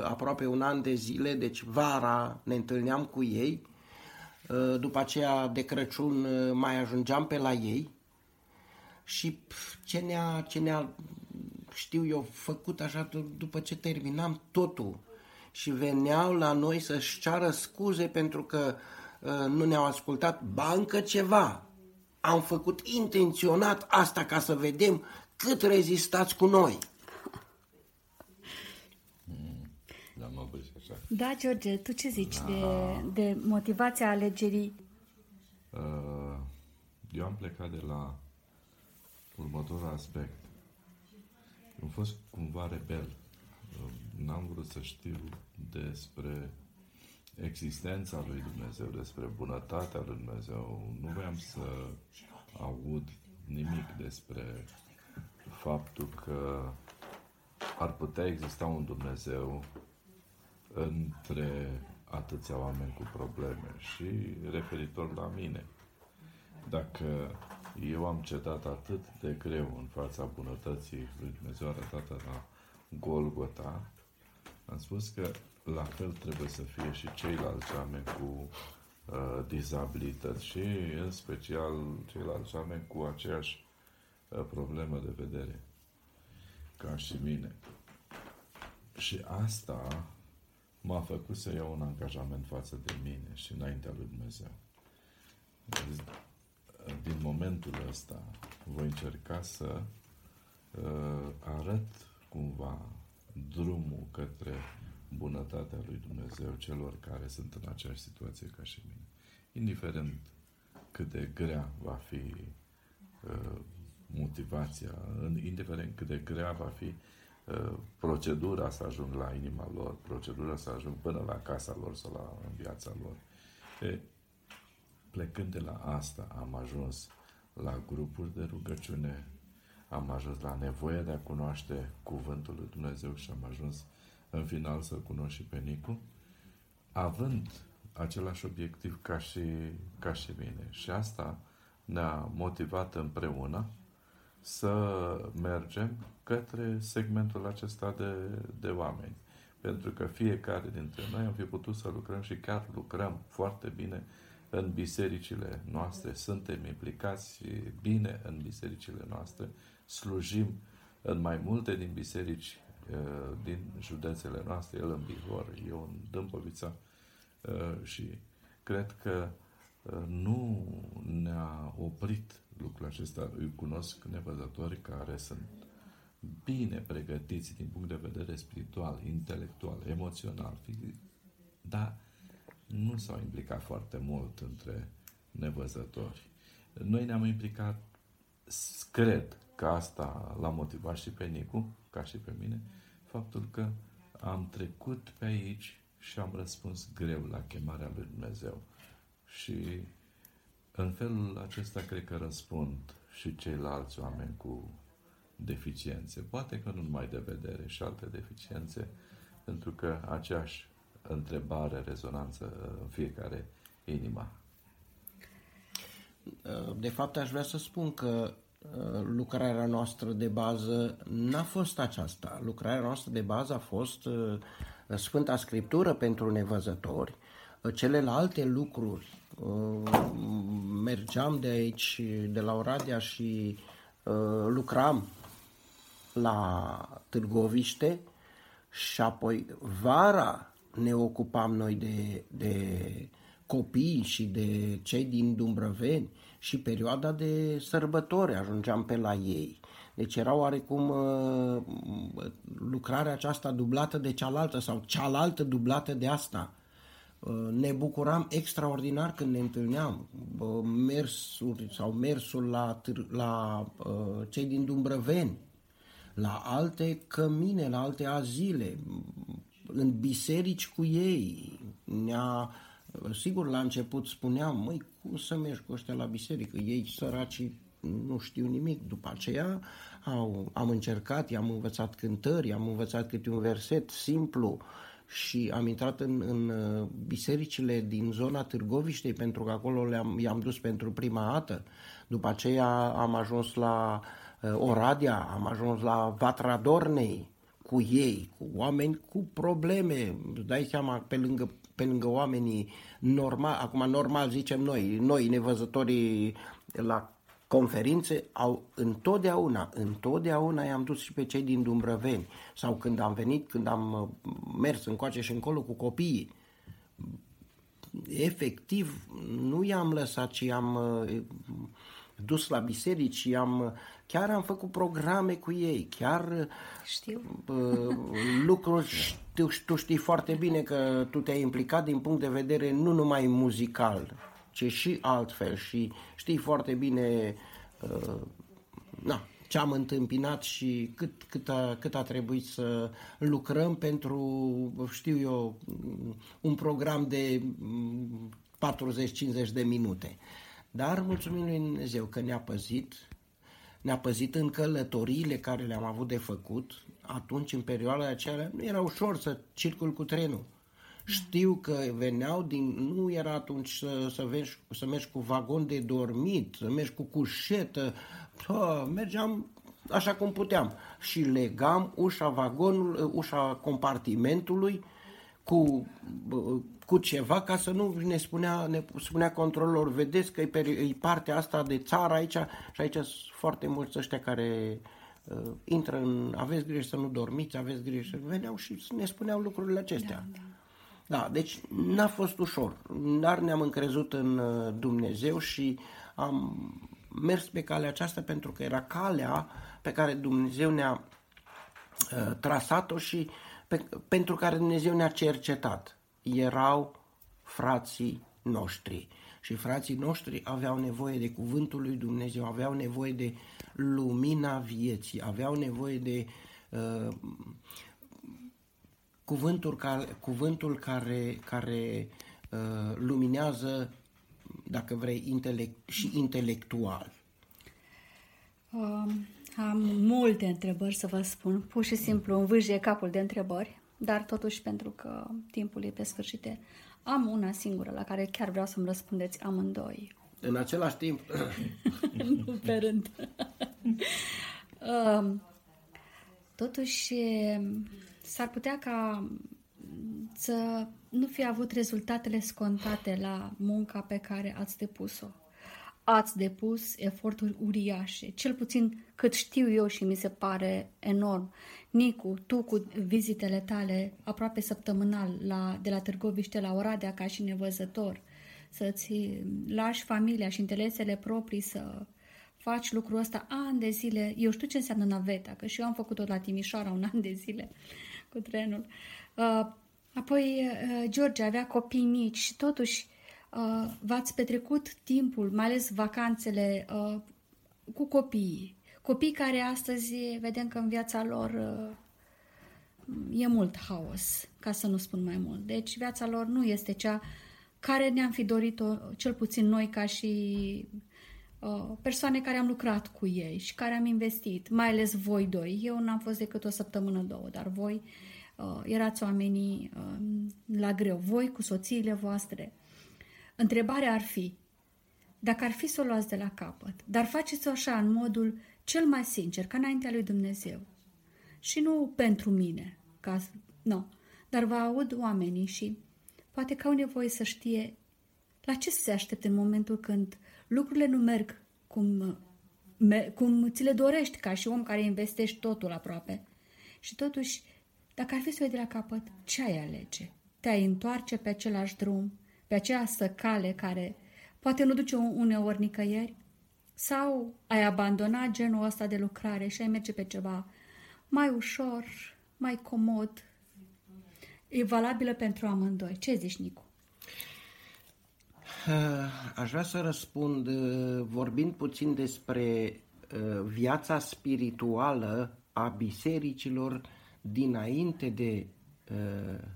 aproape un an de zile, deci vara ne întâlneam cu ei, după aceea de Crăciun mai ajungeam pe la ei și ce ne-a, ce ne-a știu eu, făcut așa după ce terminam totul și veneau la noi să-și ceară scuze pentru că uh, nu ne-au ascultat bancă ceva. Am făcut intenționat asta ca să vedem cât rezistați cu noi. Da, mă așa. Da, George, tu ce zici da. de, de motivația alegerii? Uh, eu am plecat de la următorul aspect. Am fost cumva rebel. N-am vrut să știu despre existența lui Dumnezeu, despre bunătatea lui Dumnezeu. Nu voiam să aud nimic despre faptul că ar putea exista un Dumnezeu între atâția oameni cu probleme și referitor la mine. Dacă eu am cedat atât de greu în fața bunătății lui Dumnezeu arătată la Golgota, am spus că la fel trebuie să fie și ceilalți oameni cu uh, dizabilități și în special ceilalți oameni cu aceeași uh, problemă de vedere ca și mine. Și asta m-a făcut să iau un angajament față de mine și înaintea lui Dumnezeu din momentul ăsta voi încerca să uh, arăt cumva drumul către bunătatea lui Dumnezeu celor care sunt în aceeași situație ca și mine. Indiferent cât de grea va fi uh, motivația, indiferent cât de grea va fi uh, procedura să ajung la inima lor, procedura să ajung până la casa lor sau la viața lor. E, Plecând de la asta, am ajuns la grupuri de rugăciune, am ajuns la nevoia de a cunoaște Cuvântul lui Dumnezeu și am ajuns în final să-L cunosc și pe Nicu, având același obiectiv ca și, ca și mine. Și asta ne-a motivat împreună să mergem către segmentul acesta de, de oameni. Pentru că fiecare dintre noi am fi putut să lucrăm și chiar lucrăm foarte bine în bisericile noastre, suntem implicați bine în bisericile noastre, slujim în mai multe din biserici uh, din județele noastre, el în Bihor, eu în Dâmbovița uh, și cred că uh, nu ne-a oprit lucrul acesta. Îi cunosc nevăzători care sunt bine pregătiți din punct de vedere spiritual, intelectual, emoțional, dar nu s-au implicat foarte mult între nevăzători. Noi ne-am implicat, cred că asta l-a motivat și pe Nicu, ca și pe mine, faptul că am trecut pe aici și am răspuns greu la chemarea lui Dumnezeu. Și în felul acesta cred că răspund și ceilalți oameni cu deficiențe. Poate că nu numai de vedere și alte deficiențe, pentru că aceeași întrebare, rezonanță în fiecare inima. De fapt, aș vrea să spun că uh, lucrarea noastră de bază n-a fost aceasta. Lucrarea noastră de bază a fost uh, Sfânta Scriptură pentru nevăzători, uh, celelalte lucruri. Mergeam de aici, de la Oradea și lucram la Târgoviște și apoi vara ne ocupam noi de, de copii și de cei din Dumbrăveni și perioada de sărbători ajungeam pe la ei. Deci era oarecum uh, lucrarea aceasta dublată de cealaltă sau cealaltă dublată de asta. Uh, ne bucuram extraordinar când ne întâlneam. Uh, mersuri sau mersul la, la uh, cei din Dumbrăveni, la alte cămine, la alte azile, în biserici cu ei. Ne-a, sigur, la început spuneam, măi, cum să mergi cu ăștia la biserică? Ei, săraci, nu știu nimic. După aceea au, am încercat, i-am învățat cântări, am învățat câte un verset simplu și am intrat în, în uh, bisericile din zona Târgoviștei pentru că acolo le-am, i-am dus pentru prima dată. După aceea am ajuns la uh, Oradea, am ajuns la Vatra Dornei, cu ei, cu oameni cu probleme. Dai seama, pe lângă, pe lângă oamenii normal, acum normal zicem noi, noi nevăzătorii la conferințe au întotdeauna, întotdeauna i-am dus și pe cei din Dumbrăveni sau când am venit, când am uh, mers încoace și încolo cu copiii. Efectiv, nu i-am lăsat, ci i-am uh, dus la biserici, i-am, uh, chiar am făcut programe cu ei, chiar Știu. lucruri, știu, tu știi foarte bine că tu te-ai implicat din punct de vedere nu numai muzical, ci și altfel și știi foarte bine uh, na, ce am întâmpinat și cât, cât, a, cât a trebuit să lucrăm pentru, știu eu, un program de 40-50 de minute. Dar mulțumim lui Dumnezeu că ne-a păzit, ne-a păzit în călătoriile care le-am avut de făcut. Atunci, în perioada aceea, nu era ușor să circul cu trenul știu că veneau din... Nu era atunci să, să, vezi, să mergi cu vagon de dormit, să mergi cu cușetă. Pă, mergeam așa cum puteam. Și legam ușa vagonului, ușa compartimentului cu, cu ceva ca să nu ne spunea, ne spunea controlor, vedeți că e, e partea asta de țară aici și aici sunt foarte mulți ăștia care uh, intră în, aveți grijă să nu dormiți, aveți grijă, veneau și ne spuneau lucrurile acestea. Da, da. Da, deci n-a fost ușor, dar ne-am încrezut în uh, Dumnezeu și am mers pe calea aceasta pentru că era calea pe care Dumnezeu ne-a uh, trasat-o și pe, pentru care Dumnezeu ne-a cercetat. Erau frații noștri și frații noștri aveau nevoie de cuvântul lui Dumnezeu, aveau nevoie de lumina vieții, aveau nevoie de uh, cuvântul care, cuvântul care, care uh, luminează, dacă vrei, intelect, și intelectual? Um, am multe întrebări să vă spun. Pur și simplu învârje capul de întrebări, dar totuși pentru că timpul e pe sfârșit, am una singură la care chiar vreau să-mi răspundeți amândoi. În același timp? nu pe rând. um, totuși, s-ar putea ca să nu fi avut rezultatele scontate la munca pe care ați depus-o. Ați depus eforturi uriașe, cel puțin cât știu eu și mi se pare enorm. Nicu, tu cu vizitele tale aproape săptămânal la, de la Târgoviște la Oradea ca și nevăzător, să-ți lași familia și interesele proprii să faci lucrul ăsta ani de zile. Eu știu ce înseamnă naveta, că și eu am făcut-o la Timișoara un an de zile cu trenul. Uh, apoi uh, George avea copii mici și totuși uh, v-ați petrecut timpul, mai ales vacanțele, uh, cu copiii. Copii care astăzi vedem că în viața lor uh, e mult haos, ca să nu spun mai mult. Deci viața lor nu este cea care ne-am fi dorit-o, cel puțin noi ca și uh, persoane care am lucrat cu ei și care am investit, mai ales voi doi. Eu n-am fost decât o săptămână, două, dar voi uh, erați oamenii uh, la greu, voi cu soțiile voastre. Întrebarea ar fi, dacă ar fi să o luați de la capăt, dar faceți-o așa, în modul cel mai sincer, ca înaintea lui Dumnezeu. Și nu pentru mine, ca, nu, dar vă aud oamenii și poate că au nevoie să știe la ce se aștepte în momentul când lucrurile nu merg cum, cum ți le dorești ca și om care investești totul aproape. Și totuși, dacă ar fi să o de la capăt, ce ai alege? Te-ai întoarce pe același drum, pe această cale care poate nu duce uneori nicăieri? Sau ai abandona genul ăsta de lucrare și ai merge pe ceva mai ușor, mai comod? E valabilă pentru amândoi. Ce zici, Nicu? Aș vrea să răspund vorbind puțin despre viața spirituală a bisericilor dinainte de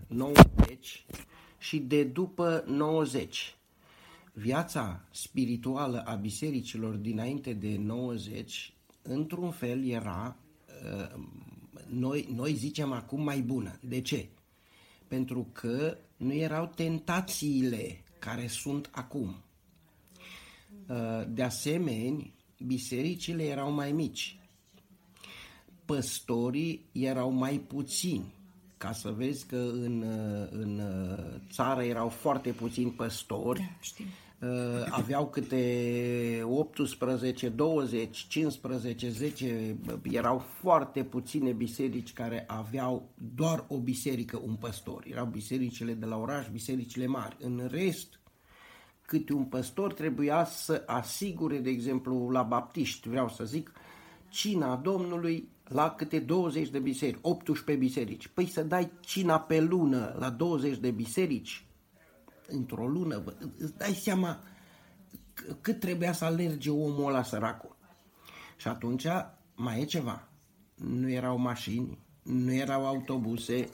90 și de după 90. Viața spirituală a bisericilor dinainte de 90, într-un fel, era, noi, noi zicem acum, mai bună. De ce? Pentru că nu erau tentațiile care sunt acum. Uh, de asemenea, bisericile erau mai mici. păstorii erau mai puțini. Ca să vezi că în, uh, în uh, țară erau foarte puțini păstori. Da, știu. Uh, aveau câte 18, 20, 15, 10, erau foarte puține biserici care aveau doar o biserică, un păstor. Erau bisericile de la oraș, bisericile mari. În rest, câte un păstor trebuia să asigure, de exemplu, la baptiști, vreau să zic, cina Domnului la câte 20 de biserici, 18 biserici. Păi să dai cina pe lună la 20 de biserici, într-o lună, îți dai seama cât trebuia să alerge omul ăla săracul. Și atunci mai e ceva. Nu erau mașini, nu erau autobuse,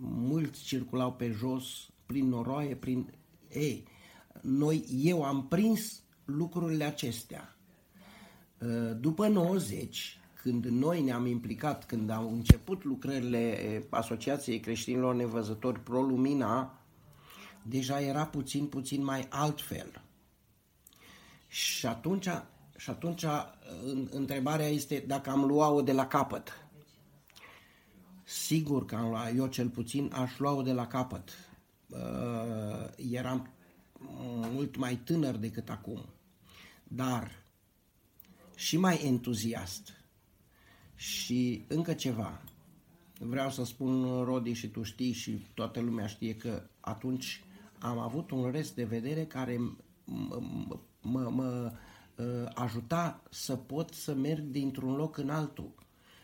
mulți circulau pe jos, prin noroaie, prin... Ei, noi, eu am prins lucrurile acestea. După 90, când noi ne-am implicat, când au început lucrările Asociației Creștinilor Nevăzători Pro Lumina, deja era puțin, puțin mai altfel. Și atunci, și atunci întrebarea este dacă am luat-o de la capăt. Sigur că am luat, eu cel puțin aș lua-o de la capăt. Uh, eram mult mai tânăr decât acum, dar și mai entuziast. Și încă ceva, vreau să spun, Rodi, și tu știi și toată lumea știe că atunci am avut un rest de vedere care mă, mă uh, ajuta să pot să merg dintr-un loc în altul.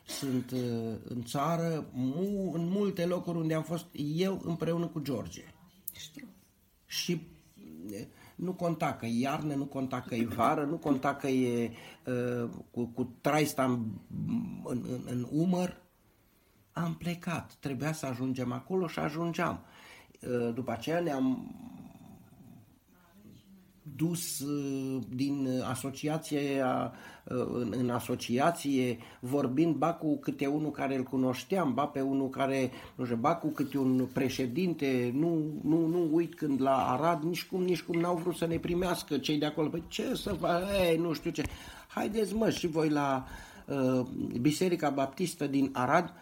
Sunt uh, în țară, mu- în multe locuri unde am fost eu împreună cu George. Știu. Și nu conta că e iarnă, nu conta că e vară, nu conta că e uh, cu, cu traista în, în, în, în umăr. Am plecat, trebuia să ajungem acolo și ajungeam. Uh, după aceea ne-am dus uh, din asociație uh, în, în asociație, vorbind ba cu câte unul care îl cunoșteam, ba pe unul care, nu știu, ba cu câte un președinte, nu, nu, nu uit când la Arad, nici cum, nici cum n-au vrut să ne primească cei de acolo. Păi ce să fac, ei, nu știu ce. Haideți mă și voi la uh, Biserica Baptistă din Arad,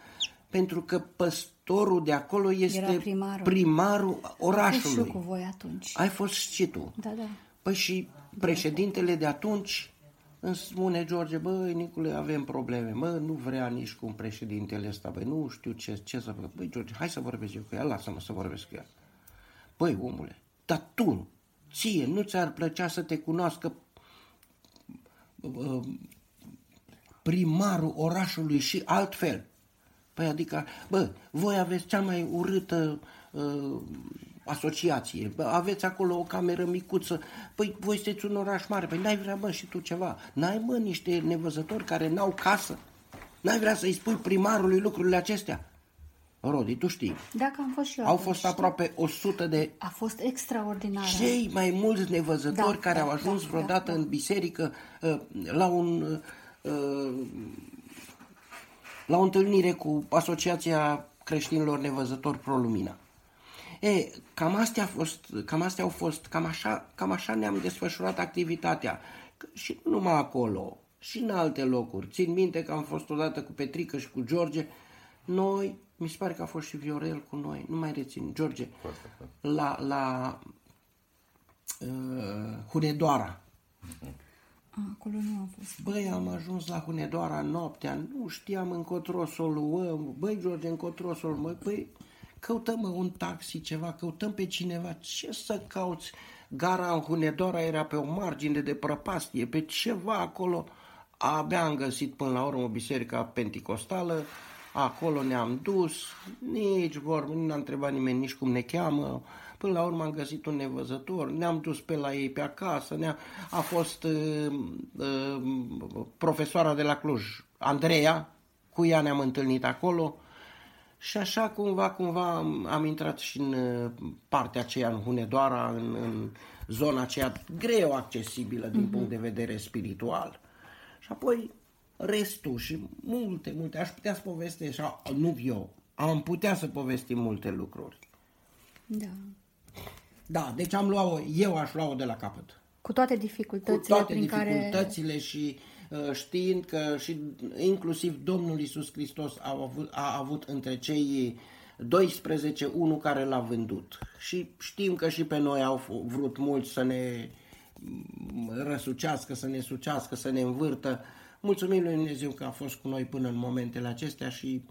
pentru că păstorul de acolo este Era primarul, primarul orașului. Ai fost și cu voi atunci. Ai fost și tu. Da, da. Păi și președintele de atunci îmi spune George, băi, Nicule, avem probleme, mă, nu vrea nici cum președintele ăsta, băi, nu știu ce, ce să fac. Băi, George, hai să vorbesc eu cu el, lasă-mă să vorbesc cu el. Băi, omule, dar tu, ție, nu ți-ar plăcea să te cunoască uh, primarul orașului și altfel? Păi adică, bă, voi aveți cea mai urâtă uh, asociație, bă, aveți acolo o cameră micuță, păi voi sunteți un oraș mare, păi n-ai vrea, mă, și tu ceva, n-ai, mă, niște nevăzători care n-au casă, n-ai vrea să-i spui primarului lucrurile acestea? Rodi, tu știi. Dacă am fost și eu Au atunci, fost știu. aproape 100 de A fost extraordinar. cei mai mulți nevăzători Da, care da, au ajuns da, vreodată da, da. în biserică uh, la un uh, la o întâlnire cu Asociația Creștinilor Nevăzători Pro Lumina. E, cam astea, a fost, cam astea au fost, cam așa, cam așa ne-am desfășurat activitatea. Că Și nu numai acolo, și în alte locuri. Țin minte că am fost odată cu Petrică și cu George. Noi, mi se pare că a fost și Viorel cu noi, nu mai rețin, George, la, la uh, Hunedoara. A, acolo nu am fost. Băi, am ajuns la Hunedoara noaptea, nu știam încotro să o luăm. Băi, George, încotro să o luăm. Băi, căutăm mă, un taxi, ceva, căutăm pe cineva. Ce să cauți? Gara în Hunedoara era pe o margine de prăpastie, pe ceva acolo. Abia am găsit până la urmă o biserică penticostală, acolo ne-am dus, nici vorbă, nu ne-a întrebat nimeni nici cum ne cheamă. Până la urmă am găsit un nevăzător, ne-am dus pe la ei pe acasă, ne-a, a fost uh, uh, profesoara de la Cluj, Andreea, cu ea ne-am întâlnit acolo și așa cumva, cumva am, am intrat și în uh, partea aceea, în Hunedoara, în, în zona aceea greu accesibilă din punct de vedere spiritual. Și apoi restul și multe, multe, aș putea să povestesc, sau nu eu, am putea să povestim multe lucruri. Da. Da, deci am luat-o, eu aș lua-o de la capăt. Cu toate Cu dificultățile toate prin care... dificultățile și uh, știind că și inclusiv Domnul Isus Hristos a avut, a avut între cei 12 unul care l-a vândut. Și știm că și pe noi au vrut mulți să ne mm, răsucească, să ne sucească, să ne învârtă. Mulțumim lui Dumnezeu că a fost cu noi până în momentele acestea și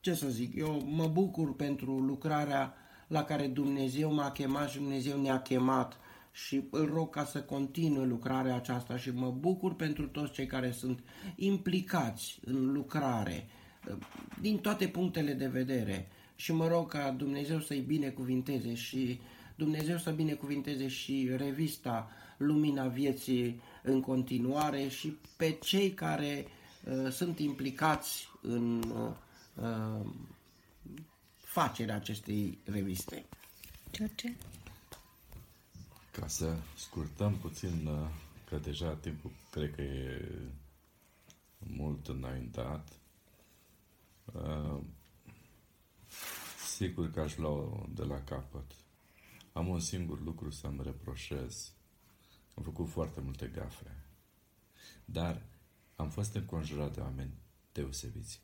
ce să zic, eu mă bucur pentru lucrarea la care Dumnezeu m-a chemat și Dumnezeu ne-a chemat și îl rog ca să continue lucrarea aceasta și mă bucur pentru toți cei care sunt implicați în lucrare din toate punctele de vedere și mă rog ca Dumnezeu să-i binecuvinteze și Dumnezeu să binecuvinteze și revista Lumina Vieții în continuare și pe cei care uh, sunt implicați în uh, facerea acestei reviste. George? Ca să scurtăm puțin, uh, că deja timpul cred că e mult înaintat, uh, sigur că aș lua de la capăt. Am un singur lucru să-mi reproșez. Am făcut foarte multe gafe. Dar am fost înconjurat de oameni deosebiți.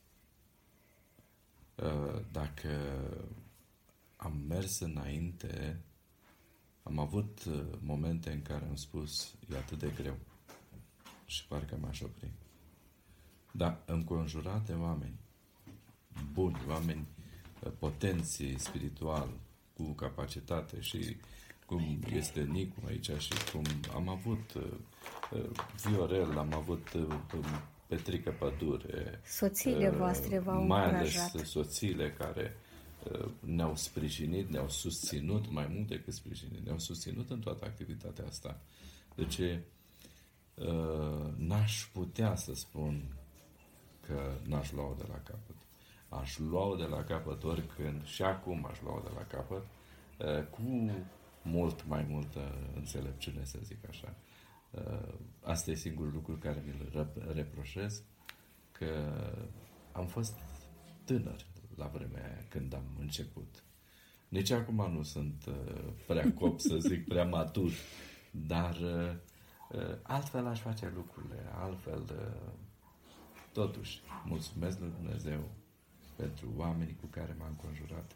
Uh, dacă am mers înainte, am avut uh, momente în care am spus, e atât de greu și parcă m-aș opri. Dar înconjurat de oameni buni, oameni uh, potenții spiritual, cu capacitate și cum este Nicu aici și cum am avut Viorel, am avut Petrică Pădure. Soțiile uh, voastre v-au Mai încurajat. ales soțiile care uh, ne-au sprijinit, ne-au susținut, mai mult decât sprijinit, ne-au susținut în toată activitatea asta. Deci, uh, n-aș putea să spun că n-aș lua de la capăt. Aș lua de la capăt oricând și acum aș lua de la capăt cu mult mai multă înțelepciune, să zic așa. Uh, asta e singurul lucru care mi-l reproșez, că am fost tânăr la vremea aia când am început. Nici acum nu sunt uh, prea cop, să zic, prea matur, dar uh, altfel aș face lucrurile, altfel totuși mulțumesc lui Dumnezeu pentru oamenii cu care m-am conjurat.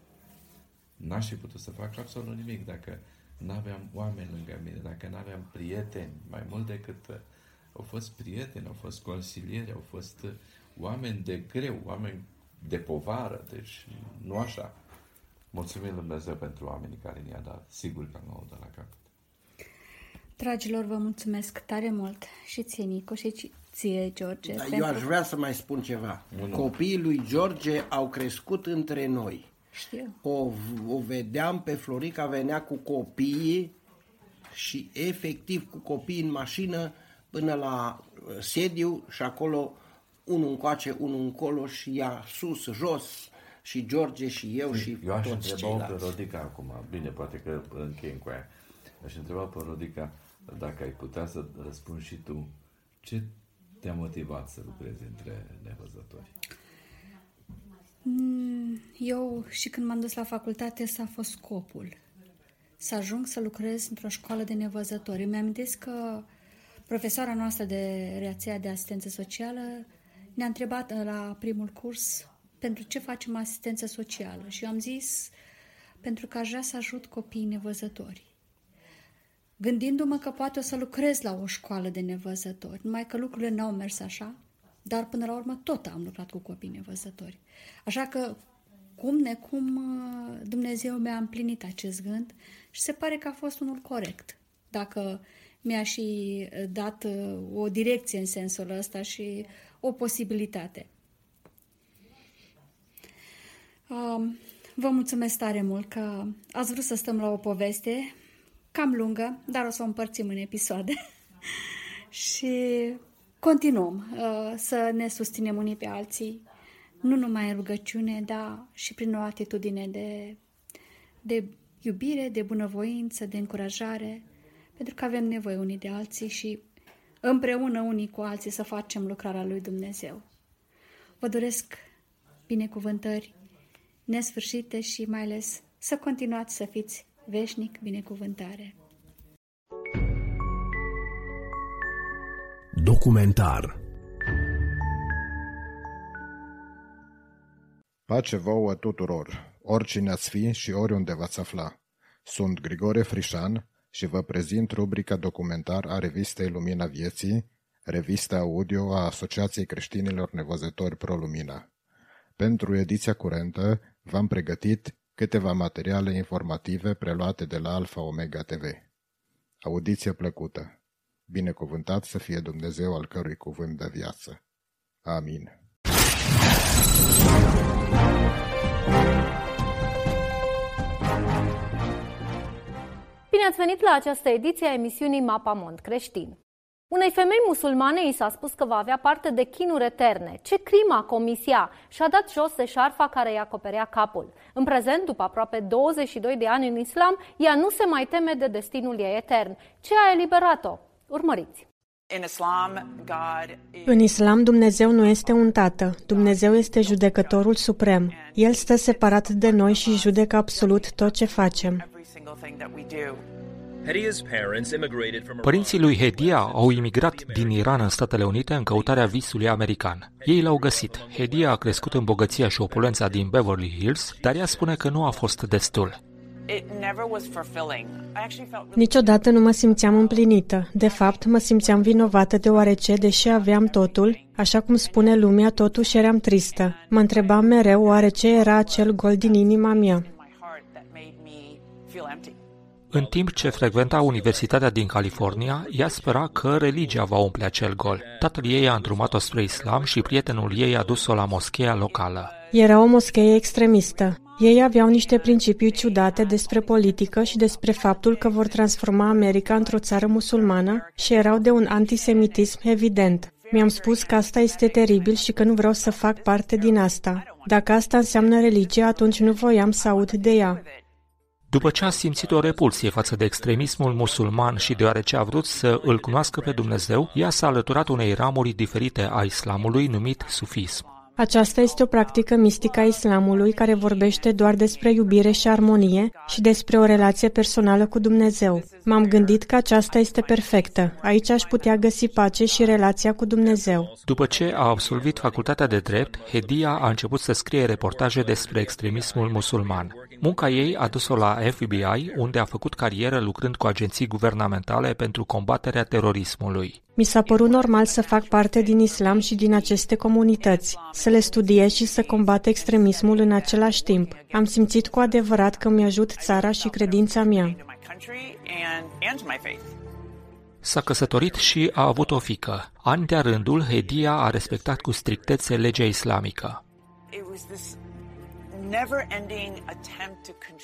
N-aș fi putut să fac absolut nimic dacă nu aveam oameni lângă mine, dacă nu aveam prieteni, mai mult decât uh, au fost prieteni, au fost consilieri, au fost uh, oameni de greu, oameni de povară, deci nu așa. Mulțumim Lui Dumnezeu pentru oamenii care ne-a dat. Sigur că nu de la capăt. Dragilor, vă mulțumesc tare mult și ție, Nico, și ție, George. Da, pentru... Eu aș vrea să mai spun ceva. Nu. Copiii lui George au crescut între noi. Știu. O, o vedeam pe Florica, venea cu copiii și efectiv cu copiii în mașină până la uh, sediu și acolo unul încoace, unul încolo și ea sus, jos și George și eu și eu aș toți întreba ceilalți. pe Rodica acum, bine, poate că încheiem cu aia. Aș întreba pe Rodica dacă ai putea să răspunzi și tu ce te-a motivat să lucrezi între nevăzători? Mm, eu și când m-am dus la facultate, s a fost scopul. Să ajung să lucrez într-o școală de nevăzători. Îmi amintesc că profesoara noastră de reația de asistență socială ne-a întrebat la primul curs pentru ce facem asistență socială și eu am zis pentru că aș vrea să ajut copiii nevăzători. Gândindu-mă că poate o să lucrez la o școală de nevăzători, numai că lucrurile n-au mers așa, dar până la urmă tot am lucrat cu copii nevăzători. Așa că cum necum uh, Dumnezeu mi-a împlinit acest gând și se pare că a fost unul corect. Dacă mi-a și uh, dat uh, o direcție în sensul ăsta și o posibilitate. Um, vă mulțumesc tare mult că ați vrut să stăm la o poveste cam lungă, dar o să o împărțim în episoade. și continuăm uh, să ne susținem unii pe alții, nu numai în rugăciune, dar și prin o atitudine de, de iubire, de bunăvoință, de încurajare, pentru că avem nevoie unii de alții și împreună unii cu alții să facem lucrarea lui Dumnezeu. Vă doresc binecuvântări nesfârșite și mai ales să continuați să fiți veșnic binecuvântare. Documentar Pace vouă tuturor, oricine ați fi și oriunde v-ați afla. Sunt Grigore Frișan și vă prezint rubrica documentar a revistei Lumina Vieții, revista audio a Asociației Creștinilor Nevăzători Pro Lumina. Pentru ediția curentă v-am pregătit câteva materiale informative preluate de la Alfa Omega TV. Audiție plăcută! Binecuvântat să fie Dumnezeu al cărui cuvânt de viață. Amin. Bine ați venit la această ediție a emisiunii Mapamont Creștin. Unei femei musulmane i s-a spus că va avea parte de chinuri eterne. Ce crima comisia? Și-a dat jos de șarfa care îi acoperea capul. În prezent, după aproape 22 de ani în islam, ea nu se mai teme de destinul ei etern. Ce a eliberat-o? Urmăriți! În islam, Dumnezeu nu este un tată. Dumnezeu este judecătorul suprem. El stă separat de noi și judecă absolut tot ce facem. Părinții lui Hedia au imigrat din Iran în Statele Unite în căutarea visului american. Ei l-au găsit. Hedia a crescut în bogăția și opulența din Beverly Hills, dar ea spune că nu a fost destul. Niciodată nu mă simțeam împlinită. De fapt, mă simțeam vinovată deoarece, deși aveam totul, așa cum spune lumea, totuși eram tristă. Mă întrebam mereu oarece era acel gol din inima mea. În timp ce frecventa Universitatea din California, ea spera că religia va umple acel gol. Tatăl ei a îndrumat-o spre islam și prietenul ei a dus-o la moscheea locală. Era o moschee extremistă. Ei aveau niște principii ciudate despre politică și despre faptul că vor transforma America într-o țară musulmană și erau de un antisemitism evident. Mi-am spus că asta este teribil și că nu vreau să fac parte din asta. Dacă asta înseamnă religie, atunci nu voiam să aud de ea. După ce a simțit o repulsie față de extremismul musulman și deoarece a vrut să îl cunoască pe Dumnezeu, ea s-a alăturat unei ramuri diferite a islamului numit sufism. Aceasta este o practică mistică a islamului care vorbește doar despre iubire și armonie și despre o relație personală cu Dumnezeu. M-am gândit că aceasta este perfectă. Aici aș putea găsi pace și relația cu Dumnezeu. După ce a absolvit facultatea de drept, Hedia a început să scrie reportaje despre extremismul musulman. Munca ei a dus-o la FBI, unde a făcut carieră lucrând cu agenții guvernamentale pentru combaterea terorismului. Mi s-a părut normal să fac parte din islam și din aceste comunități, să le studiez și să combat extremismul în același timp. Am simțit cu adevărat că mi-ajut țara și credința mea. S-a căsătorit și a avut o fică. Ani de rândul, Hedia a respectat cu strictețe legea islamică.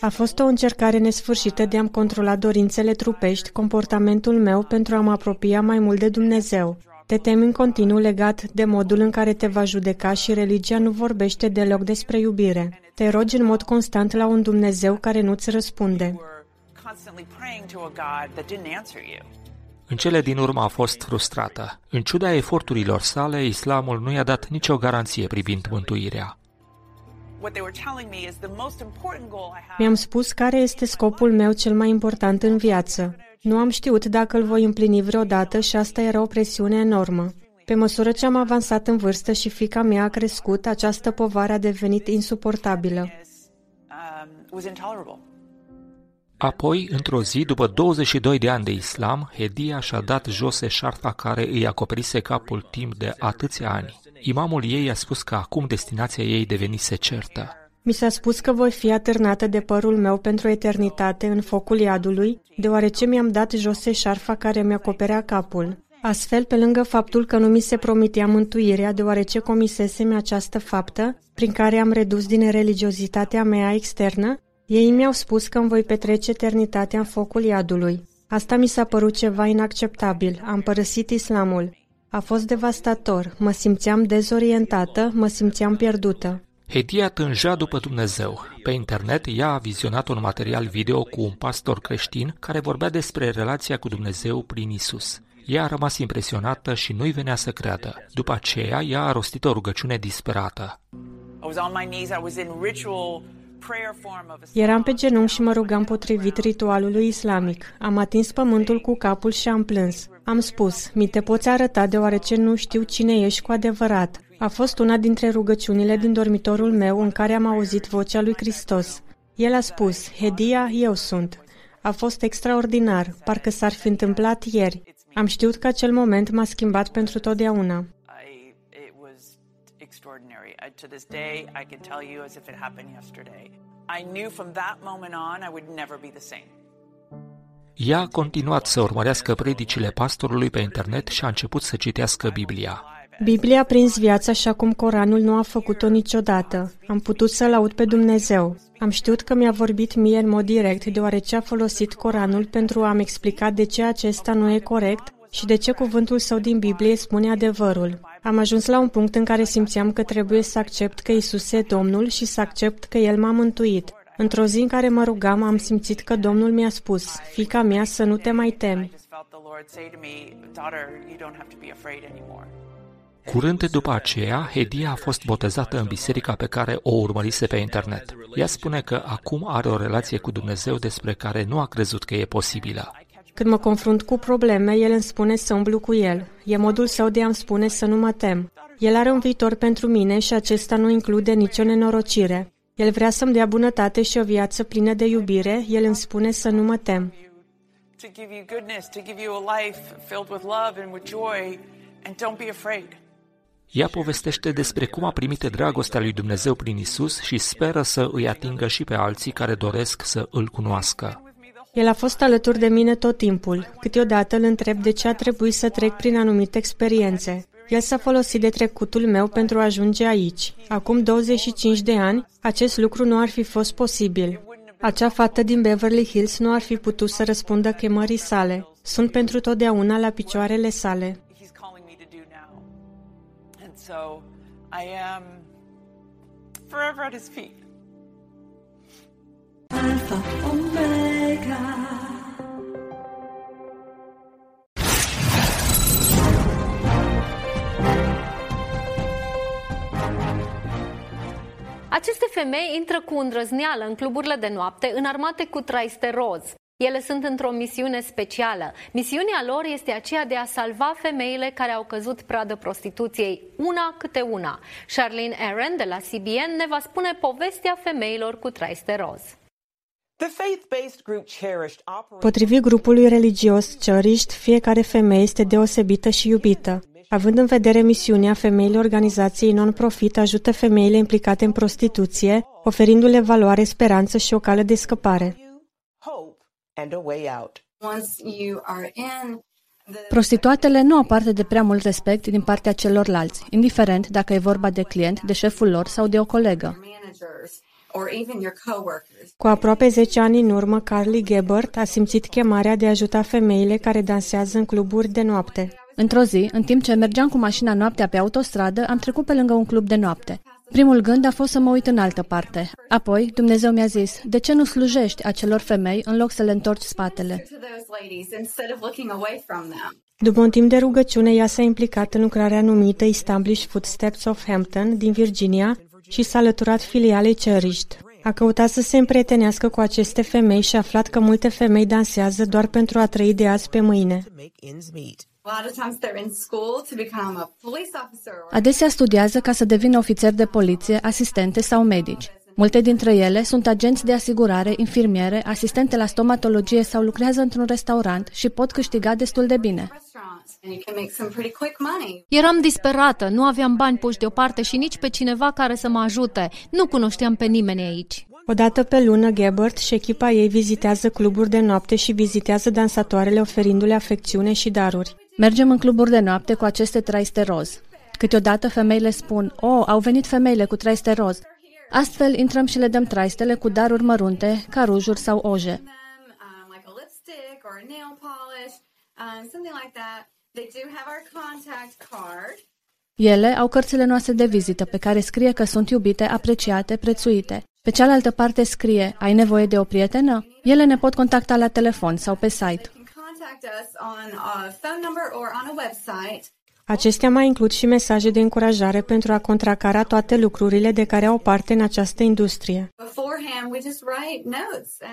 A fost o încercare nesfârșită de a-mi controla dorințele trupești, comportamentul meu pentru a mă apropia mai mult de Dumnezeu. Te temi în continuu legat de modul în care te va judeca și religia nu vorbește deloc despre iubire. Te rogi în mod constant la un Dumnezeu care nu-ți răspunde. În cele din urmă a fost frustrată. În ciuda eforturilor sale, islamul nu i-a dat nicio garanție privind mântuirea. Mi-am spus care este scopul meu cel mai important în viață. Nu am știut dacă îl voi împlini vreodată și asta era o presiune enormă. Pe măsură ce am avansat în vârstă și fica mea a crescut, această povară a devenit insuportabilă. Um, Apoi, într-o zi, după 22 de ani de islam, Hedia și-a dat jos eșarfa care îi acoperise capul timp de atâția ani. Imamul ei a spus că acum destinația ei devenise certă. Mi s-a spus că voi fi atârnată de părul meu pentru eternitate în focul iadului, deoarece mi-am dat jos eșarfa care mi-acoperea capul. Astfel, pe lângă faptul că nu mi se promitea mântuirea deoarece comisesem această faptă, prin care am redus din religiozitatea mea externă, ei mi-au spus că îmi voi petrece eternitatea în focul iadului. Asta mi s-a părut ceva inacceptabil. Am părăsit islamul. A fost devastator. Mă simțeam dezorientată, mă simțeam pierdută. Hedia tânja după Dumnezeu. Pe internet, ea a vizionat un material video cu un pastor creștin care vorbea despre relația cu Dumnezeu prin Isus. Ea a rămas impresionată și nu-i venea să creadă. După aceea, ea a rostit o rugăciune disperată. Eram pe genunchi și mă rugam potrivit ritualului islamic. Am atins pământul cu capul și am plâns. Am spus, mi te poți arăta deoarece nu știu cine ești cu adevărat. A fost una dintre rugăciunile din dormitorul meu în care am auzit vocea lui Hristos. El a spus, Hedia, eu sunt. A fost extraordinar, parcă s-ar fi întâmplat ieri. Am știut că acel moment m-a schimbat pentru totdeauna. To this day, I can tell you as if it happened yesterday. I knew from that moment on I would never be the same. Ea a continuat să urmărească predicile pastorului pe internet și a început să citească Biblia. Biblia a prins viața așa cum Coranul nu a făcut-o niciodată. Am putut să-L aud pe Dumnezeu. Am știut că mi-a vorbit mie în mod direct, deoarece a folosit Coranul pentru a-mi explica de ce acesta nu e corect și de ce cuvântul său din Biblie spune adevărul. Am ajuns la un punct în care simțeam că trebuie să accept că Isus e Domnul și să accept că El m-a mântuit. Într-o zi în care mă rugam, am simțit că Domnul mi-a spus, fica mea, să nu te mai temi. Curând după aceea, Hedia a fost botezată în biserica pe care o urmărise pe internet. Ea spune că acum are o relație cu Dumnezeu despre care nu a crezut că e posibilă. Când mă confrunt cu probleme, el îmi spune să umblu cu el. E modul său de a-mi spune să nu mă tem. El are un viitor pentru mine și acesta nu include nicio nenorocire. El vrea să-mi dea bunătate și o viață plină de iubire. El îmi spune să nu mă tem. Ea povestește despre cum a primit dragostea lui Dumnezeu prin Isus și speră să îi atingă și pe alții care doresc să îl cunoască. El a fost alături de mine tot timpul. Câteodată îl întreb de ce a trebuit să trec prin anumite experiențe. El s-a folosit de trecutul meu pentru a ajunge aici. Acum 25 de ani, acest lucru nu ar fi fost posibil. Acea fată din Beverly Hills nu ar fi putut să răspundă chemării sale. Sunt pentru totdeauna la picioarele sale. forever at his feet. Alpha Omega. Aceste femei intră cu îndrăzneală în cluburile de noapte înarmate cu traiste roz. Ele sunt într-o misiune specială. Misiunea lor este aceea de a salva femeile care au căzut pradă prostituției, una câte una. Charlene Aaron de la CBN ne va spune povestea femeilor cu traiste roz. Potrivit grupului religios Cherished, fiecare femeie este deosebită și iubită. Având în vedere misiunea, femeile organizației non-profit ajută femeile implicate în prostituție, oferindu-le valoare, speranță și o cale de scăpare. Prostituatele nu au parte de prea mult respect din partea celorlalți, indiferent dacă e vorba de client, de șeful lor sau de o colegă. Cu aproape 10 ani în urmă, Carly Gebert a simțit chemarea de a ajuta femeile care dansează în cluburi de noapte. Într-o zi, în timp ce mergeam cu mașina noaptea pe autostradă, am trecut pe lângă un club de noapte. Primul gând a fost să mă uit în altă parte. Apoi, Dumnezeu mi-a zis, de ce nu slujești acelor femei în loc să le întorci spatele? După un timp de rugăciune, ea s-a implicat în lucrarea numită Established Footsteps of Hampton din Virginia și s-a alăturat filialei Cherished. A căutat să se împrietenească cu aceste femei și a aflat că multe femei dansează doar pentru a trăi de azi pe mâine. Adesea studiază ca să devină ofițer de poliție, asistente sau medici. Multe dintre ele sunt agenți de asigurare, infirmiere, asistente la stomatologie sau lucrează într-un restaurant și pot câștiga destul de bine. Eram disperată, nu aveam bani puși deoparte și nici pe cineva care să mă ajute. Nu cunoșteam pe nimeni aici. Odată pe lună, Gebert și echipa ei vizitează cluburi de noapte și vizitează dansatoarele oferindu-le afecțiune și daruri. Mergem în cluburi de noapte cu aceste traiste roz. Câteodată femeile spun, oh, au venit femeile cu traiste roz. Astfel intrăm și le dăm traistele cu daruri mărunte, ca rujuri sau oje. Ele au cărțile noastre de vizită pe care scrie că sunt iubite, apreciate, prețuite. Pe cealaltă parte scrie, ai nevoie de o prietenă? Ele ne pot contacta la telefon sau pe site. Acestea mai includ și mesaje de încurajare pentru a contracara toate lucrurile de care au parte în această industrie.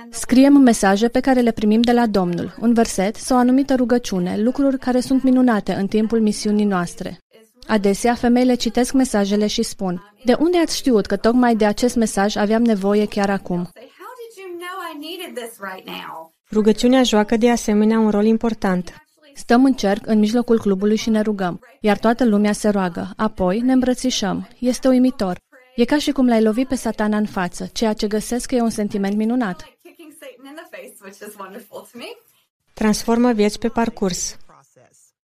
Scriem mesaje pe care le primim de la Domnul, un verset sau o anumită rugăciune, lucruri care sunt minunate în timpul misiunii noastre. Adesea, femeile citesc mesajele și spun, de unde ați știut că tocmai de acest mesaj aveam nevoie chiar acum? Rugăciunea joacă de asemenea un rol important. Stăm în cerc în mijlocul clubului și ne rugăm, iar toată lumea se roagă. Apoi ne îmbrățișăm. Este uimitor. E ca și cum l-ai lovit pe satana în față, ceea ce găsesc că e un sentiment minunat. Transformă vieți pe parcurs.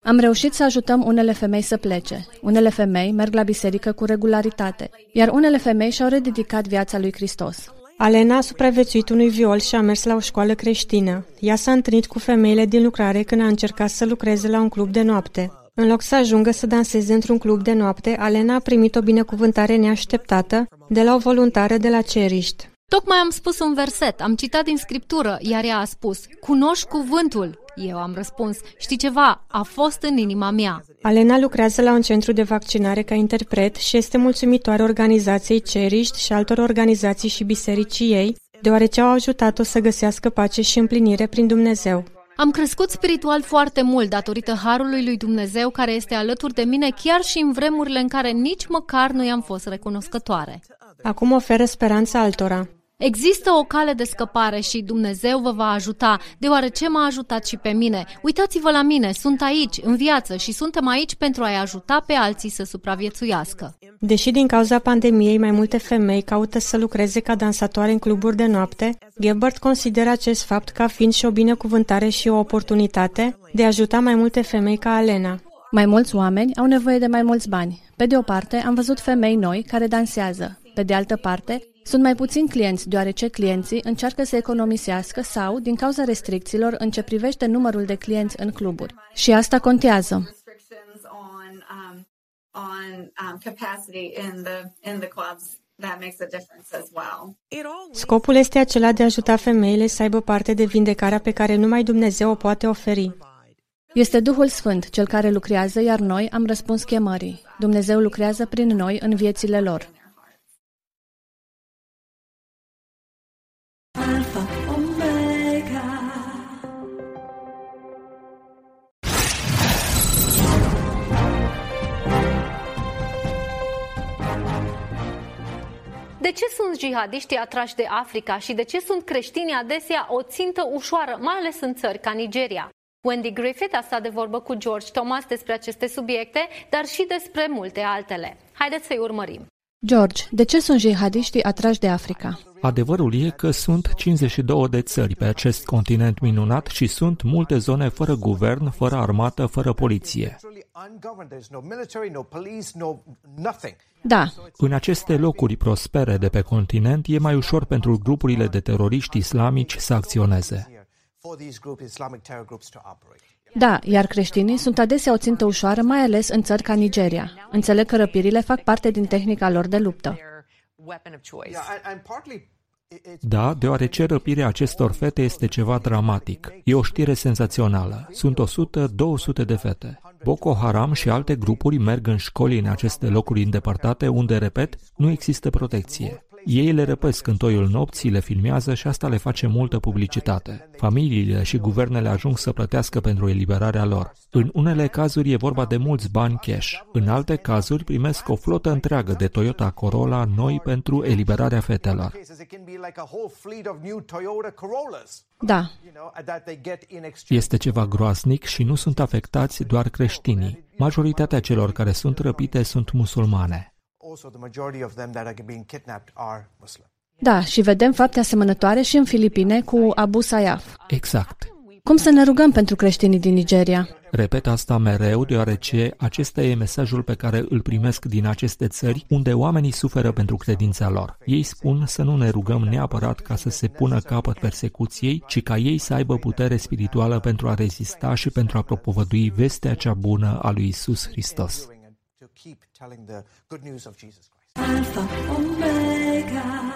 Am reușit să ajutăm unele femei să plece. Unele femei merg la biserică cu regularitate, iar unele femei și-au rededicat viața lui Hristos. Alena a supraviețuit unui viol și a mers la o școală creștină. Ea s-a întâlnit cu femeile din lucrare când a încercat să lucreze la un club de noapte. În loc să ajungă să danseze într-un club de noapte, Alena a primit o binecuvântare neașteptată de la o voluntară de la Ceriști. Tocmai am spus un verset, am citat din scriptură, iar ea a spus, cunoști cuvântul. Eu am răspuns, știi ceva, a fost în inima mea. Alena lucrează la un centru de vaccinare ca interpret și este mulțumitoare organizației Ceriști și altor organizații și bisericii ei, deoarece au ajutat-o să găsească pace și împlinire prin Dumnezeu. Am crescut spiritual foarte mult datorită harului lui Dumnezeu care este alături de mine chiar și în vremurile în care nici măcar nu i-am fost recunoscătoare. Acum oferă speranța altora. Există o cale de scăpare și Dumnezeu vă va ajuta, deoarece m-a ajutat și pe mine. Uitați-vă la mine, sunt aici, în viață și suntem aici pentru a-i ajuta pe alții să supraviețuiască. Deși din cauza pandemiei mai multe femei caută să lucreze ca dansatoare în cluburi de noapte, Gebert consideră acest fapt ca fiind și o binecuvântare și o oportunitate de a ajuta mai multe femei ca Alena. Mai mulți oameni au nevoie de mai mulți bani. Pe de o parte, am văzut femei noi care dansează. Pe de altă parte, sunt mai puțini clienți, deoarece clienții încearcă să economisească sau, din cauza restricțiilor în ce privește numărul de clienți în cluburi. Și asta contează. Scopul este acela de a ajuta femeile să aibă parte de vindecarea pe care numai Dumnezeu o poate oferi. Este Duhul Sfânt cel care lucrează, iar noi am răspuns chemării. Dumnezeu lucrează prin noi în viețile lor. Ce sunt jihadiștii atrași de Africa și de ce sunt creștinii adesea o țintă ușoară, mai ales în țări ca Nigeria? Wendy Griffith a stat de vorbă cu George Thomas despre aceste subiecte, dar și despre multe altele. Haideți să-i urmărim. George, de ce sunt jihadiștii atrași de Africa? Adevărul e că sunt 52 de țări pe acest continent minunat și sunt multe zone fără guvern, fără armată, fără poliție. Da. În aceste locuri prospere de pe continent e mai ușor pentru grupurile de teroriști islamici să acționeze. Da, iar creștinii sunt adesea o țintă ușoară, mai ales în țări ca Nigeria. Înțeleg că răpirile fac parte din tehnica lor de luptă. Da, deoarece răpirea acestor fete este ceva dramatic. E o știre senzațională. Sunt 100-200 de fete. Boko Haram și alte grupuri merg în școli în aceste locuri îndepărtate unde, repet, nu există protecție. Ei le răpesc în toiul nopții, le filmează și asta le face multă publicitate. Familiile și guvernele ajung să plătească pentru eliberarea lor. În unele cazuri e vorba de mulți bani cash. În alte cazuri primesc o flotă întreagă de Toyota Corolla noi pentru eliberarea fetelor. Da. Este ceva groaznic și nu sunt afectați doar creștinii. Majoritatea celor care sunt răpite sunt musulmane. Da, și vedem fapte asemănătoare și în Filipine cu Abu Sayyaf. Exact. Cum să ne rugăm pentru creștinii din Nigeria? Repet asta mereu, deoarece acesta e mesajul pe care îl primesc din aceste țări, unde oamenii suferă pentru credința lor. Ei spun să nu ne rugăm neapărat ca să se pună capăt persecuției, ci ca ei să aibă putere spirituală pentru a rezista și pentru a propovădui vestea cea bună a lui Isus Hristos. Alpha, Omega.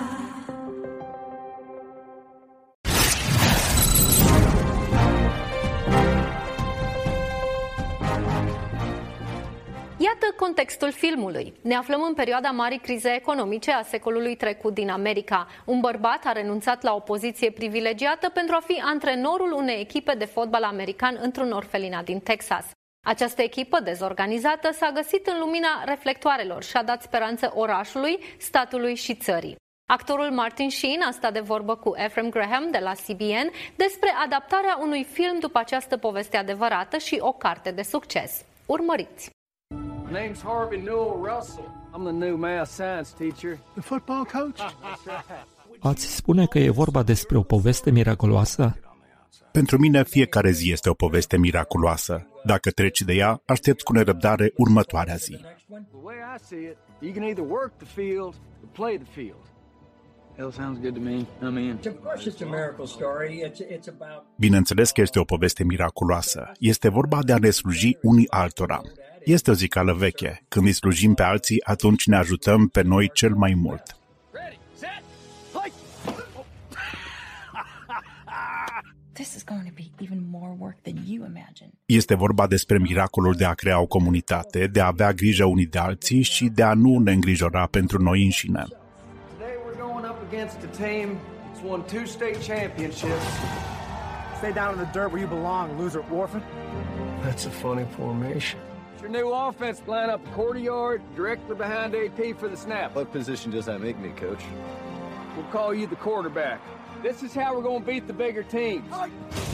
contextul filmului. Ne aflăm în perioada marii crize economice a secolului trecut din America. Un bărbat a renunțat la o poziție privilegiată pentru a fi antrenorul unei echipe de fotbal american într-un orfelinat din Texas. Această echipă dezorganizată s-a găsit în lumina reflectoarelor și a dat speranță orașului, statului și țării. Actorul Martin Sheen a stat de vorbă cu Ephraim Graham de la CBN despre adaptarea unui film după această poveste adevărată și o carte de succes. Urmăriți! name's Harvey Newell Russell. I'm the new math science teacher. The football coach? Ați spune că e vorba despre o poveste miraculoasă? Pentru mine, fiecare zi este o poveste miraculoasă. Dacă treci de ea, aștept cu nerăbdare următoarea zi. The way I see it, you can either work the field or play the field. Hell sounds good to me. I'm in. Of course, it's a miracle story. It's it's about Bineînțeles că este o poveste miraculoasă. Este vorba de a ne sluji unii altora. Este o zicală veche. Când îi slujim pe alții, atunci ne ajutăm pe noi cel mai mult. This is going to be even more work than you imagine. Este vorba despre miracolul de a crea o comunitate, de a avea grijă unii de alții și de a nu ne îngrijora pentru noi înșine. Today we're going up against a team that's won two state championships. Stay down in the dirt where you belong, loser orphan. That's a funny formation. It's your new offense line up the quarter yard, directly behind AP for the snap. What position does that make me, coach? We'll call you the quarterback. This is how we're going to beat the bigger teams.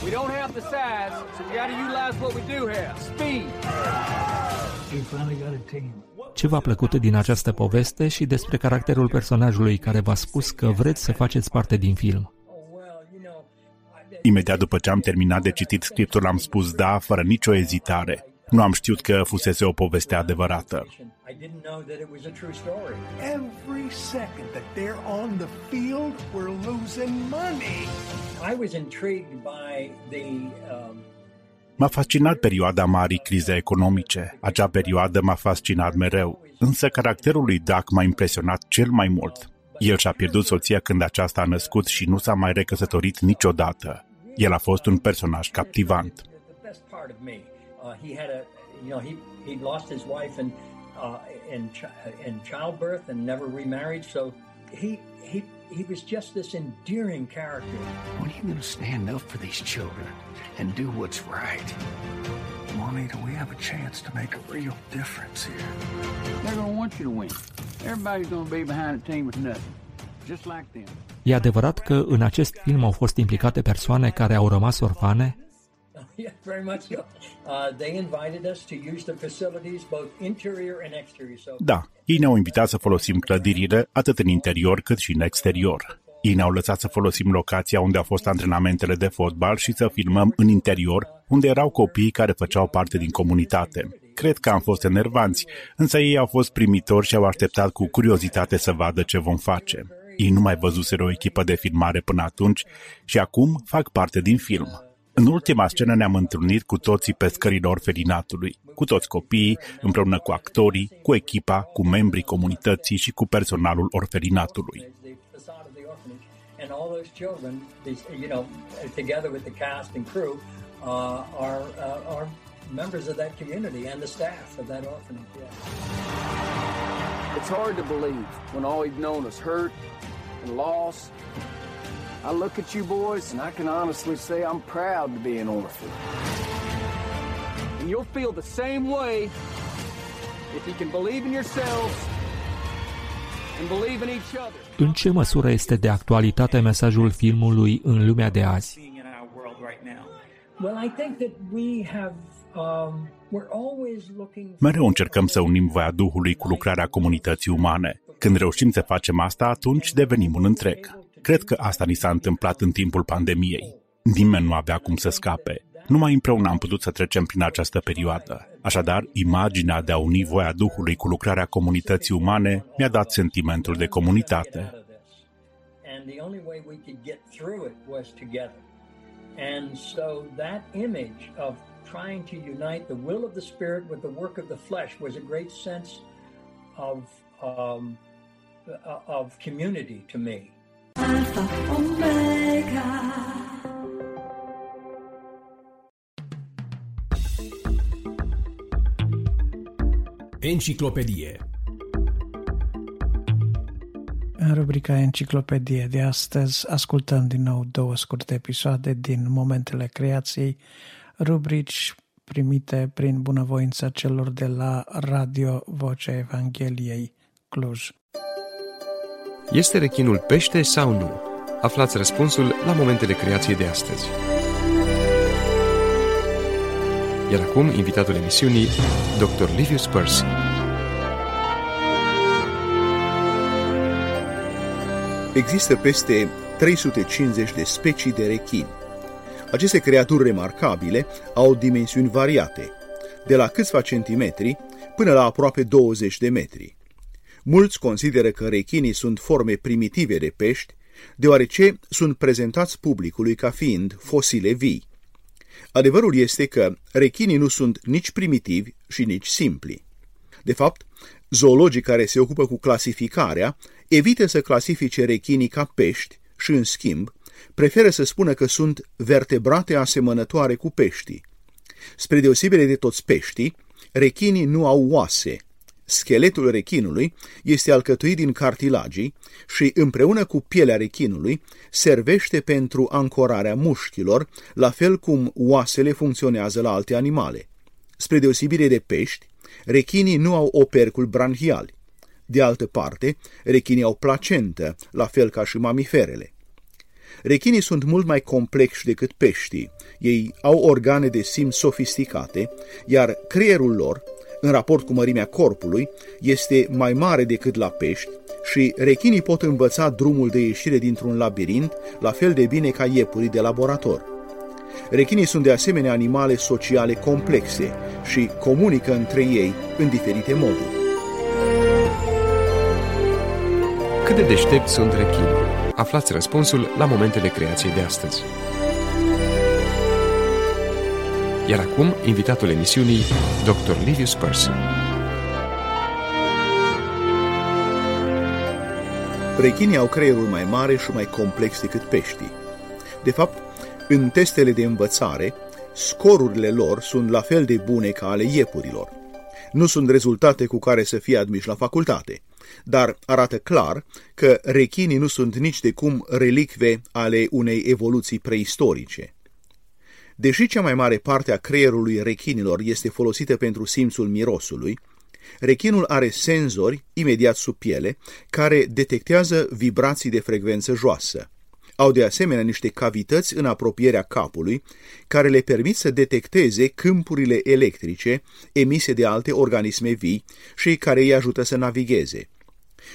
We don't have the size, so we got to utilize what we do have speed. You finally got a team. Ce v-a plăcut din această poveste și despre caracterul personajului care v-a spus că vreți să faceți parte din film? Imediat după ce am terminat de citit scriptul, am spus da, fără nicio ezitare. Nu am știut că fusese o poveste adevărată. I didn't know that it was a true story. Every second that they're on the field, we're losing money. I was intrigued by the um, M-a fascinat perioada marii crize economice. Acea perioadă m-a fascinat mereu, însă caracterul lui Duck m-a impresionat cel mai mult. El și-a pierdut soția când aceasta a născut și nu s-a mai recăsătorit niciodată. El a fost un personaj captivant. The best part of me. Uh, he had a, you know, he he lost his wife in uh, in chi- in childbirth and never remarried. So he he he was just this endearing character. When are you going to stand up for these children and do what's right? Juanita, we have a chance to make a real difference here. They're going to want you to win. Everybody's going to be behind a team with nothing, just like them. E adevărat că în acest film au fost implicate persoane care au rămas orfane? yeah, very much so. Uh, they invited us to use the facilities, both interior and exterior. So Da, ei ne-au invitat să folosim clădirile atât în interior cât și în exterior. Ei ne-au lăsat să folosim locația unde au fost antrenamentele de fotbal și să filmăm în interior, unde erau copii care făceau parte din comunitate. Cred că am fost enervanți, însă ei au fost primitori și au așteptat cu curiozitate să vadă ce vom face. Ei nu mai văzuseră o echipă de filmare până atunci și acum fac parte din film. În ultima scenă ne-am întâlnit cu toții pe scările orfelinatului, cu toți copiii, împreună cu actorii, cu echipa, cu membrii comunității și cu personalul orfelinatului. the facade of the orphanage, and all those children, these, you know, together with the cast and crew, uh, are uh, are members of that community and the staff of that orphanage. Yeah. It's hard to believe when all you've known is hurt and loss. I look at you boys and I can honestly say I'm proud to be an orphan. And you'll feel the same way if you can believe in yourselves and believe in each other. În ce măsură este de actualitate mesajul filmului în lumea de azi? Well, I think that we have. Um, we're always looking. Mereu încercăm să unim voia Duhului cu lucrarea comunității umane. Când reușim să facem asta, atunci devenim un întreg. Cred că asta ni s-a întâmplat în timpul pandemiei. Nimeni nu avea cum să scape. Numai împreună am putut să trecem prin această perioadă. Așadar, imaginea de a uni voia Duhului cu lucrarea comunității umane mi-a dat sentimentul de comunitate. And the only way we could get through it was together. And so that image of trying to unite the will of the Spirit with the work of the flesh was a great sense of um, uh, of community to me. Enciclopedie În rubrica Enciclopedie de astăzi ascultăm din nou două scurte episoade din Momentele Creației, rubrici primite prin bunăvoința celor de la Radio Vocea Evangheliei Cluj. Este rechinul pește sau nu? Aflați răspunsul la Momentele Creației de astăzi. Iar acum, invitatul emisiunii, Dr. Livius Percy. Există peste 350 de specii de rechini. Aceste creaturi remarcabile au dimensiuni variate, de la câțiva centimetri până la aproape 20 de metri. Mulți consideră că rechinii sunt forme primitive de pești, deoarece sunt prezentați publicului ca fiind fosile vii. Adevărul este că rechinii nu sunt nici primitivi și nici simpli. De fapt, zoologii care se ocupă cu clasificarea evită să clasifice rechinii ca pești și, în schimb, preferă să spună că sunt vertebrate asemănătoare cu peștii. Spre deosebire de toți peștii, rechinii nu au oase. Scheletul rechinului este alcătuit din cartilagii și, împreună cu pielea rechinului, servește pentru ancorarea mușchilor, la fel cum oasele funcționează la alte animale. Spre deosebire de pești, rechinii nu au opercul branhiali. De altă parte, rechinii au placentă, la fel ca și mamiferele. Rechinii sunt mult mai complexi decât peștii. Ei au organe de simț sofisticate, iar creierul lor, în raport cu mărimea corpului, este mai mare decât la pești și rechinii pot învăța drumul de ieșire dintr-un labirint la fel de bine ca iepurii de laborator. Rechinii sunt de asemenea animale sociale complexe și comunică între ei în diferite moduri. Cât de deștepți sunt rechinii? Aflați răspunsul la momentele creației de astăzi. Iar acum, invitatul emisiunii, Dr. Livius Percy. Rechinii au creierul mai mare și mai complex decât peștii. De fapt, în testele de învățare, scorurile lor sunt la fel de bune ca ale iepurilor. Nu sunt rezultate cu care să fie admiși la facultate, dar arată clar că rechinii nu sunt nici de cum relicve ale unei evoluții preistorice. Deși cea mai mare parte a creierului rechinilor este folosită pentru simțul mirosului, rechinul are senzori imediat sub piele care detectează vibrații de frecvență joasă. Au de asemenea niște cavități în apropierea capului care le permit să detecteze câmpurile electrice emise de alte organisme vii și care îi ajută să navigheze.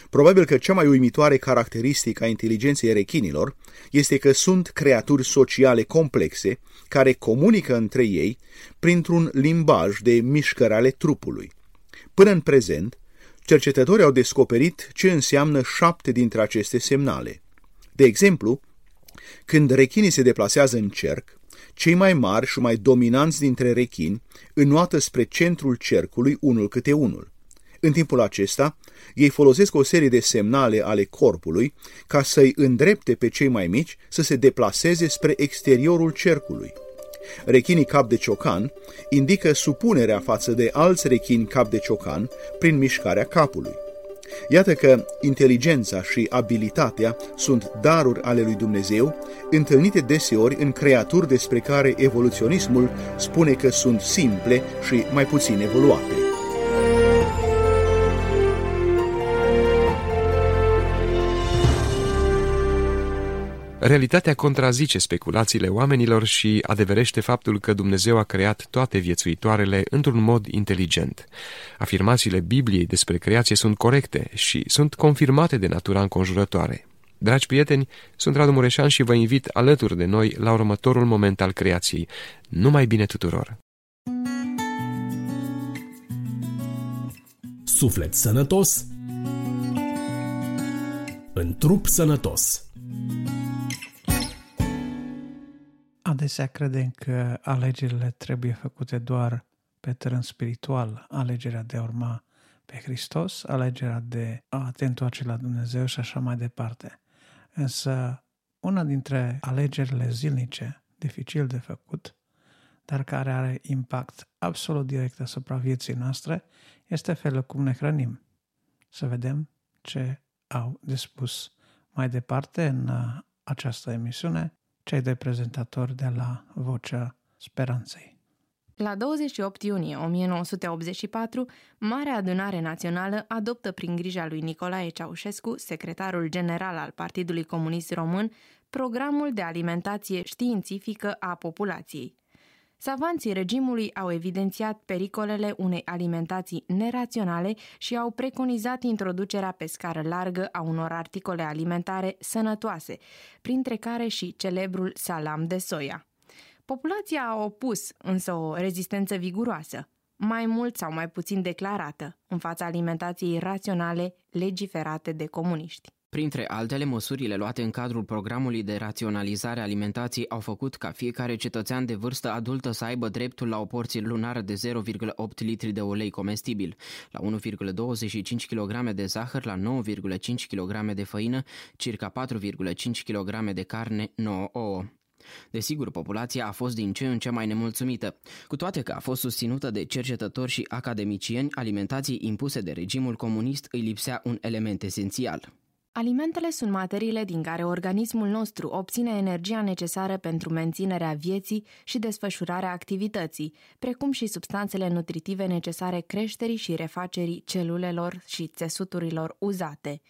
Probabil că cea mai uimitoare caracteristică a inteligenței rechinilor este că sunt creaturi sociale complexe care comunică între ei printr-un limbaj de mișcări ale trupului. Până în prezent, cercetătorii au descoperit ce înseamnă șapte dintre aceste semnale. De exemplu, când rechinii se deplasează în cerc, cei mai mari și mai dominanți dintre rechini înoată spre centrul cercului unul câte unul. În timpul acesta, ei folosesc o serie de semnale ale corpului ca să-i îndrepte pe cei mai mici să se deplaseze spre exteriorul cercului. Rechinii cap de ciocan indică supunerea față de alți rechini cap de ciocan prin mișcarea capului. Iată că inteligența și abilitatea sunt daruri ale lui Dumnezeu, întâlnite deseori în creaturi despre care evoluționismul spune că sunt simple și mai puțin evoluate. Realitatea contrazice speculațiile oamenilor și adeverește faptul că Dumnezeu a creat toate viețuitoarele într-un mod inteligent. Afirmațiile Bibliei despre creație sunt corecte și sunt confirmate de natura înconjurătoare. Dragi prieteni, sunt Radu Mureșan și vă invit alături de noi la următorul moment al creației. Numai bine tuturor! Suflet sănătos în trup sănătos. Adesea credem că alegerile trebuie făcute doar pe teren spiritual, alegerea de a urma pe Hristos, alegerea de a te întoarce la Dumnezeu și așa mai departe. Însă, una dintre alegerile zilnice, dificil de făcut, dar care are impact absolut direct asupra vieții noastre, este felul cum ne hrănim. Să vedem ce au de spus mai departe în uh, această emisiune cei doi prezentatori de la Vocea Speranței. La 28 iunie 1984, Marea Adunare Națională adoptă prin grija lui Nicolae Ceaușescu, secretarul general al Partidului Comunist Român, programul de alimentație științifică a populației. Savanții regimului au evidențiat pericolele unei alimentații neraționale și au preconizat introducerea pe scară largă a unor articole alimentare sănătoase, printre care și celebrul salam de soia. Populația a opus însă o rezistență viguroasă, mai mult sau mai puțin declarată, în fața alimentației raționale legiferate de comuniști. Printre altele, măsurile luate în cadrul programului de raționalizare a alimentației au făcut ca fiecare cetățean de vârstă adultă să aibă dreptul la o porție lunară de 0,8 litri de ulei comestibil, la 1,25 kg de zahăr, la 9,5 kg de făină, circa 4,5 kg de carne, 9 ouă. Desigur, populația a fost din ce în ce mai nemulțumită. Cu toate că a fost susținută de cercetători și academicieni, alimentației impuse de regimul comunist îi lipsea un element esențial. Alimentele sunt materiile din care organismul nostru obține energia necesară pentru menținerea vieții și desfășurarea activității, precum și substanțele nutritive necesare creșterii și refacerii celulelor și țesuturilor uzate.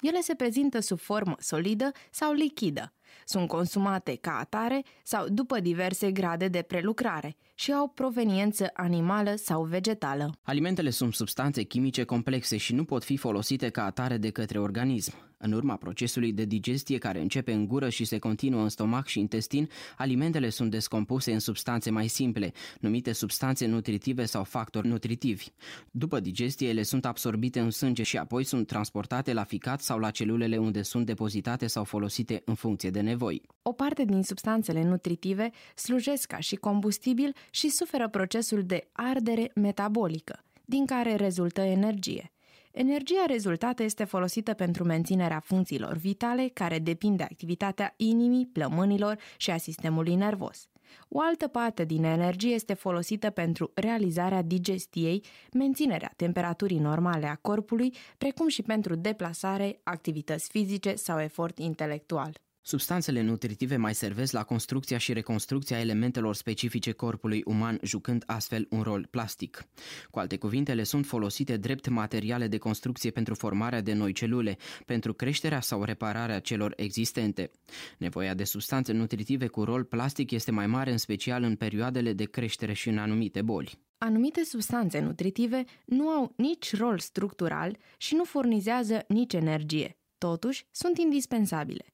Ele se prezintă sub formă solidă sau lichidă, sunt consumate ca atare sau după diverse grade de prelucrare și au proveniență animală sau vegetală. Alimentele sunt substanțe chimice complexe și nu pot fi folosite ca atare de către organism. În urma procesului de digestie care începe în gură și se continuă în stomac și intestin, alimentele sunt descompuse în substanțe mai simple, numite substanțe nutritive sau factori nutritivi. După digestie, ele sunt absorbite în sânge și apoi sunt transportate la ficat sau la celulele unde sunt depozitate sau folosite în funcție de nevoi. O parte din substanțele nutritive slujesc ca și combustibil și suferă procesul de ardere metabolică, din care rezultă energie. Energia rezultată este folosită pentru menținerea funcțiilor vitale care depind de activitatea inimii, plămânilor și a sistemului nervos. O altă parte din energie este folosită pentru realizarea digestiei, menținerea temperaturii normale a corpului, precum și pentru deplasare, activități fizice sau efort intelectual. Substanțele nutritive mai servesc la construcția și reconstrucția elementelor specifice corpului uman, jucând astfel un rol plastic. Cu alte cuvinte, le sunt folosite drept materiale de construcție pentru formarea de noi celule, pentru creșterea sau repararea celor existente. Nevoia de substanțe nutritive cu rol plastic este mai mare, în special în perioadele de creștere și în anumite boli. Anumite substanțe nutritive nu au nici rol structural și nu furnizează nici energie. Totuși, sunt indispensabile.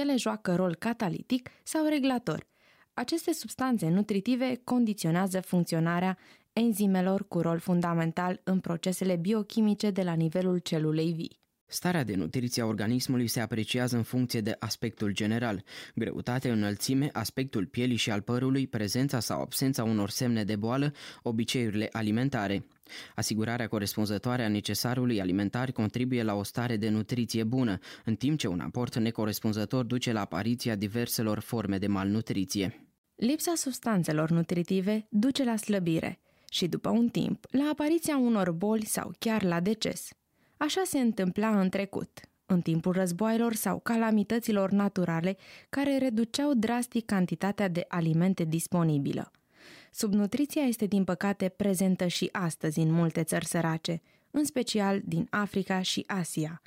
Ele joacă rol catalitic sau reglator. Aceste substanțe nutritive condiționează funcționarea enzimelor cu rol fundamental în procesele biochimice de la nivelul celulei vii. Starea de nutriție a organismului se apreciază în funcție de aspectul general, greutate, înălțime, aspectul pielii și al părului, prezența sau absența unor semne de boală, obiceiurile alimentare. Asigurarea corespunzătoare a necesarului alimentar contribuie la o stare de nutriție bună, în timp ce un aport necorespunzător duce la apariția diverselor forme de malnutriție. Lipsa substanțelor nutritive duce la slăbire și, după un timp, la apariția unor boli sau chiar la deces. Așa se întâmpla în trecut, în timpul războaielor sau calamităților naturale care reduceau drastic cantitatea de alimente disponibilă. Subnutriția este din păcate prezentă și astăzi în multe țări sărace, în special din Africa și Asia.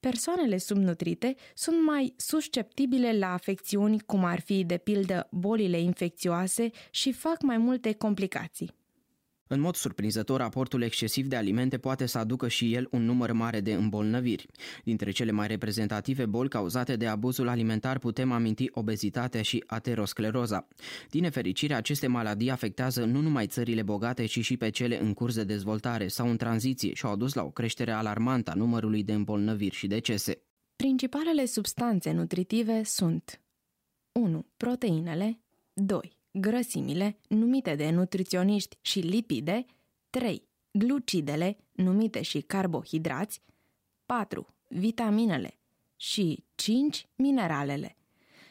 Persoanele subnutrite sunt mai susceptibile la afecțiuni cum ar fi, de pildă, bolile infecțioase și fac mai multe complicații. În mod surprinzător, aportul excesiv de alimente poate să aducă și el un număr mare de îmbolnăviri. Dintre cele mai reprezentative boli cauzate de abuzul alimentar putem aminti obezitatea și ateroscleroza. Din nefericire, aceste maladii afectează nu numai țările bogate, ci și pe cele în curs de dezvoltare sau în tranziție și au adus la o creștere alarmantă a numărului de îmbolnăviri și decese. Principalele substanțe nutritive sunt 1. Proteinele 2 grăsimile, numite de nutriționiști și lipide, 3. Glucidele, numite și carbohidrați, 4. Vitaminele și 5. Mineralele.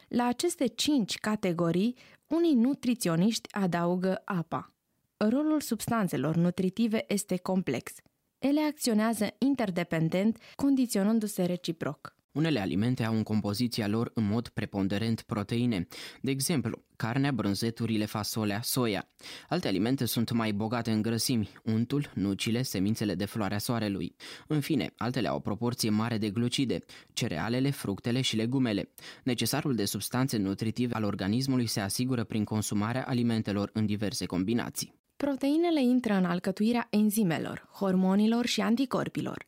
La aceste 5 categorii, unii nutriționiști adaugă apa. Rolul substanțelor nutritive este complex. ele acționează interdependent, condiționându-se reciproc. Unele alimente au în compoziția lor în mod preponderent proteine, de exemplu, carnea, brânzeturile, fasolea, soia. Alte alimente sunt mai bogate în grăsimi, untul, nucile, semințele de floarea soarelui. În fine, altele au o proporție mare de glucide, cerealele, fructele și legumele. Necesarul de substanțe nutritive al organismului se asigură prin consumarea alimentelor în diverse combinații. Proteinele intră în alcătuirea enzimelor, hormonilor și anticorpilor.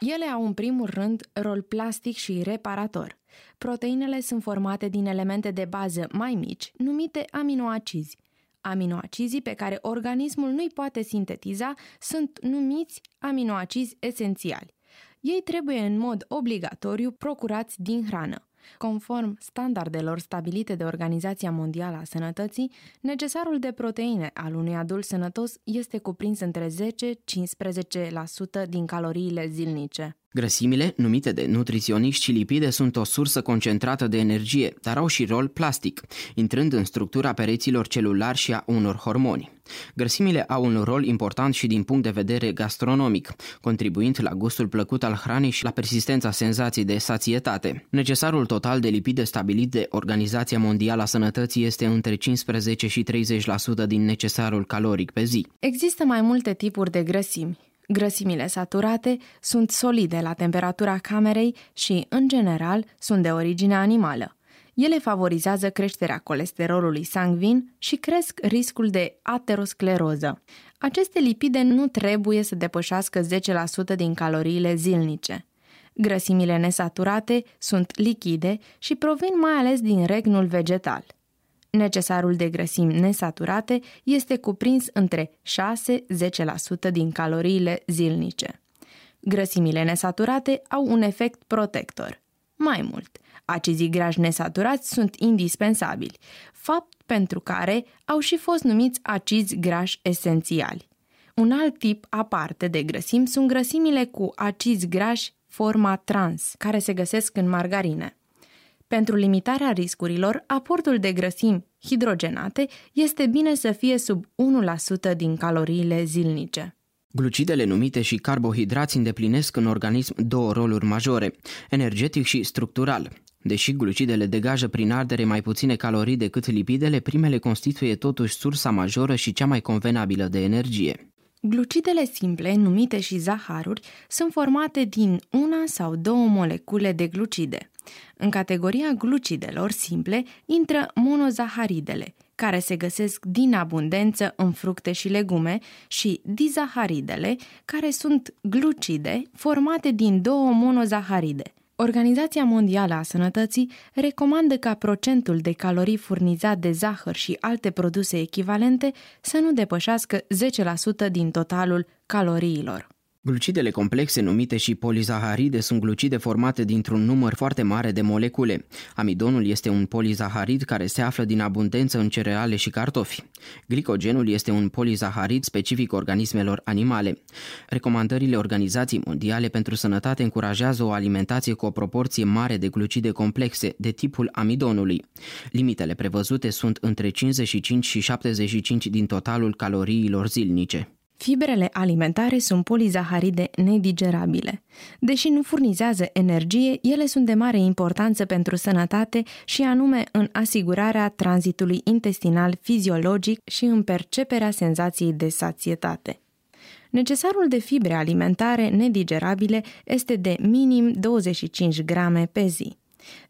Ele au în primul rând rol plastic și reparator. Proteinele sunt formate din elemente de bază mai mici, numite aminoacizi. Aminoacizii pe care organismul nu-i poate sintetiza sunt numiți aminoacizi esențiali. Ei trebuie în mod obligatoriu procurați din hrană. Conform standardelor stabilite de Organizația Mondială a Sănătății, necesarul de proteine al unui adult sănătos este cuprins între 10-15% din caloriile zilnice. Grăsimile, numite de nutriționiști și lipide, sunt o sursă concentrată de energie, dar au și rol plastic, intrând în structura pereților celulari și a unor hormoni. Grăsimile au un rol important și din punct de vedere gastronomic, contribuind la gustul plăcut al hranei și la persistența senzației de sațietate. Necesarul total de lipide stabilit de Organizația Mondială a Sănătății este între 15 și 30% din necesarul caloric pe zi. Există mai multe tipuri de grăsimi. Grăsimile saturate sunt solide la temperatura camerei și, în general, sunt de origine animală. Ele favorizează creșterea colesterolului sanguin și cresc riscul de ateroscleroză. Aceste lipide nu trebuie să depășească 10% din caloriile zilnice. Grăsimile nesaturate sunt lichide și provin mai ales din regnul vegetal. Necesarul de grăsimi nesaturate este cuprins între 6-10% din caloriile zilnice. Grăsimile nesaturate au un efect protector. Mai mult, acizii grași nesaturați sunt indispensabili, fapt pentru care au și fost numiți acizi grași esențiali. Un alt tip aparte de grăsimi sunt grăsimile cu acizi grași forma trans, care se găsesc în margarine. Pentru limitarea riscurilor, aportul de grăsimi hidrogenate este bine să fie sub 1% din caloriile zilnice. Glucidele numite și carbohidrați îndeplinesc în organism două roluri majore, energetic și structural. Deși glucidele degajă prin ardere mai puține calorii decât lipidele, primele constituie totuși sursa majoră și cea mai convenabilă de energie. Glucidele simple, numite și zaharuri, sunt formate din una sau două molecule de glucide. În categoria glucidelor simple intră monozaharidele, care se găsesc din abundență în fructe și legume, și dizaharidele, care sunt glucide formate din două monozaharide. Organizația Mondială a Sănătății recomandă ca procentul de calorii furnizat de zahăr și alte produse echivalente să nu depășească 10% din totalul caloriilor. Glucidele complexe, numite și polizaharide, sunt glucide formate dintr-un număr foarte mare de molecule. Amidonul este un polizaharid care se află din abundență în cereale și cartofi. Glicogenul este un polizaharid specific organismelor animale. Recomandările Organizației Mondiale pentru Sănătate încurajează o alimentație cu o proporție mare de glucide complexe, de tipul amidonului. Limitele prevăzute sunt între 55 și 75 din totalul caloriilor zilnice. Fibrele alimentare sunt polizaharide nedigerabile. Deși nu furnizează energie, ele sunt de mare importanță pentru sănătate și anume în asigurarea tranzitului intestinal fiziologic și în perceperea senzației de sațietate. Necesarul de fibre alimentare nedigerabile este de minim 25 grame pe zi.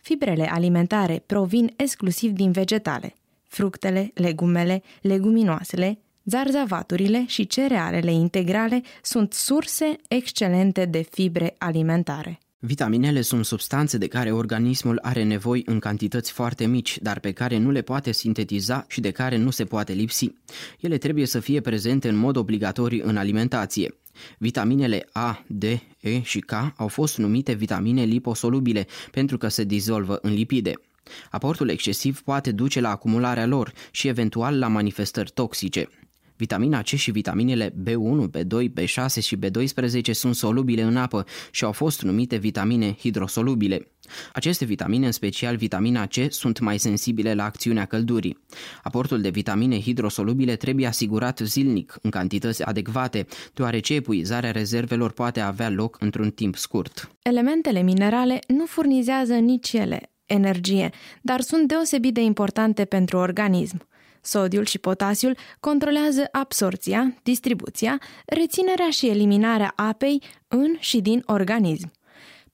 Fibrele alimentare provin exclusiv din vegetale. Fructele, legumele, leguminoasele, Zarzavaturile și cerealele integrale sunt surse excelente de fibre alimentare. Vitaminele sunt substanțe de care organismul are nevoie în cantități foarte mici, dar pe care nu le poate sintetiza și de care nu se poate lipsi. Ele trebuie să fie prezente în mod obligatoriu în alimentație. Vitaminele A, D, E și K au fost numite vitamine liposolubile pentru că se dizolvă în lipide. Aportul excesiv poate duce la acumularea lor și eventual la manifestări toxice. Vitamina C și vitaminele B1, B2, B6 și B12 sunt solubile în apă și au fost numite vitamine hidrosolubile. Aceste vitamine, în special vitamina C, sunt mai sensibile la acțiunea căldurii. Aportul de vitamine hidrosolubile trebuie asigurat zilnic, în cantități adecvate, deoarece epuizarea rezervelor poate avea loc într-un timp scurt. Elementele minerale nu furnizează nici ele energie, dar sunt deosebit de importante pentru organism. Sodiul și potasiul controlează absorția, distribuția, reținerea și eliminarea apei în și din organism.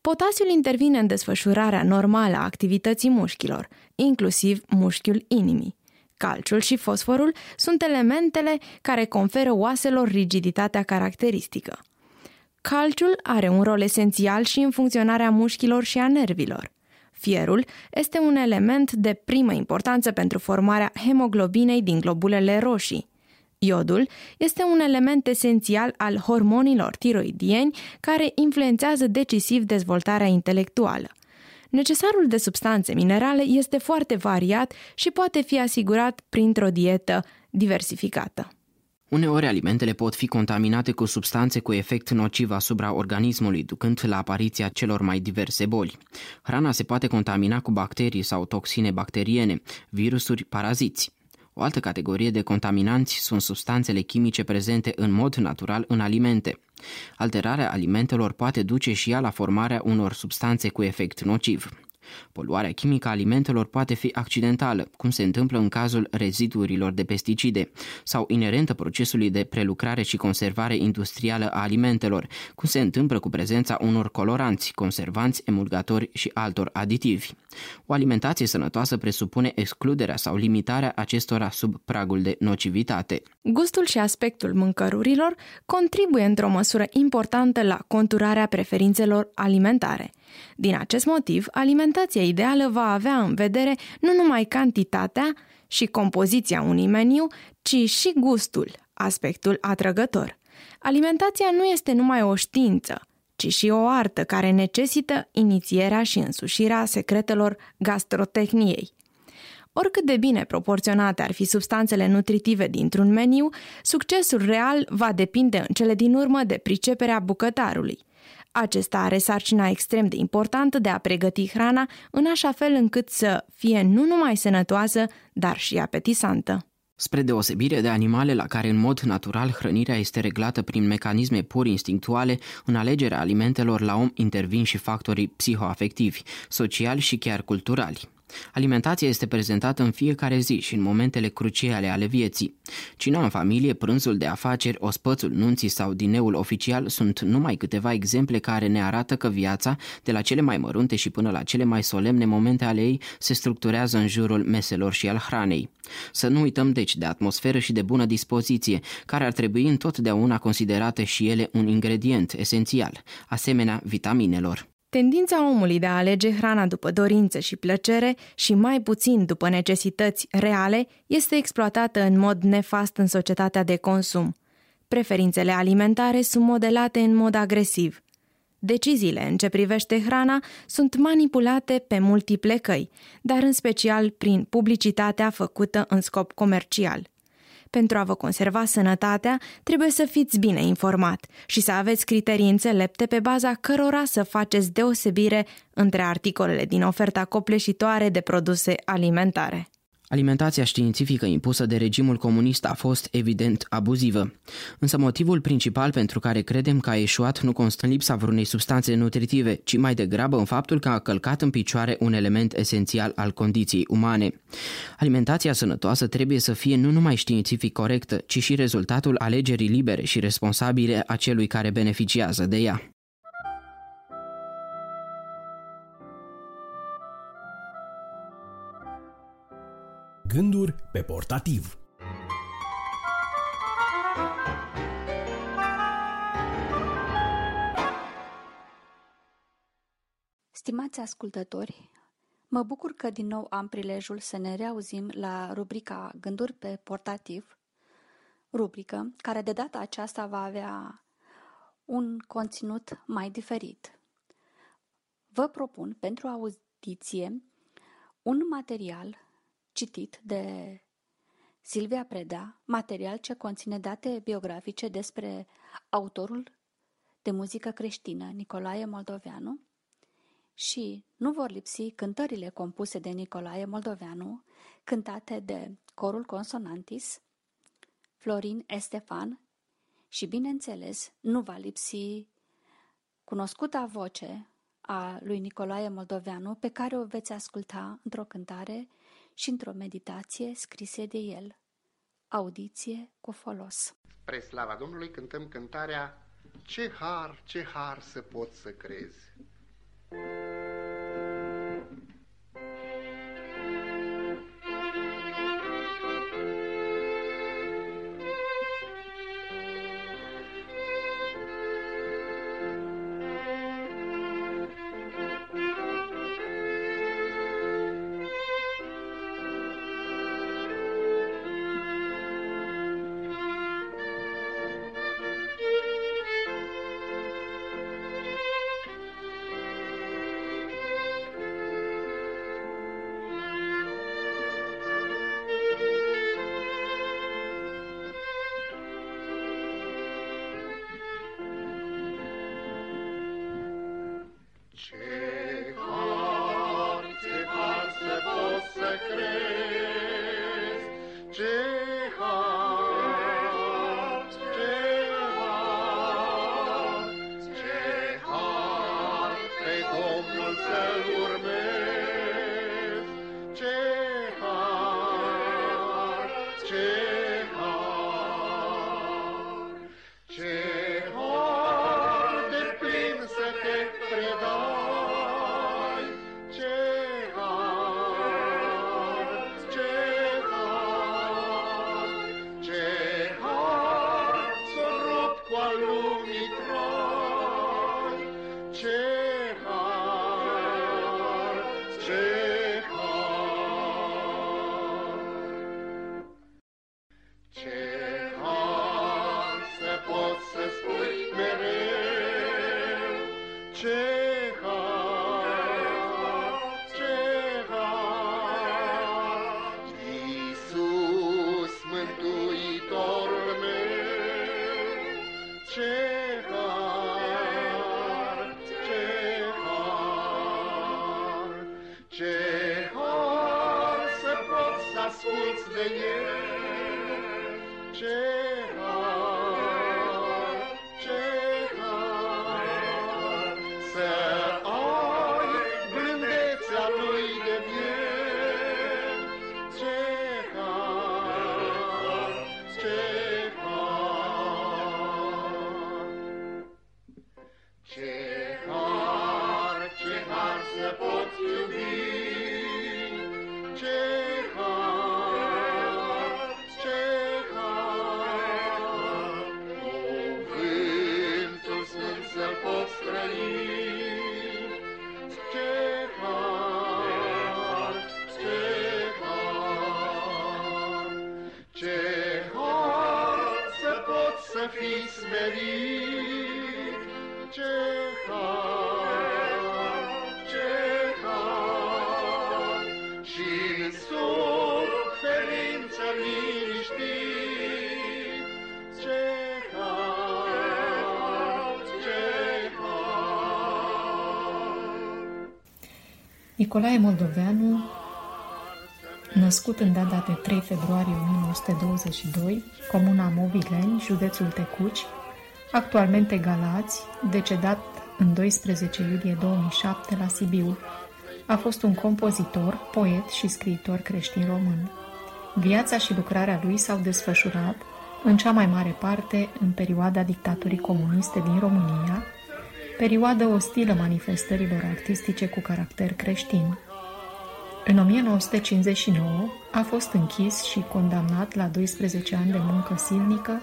Potasiul intervine în desfășurarea normală a activității mușchilor, inclusiv mușchiul inimii. Calciul și fosforul sunt elementele care conferă oaselor rigiditatea caracteristică. Calciul are un rol esențial și în funcționarea mușchilor și a nervilor. Fierul este un element de primă importanță pentru formarea hemoglobinei din globulele roșii. Iodul este un element esențial al hormonilor tiroidieni care influențează decisiv dezvoltarea intelectuală. Necesarul de substanțe minerale este foarte variat și poate fi asigurat printr-o dietă diversificată. Uneori alimentele pot fi contaminate cu substanțe cu efect nociv asupra organismului, ducând la apariția celor mai diverse boli. Hrana se poate contamina cu bacterii sau toxine bacteriene, virusuri, paraziți. O altă categorie de contaminanți sunt substanțele chimice prezente în mod natural în alimente. Alterarea alimentelor poate duce și ea la formarea unor substanțe cu efect nociv. Poluarea chimică a alimentelor poate fi accidentală, cum se întâmplă în cazul reziduurilor de pesticide, sau inerentă procesului de prelucrare și conservare industrială a alimentelor, cum se întâmplă cu prezența unor coloranți, conservanți, emulgatori și altor aditivi. O alimentație sănătoasă presupune excluderea sau limitarea acestora sub pragul de nocivitate. Gustul și aspectul mâncărurilor contribuie într-o măsură importantă la conturarea preferințelor alimentare. Din acest motiv, alimentația ideală va avea în vedere nu numai cantitatea și compoziția unui meniu, ci și gustul, aspectul atrăgător. Alimentația nu este numai o știință, ci și o artă care necesită inițierea și însușirea secretelor gastrotehniei. Oricât de bine proporționate ar fi substanțele nutritive dintr-un meniu, succesul real va depinde în cele din urmă de priceperea bucătarului. Acesta are sarcina extrem de importantă de a pregăti hrana în așa fel încât să fie nu numai sănătoasă, dar și apetisantă. Spre deosebire de animale la care în mod natural hrănirea este reglată prin mecanisme pur instinctuale, în alegerea alimentelor la om intervin și factorii psihoafectivi, sociali și chiar culturali. Alimentația este prezentată în fiecare zi și în momentele cruciale ale vieții. Cina în familie, prânzul de afaceri, ospățul nunții sau dineul oficial sunt numai câteva exemple care ne arată că viața, de la cele mai mărunte și până la cele mai solemne momente ale ei, se structurează în jurul meselor și al hranei. Să nu uităm deci de atmosferă și de bună dispoziție, care ar trebui întotdeauna considerate și ele un ingredient esențial, asemenea vitaminelor. Tendința omului de a alege hrana după dorință și plăcere și mai puțin după necesități reale este exploatată în mod nefast în societatea de consum. Preferințele alimentare sunt modelate în mod agresiv. Deciziile în ce privește hrana sunt manipulate pe multiple căi, dar în special prin publicitatea făcută în scop comercial – pentru a vă conserva sănătatea, trebuie să fiți bine informat și să aveți criterii înțelepte pe baza cărora să faceți deosebire între articolele din oferta copleșitoare de produse alimentare. Alimentația științifică impusă de regimul comunist a fost evident abuzivă. Însă motivul principal pentru care credem că a eșuat nu constă în lipsa vreunei substanțe nutritive, ci mai degrabă în faptul că a călcat în picioare un element esențial al condiției umane. Alimentația sănătoasă trebuie să fie nu numai științific corectă, ci și rezultatul alegerii libere și responsabile a celui care beneficiază de ea. Gânduri pe portativ. Stimați ascultători, mă bucur că din nou am prilejul să ne reauzim la rubrica Gânduri pe portativ, rubrică care de data aceasta va avea un conținut mai diferit. Vă propun pentru audiție un material citit de Silvia Preda, material ce conține date biografice despre autorul de muzică creștină Nicolae Moldoveanu și nu vor lipsi cântările compuse de Nicolae Moldoveanu, cântate de corul Consonantis, Florin Estefan și, bineînțeles, nu va lipsi cunoscuta voce a lui Nicolae Moldoveanu pe care o veți asculta într-o cântare și într-o meditație scrise de el. Audiție cu folos. Spre slava Domnului cântăm cântarea Ce har, ce har să pot să crezi. Nicolae Moldoveanu, născut în data de 3 februarie 1922, comuna Movileni, județul Tecuci, actualmente Galați, decedat în 12 iulie 2007 la Sibiu, a fost un compozitor, poet și scriitor creștin român. Viața și lucrarea lui s-au desfășurat, în cea mai mare parte, în perioada dictaturii comuniste din România, perioadă ostilă manifestărilor artistice cu caracter creștin. În 1959 a fost închis și condamnat la 12 ani de muncă silnică,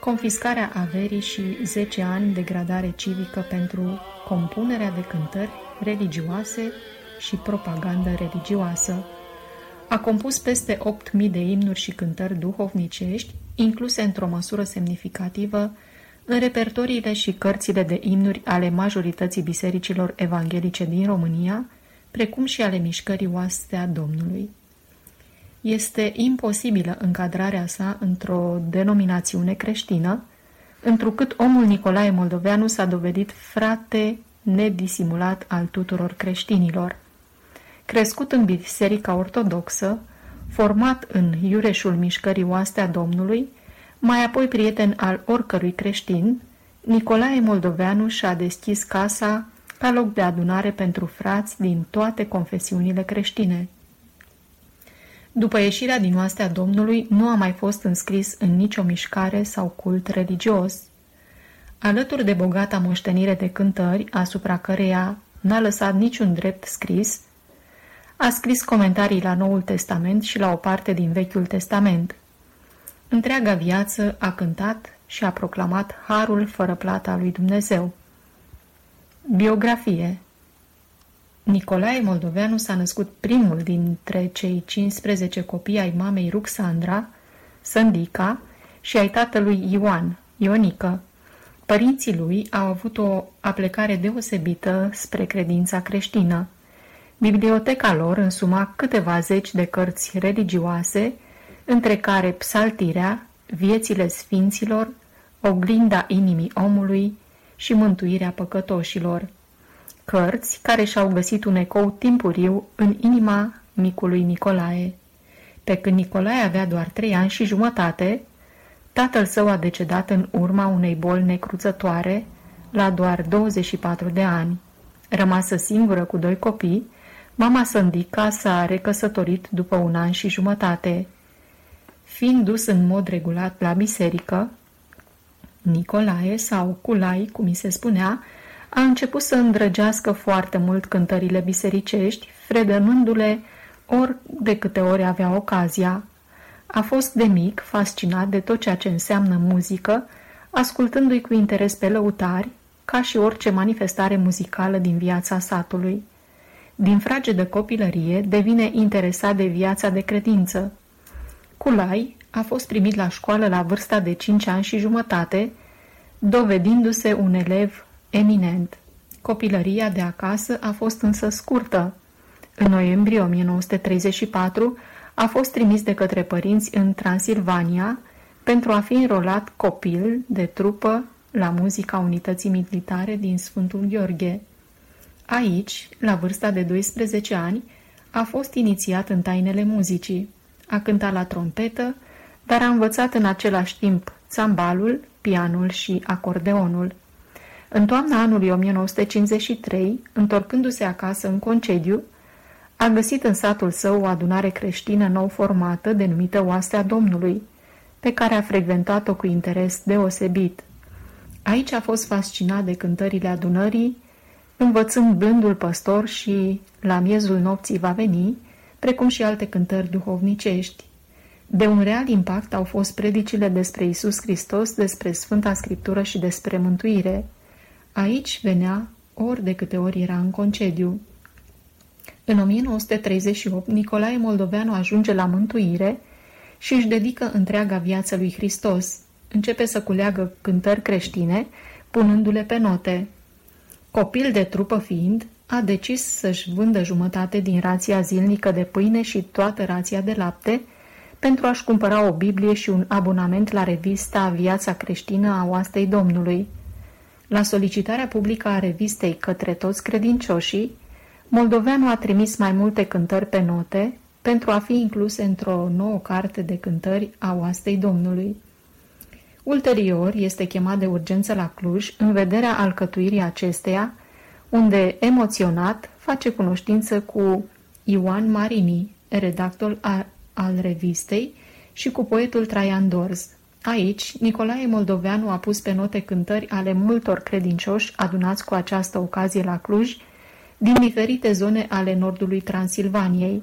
confiscarea averii și 10 ani de gradare civică pentru compunerea de cântări religioase și propagandă religioasă. A compus peste 8.000 de imnuri și cântări duhovnicești, incluse într-o măsură semnificativă în repertoriile și cărțile de imnuri ale majorității bisericilor evanghelice din România, precum și ale mișcării oastea Domnului. este imposibilă încadrarea sa într-o denominațiune creștină, întrucât omul Nicolae Moldoveanu s-a dovedit frate nedisimulat al tuturor creștinilor. Crescut în biserica ortodoxă, format în iureșul mișcării oastea Domnului, mai apoi prieten al oricărui creștin, Nicolae Moldoveanu și-a deschis casa ca loc de adunare pentru frați din toate confesiunile creștine. După ieșirea din oastea Domnului, nu a mai fost înscris în nicio mișcare sau cult religios. Alături de bogata moștenire de cântări, asupra căreia n-a lăsat niciun drept scris, a scris comentarii la Noul Testament și la o parte din Vechiul Testament. Întreaga viață a cântat și a proclamat harul fără plata a lui Dumnezeu. Biografie Nicolae Moldoveanu s-a născut primul dintre cei 15 copii ai mamei Ruxandra, Sândica, și ai tatălui Ioan, Ionică. Părinții lui au avut o aplecare deosebită spre credința creștină. Biblioteca lor însuma câteva zeci de cărți religioase, între care psaltirea, viețile sfinților, oglinda inimii omului și mântuirea păcătoșilor. Cărți care și-au găsit un ecou timpuriu în inima micului Nicolae. Pe când Nicolae avea doar trei ani și jumătate, tatăl său a decedat în urma unei boli necruțătoare la doar 24 de ani. Rămasă singură cu doi copii, mama Sândica s-a recăsătorit după un an și jumătate. Fiind dus în mod regulat la biserică, Nicolae sau Culai, cum mi se spunea, a început să îndrăgească foarte mult cântările bisericești, fredănându-le ori de câte ori avea ocazia. A fost de mic fascinat de tot ceea ce înseamnă muzică, ascultându-i cu interes pe lăutari, ca și orice manifestare muzicală din viața satului. Din frage de copilărie devine interesat de viața de credință. Culai a fost primit la școală la vârsta de 5 ani și jumătate, dovedindu-se un elev eminent. Copilăria de acasă a fost însă scurtă. În noiembrie 1934 a fost trimis de către părinți în Transilvania pentru a fi înrolat copil de trupă la muzica unității militare din Sfântul Gheorghe. Aici, la vârsta de 12 ani, a fost inițiat în tainele muzicii. A cântat la trompetă, dar a învățat în același timp țambalul, pianul și acordeonul. În toamna anului 1953, întorcându-se acasă în concediu, a găsit în satul său o adunare creștină nou formată, denumită Oastea Domnului, pe care a frecventat-o cu interes deosebit. Aici a fost fascinat de cântările adunării, învățând blândul păstor și La miezul nopții va veni, precum și alte cântări duhovnicești. De un real impact au fost predicile despre Isus Hristos, despre Sfânta Scriptură și despre mântuire. Aici venea ori de câte ori era în concediu. În 1938, Nicolae Moldoveanu ajunge la mântuire și își dedică întreaga viață lui Hristos. Începe să culeagă cântări creștine, punându-le pe note. Copil de trupă fiind, a decis să-și vândă jumătate din rația zilnică de pâine și toată rația de lapte pentru a-și cumpăra o Biblie și un abonament la revista Viața creștină a oastei Domnului. La solicitarea publică a revistei către toți credincioșii, Moldoveanu a trimis mai multe cântări pe note pentru a fi incluse într-o nouă carte de cântări a oastei Domnului. Ulterior este chemat de urgență la Cluj în vederea alcătuirii acesteia, unde, emoționat, face cunoștință cu Ioan Marini, redactor al revistei, și cu poetul Traian Dorz. Aici, Nicolae Moldoveanu a pus pe note cântări ale multor credincioși adunați cu această ocazie la Cluj, din diferite zone ale nordului Transilvaniei.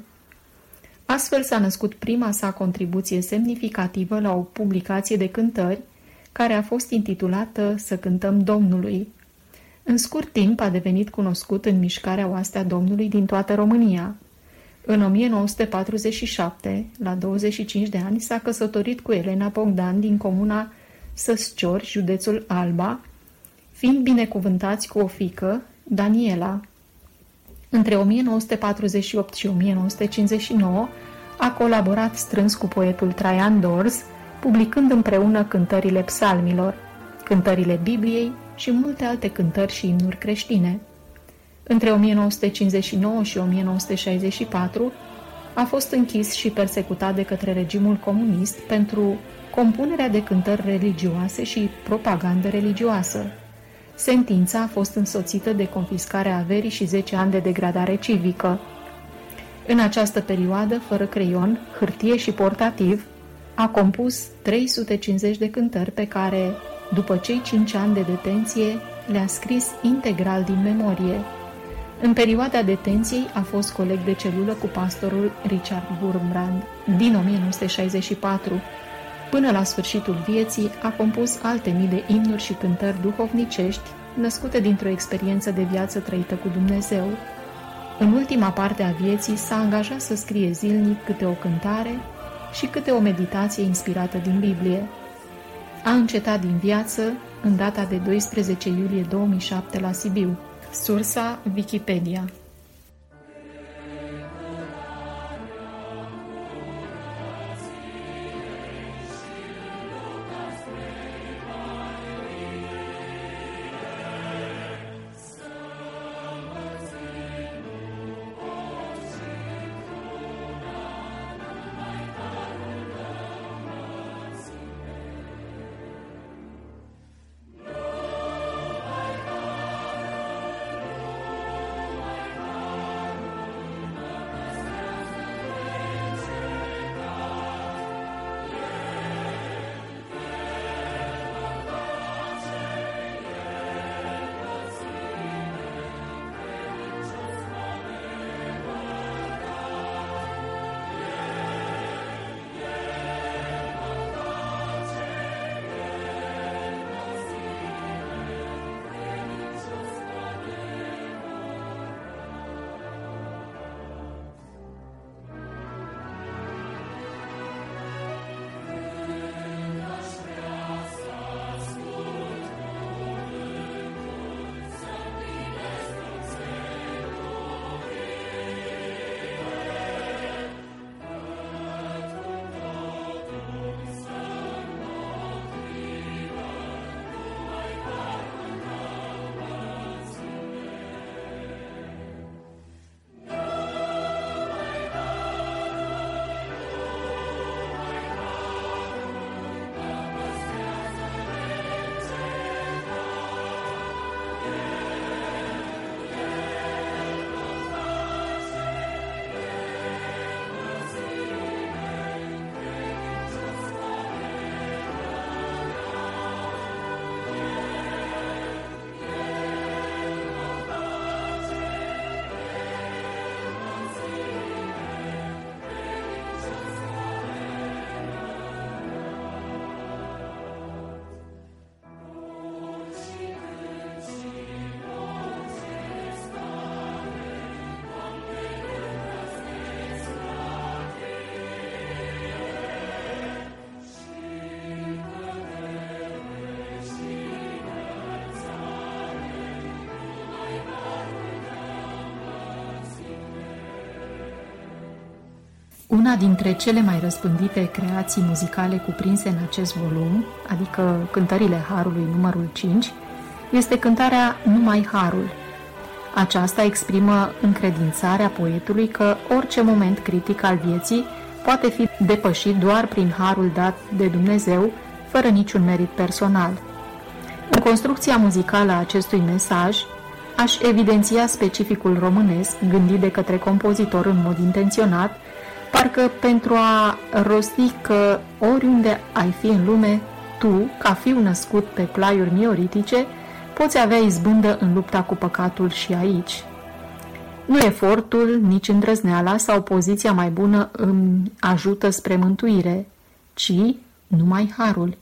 Astfel s-a născut prima sa contribuție semnificativă la o publicație de cântări, care a fost intitulată Să cântăm Domnului. În scurt timp a devenit cunoscut în mișcarea oastea Domnului din toată România. În 1947, la 25 de ani, s-a căsătorit cu Elena Bogdan din comuna Săsciori, județul Alba, fiind binecuvântați cu o fică, Daniela. Între 1948 și 1959 a colaborat strâns cu poetul Traian Dors, publicând împreună cântările psalmilor, cântările Bibliei și multe alte cântări și imnuri creștine. Între 1959 și 1964 a fost închis și persecutat de către regimul comunist pentru compunerea de cântări religioase și propagandă religioasă. Sentința a fost însoțită de confiscarea averii și 10 ani de degradare civică. În această perioadă, fără creion, hârtie și portativ, a compus 350 de cântări pe care, după cei 5 ani de detenție, le-a scris integral din memorie. În perioada detenției a fost coleg de celulă cu pastorul Richard Wurmbrand. Din 1964 până la sfârșitul vieții a compus alte mii de imnuri și cântări duhovnicești, născute dintr-o experiență de viață trăită cu Dumnezeu. În ultima parte a vieții s-a angajat să scrie zilnic câte o cântare și câte o meditație inspirată din Biblie. A încetat din viață în data de 12 iulie 2007 la Sibiu. Sursa Wikipedia Una dintre cele mai răspândite creații muzicale cuprinse în acest volum, adică cântările Harului numărul 5, este cântarea Numai Harul. Aceasta exprimă încredințarea poetului că orice moment critic al vieții poate fi depășit doar prin harul dat de Dumnezeu, fără niciun merit personal. În construcția muzicală a acestui mesaj, aș evidenția specificul românesc, gândit de către compozitor în mod intenționat, parcă pentru a rosti că oriunde ai fi în lume, tu, ca fiu născut pe plaiuri mioritice, poți avea izbândă în lupta cu păcatul și aici. Nu efortul, nici îndrăzneala sau poziția mai bună îmi ajută spre mântuire, ci numai harul.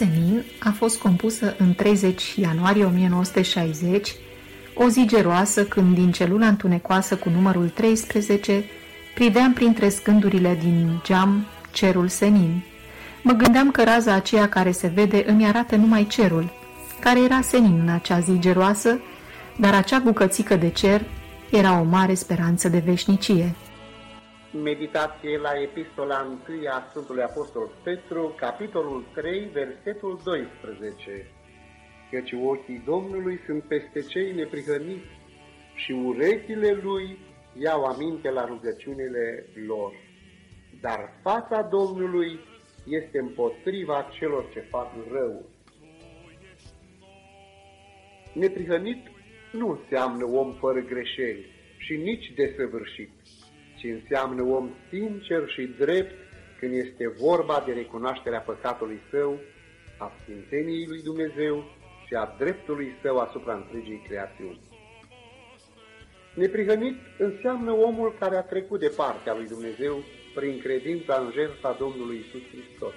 Senin a fost compusă în 30 ianuarie 1960, o zi geroasă când din celula întunecoasă cu numărul 13 priveam printre scândurile din geam cerul senin. Mă gândeam că raza aceea care se vede îmi arată numai cerul, care era senin în acea zi geroasă, dar acea bucățică de cer era o mare speranță de veșnicie. Meditație la epistola 1 a Sfântului Apostol Petru, capitolul 3, versetul 12. Căci ochii Domnului sunt peste cei neprihăniți și urechile Lui iau aminte la rugăciunile lor. Dar fața Domnului este împotriva celor ce fac rău. Neprihănit nu înseamnă om fără greșeli și nici desăvârșit, ci înseamnă om sincer și drept când este vorba de recunoașterea păcatului său, a sfințeniei lui Dumnezeu și a dreptului său asupra întregii creațiuni. Neprihănit înseamnă omul care a trecut de partea lui Dumnezeu prin credința în jertfa Domnului Isus Hristos.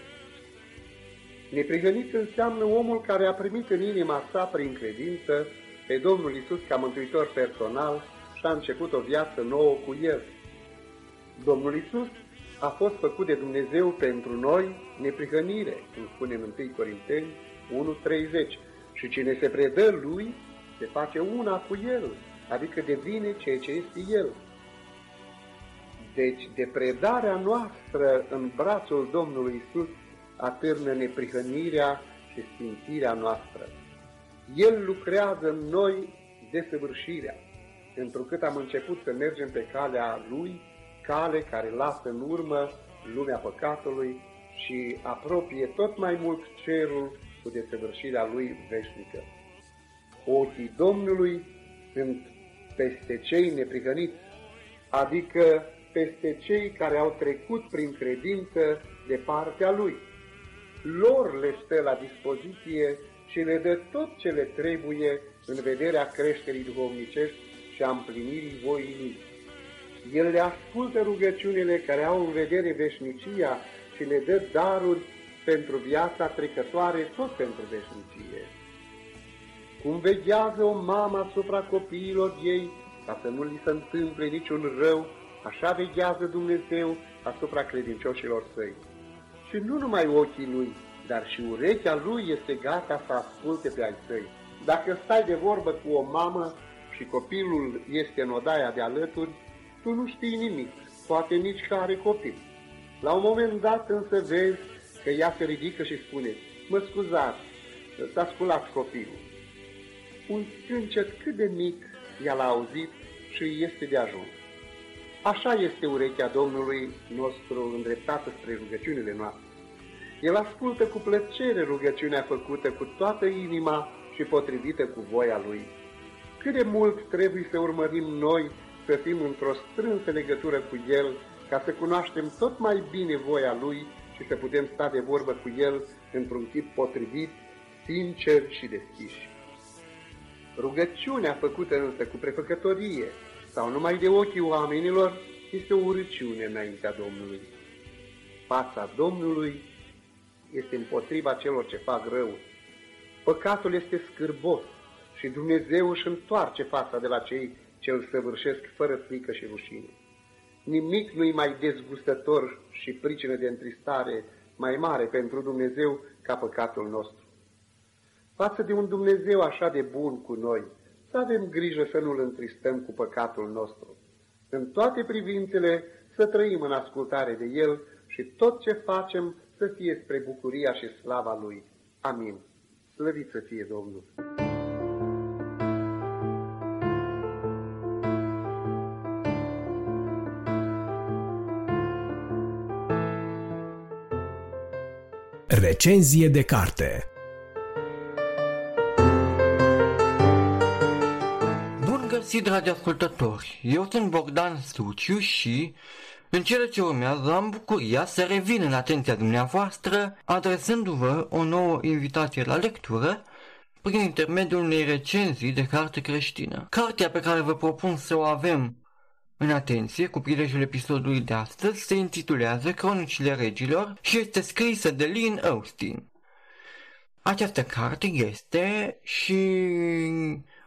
Neprihănit înseamnă omul care a primit în inima sa prin credință pe Domnul Isus ca mântuitor personal și a început o viață nouă cu El. Domnul Isus a fost făcut de Dumnezeu pentru noi neprihănire, cum spune în 1 Corinteni 1.30, și cine se predă Lui se face una cu El, adică devine ceea ce este El. Deci, de predarea noastră în brațul Domnului Isus atârnă neprihănirea și sfințirea noastră. El lucrează în noi desăvârșirea, întrucât am început să mergem pe calea Lui, cale care lasă în urmă lumea păcatului și apropie tot mai mult cerul cu desăvârșirea Lui veșnică. Ochii Domnului sunt peste cei neprihăniți, adică peste cei care au trecut prin credință de partea Lui. Lor le stă la dispoziție și le dă tot ce le trebuie în vederea creșterii duhovnicești și a împlinirii voii Lui. El le ascultă rugăciunile care au în vedere veșnicia și le dă daruri pentru viața trecătoare, tot pentru veșnicie. Cum veghează o mamă asupra copiilor ei, ca să nu li se întâmple niciun rău, așa veghează Dumnezeu asupra credincioșilor săi. Și nu numai ochii lui, dar și urechea lui este gata să asculte pe ai săi. Dacă stai de vorbă cu o mamă și copilul este în odaia de alături, tu nu știi nimic, poate nici că are copil. La un moment dat însă vezi că ea se ridică și spune, mă scuzați, s-a sculat copilul. Un scâncet cât de mic ea l-a auzit și este de ajuns. Așa este urechea Domnului nostru îndreptată spre rugăciunile noastre. El ascultă cu plăcere rugăciunea făcută cu toată inima și potrivită cu voia Lui. Cât de mult trebuie să urmărim noi să fim într-o strânsă legătură cu El, ca să cunoaștem tot mai bine voia Lui și să putem sta de vorbă cu El într-un tip potrivit, sincer și deschiși. Rugăciunea făcută însă cu prefăcătorie sau numai de ochii oamenilor, este o urăciune înaintea Domnului. Fața Domnului este împotriva celor ce fac rău. Păcatul este scârbos și Dumnezeu își întoarce fața de la cei ce îl săvârșesc fără frică și rușine. Nimic nu-i mai dezgustător și pricină de întristare mai mare pentru Dumnezeu ca păcatul nostru. Față de un Dumnezeu așa de bun cu noi, să avem grijă să nu-L întristăm cu păcatul nostru. În toate privințele să trăim în ascultare de El și tot ce facem să fie spre bucuria și slava Lui. Amin. Slăvit să fie Domnul! Recenzie de carte Bun găsit, dragi ascultători! Eu sunt Bogdan Suciu și, în cele ce urmează, am bucuria să revin în atenția dumneavoastră, adresându-vă o nouă invitație la lectură, prin intermediul unei recenzii de carte creștină. Cartea pe care vă propun să o avem în atenție, cu prilejul episodului de astăzi, se intitulează Cronicile Regilor și este scrisă de Lynn Austin. Această carte este și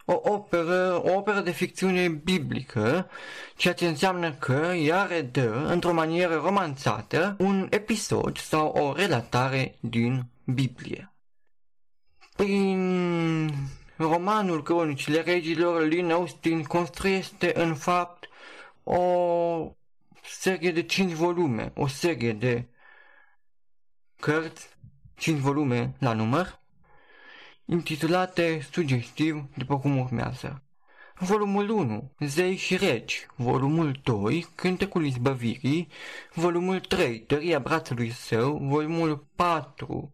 o operă, o operă de ficțiune biblică, ceea ce înseamnă că ea redă, într-o manieră romanțată, un episod sau o relatare din Biblie. Prin romanul Cronicile Regilor, Lynn Austin construiește în fapt o serie de 5 volume, o serie de cărți, 5 volume la număr, intitulate sugestiv după cum urmează. Volumul 1, Zei și Regi, volumul 2, Cântecul Izbăvirii, volumul 3, Tăria brațului său, volumul 4,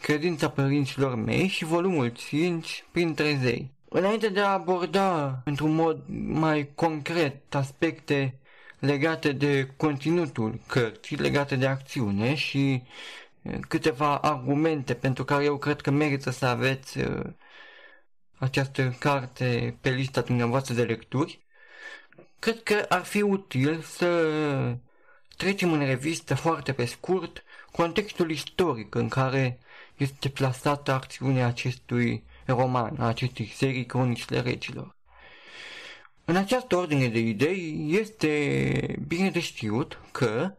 Credința părinților mei și volumul 5, Printre zei. Înainte de a aborda într-un mod mai concret aspecte legate de conținutul cărții, legate de acțiune și câteva argumente pentru care eu cred că merită să aveți această carte pe lista dumneavoastră de lecturi, cred că ar fi util să trecem în revistă foarte pe scurt contextul istoric în care este plasată acțiunea acestui roman a acestei serii Cronicile Regilor. În această ordine de idei este bine de știut că,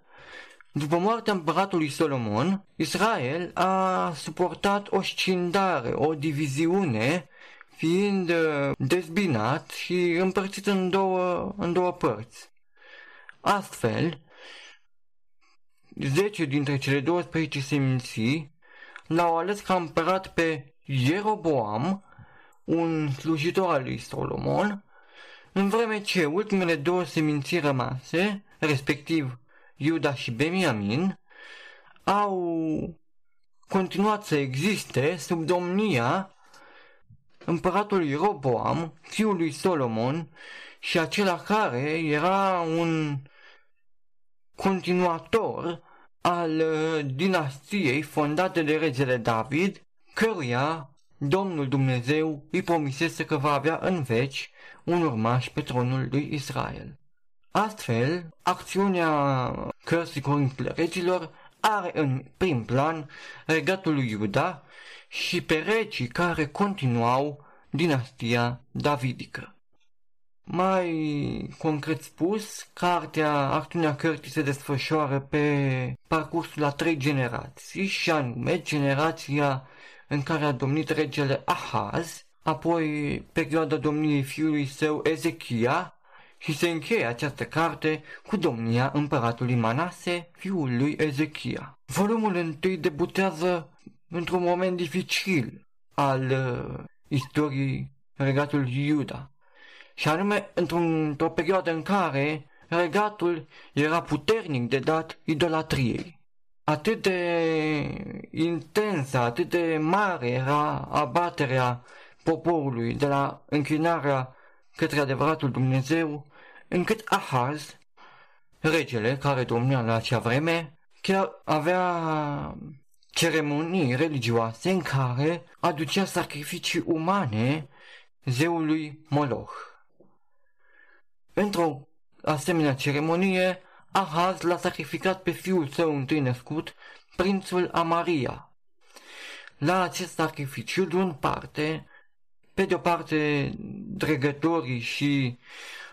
după moartea împăratului Solomon, Israel a suportat o scindare, o diviziune, fiind uh, dezbinat și împărțit în două, în două părți. Astfel, zece dintre cele 12 seminții l-au ales ca împărat pe Jeroboam, un slujitor al lui Solomon, în vreme ce ultimele două seminții rămase, respectiv Iuda și Beniamin, au continuat să existe sub domnia împăratului Roboam, fiul lui Solomon, și acela care era un continuator al uh, dinastiei fondate de regele David căruia Domnul Dumnezeu îi promisese că va avea în veci un urmaș pe tronul lui Israel. Astfel, acțiunea cărții Corintile Regilor are în prim plan regatul lui Iuda și pe regii care continuau dinastia davidică. Mai concret spus, cartea, acțiunea cărții se desfășoară pe parcursul a trei generații și anume generația în care a domnit regele Ahaz, apoi perioada domniei fiului său Ezechia și se încheie această carte cu domnia împăratului Manase, fiul lui Ezechia. Volumul întâi debutează într-un moment dificil al uh, istoriei regatului Iuda, și anume într-o perioadă în care regatul era puternic de dat idolatriei atât de intensă, atât de mare era abaterea poporului de la închinarea către adevăratul Dumnezeu, încât Ahaz, regele care domnea la acea vreme, chiar avea ceremonii religioase în care aducea sacrificii umane zeului Moloch. Într-o asemenea ceremonie, Ahaz l-a sacrificat pe fiul său întâi născut, prințul Amaria. La acest sacrificiu, luând parte, pe de o parte dregătorii și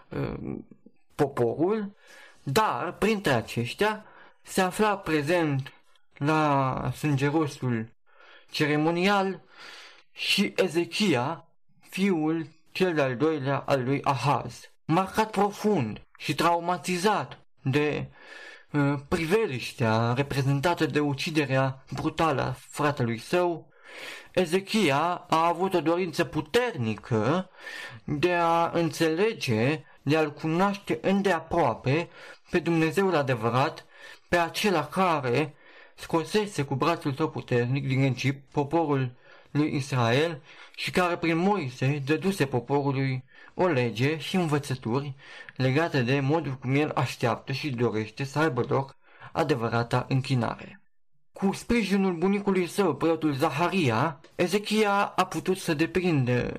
uh, poporul, dar printre aceștia se afla prezent la sângerosul ceremonial și Ezechia, fiul cel de-al doilea al lui Ahaz, marcat profund și traumatizat de uh, priveliștea reprezentată de uciderea brutală a fratelui său, Ezechia a avut o dorință puternică de a înțelege, de a-L cunoaște îndeaproape pe Dumnezeul adevărat, pe acela care scosese cu brațul său puternic din Egipt poporul lui Israel și care prin Moise dăduse poporului o lege și învățături legate de modul cum el așteaptă și dorește să aibă loc adevărata închinare. Cu sprijinul bunicului său, preotul Zaharia, Ezechia a putut să deprinde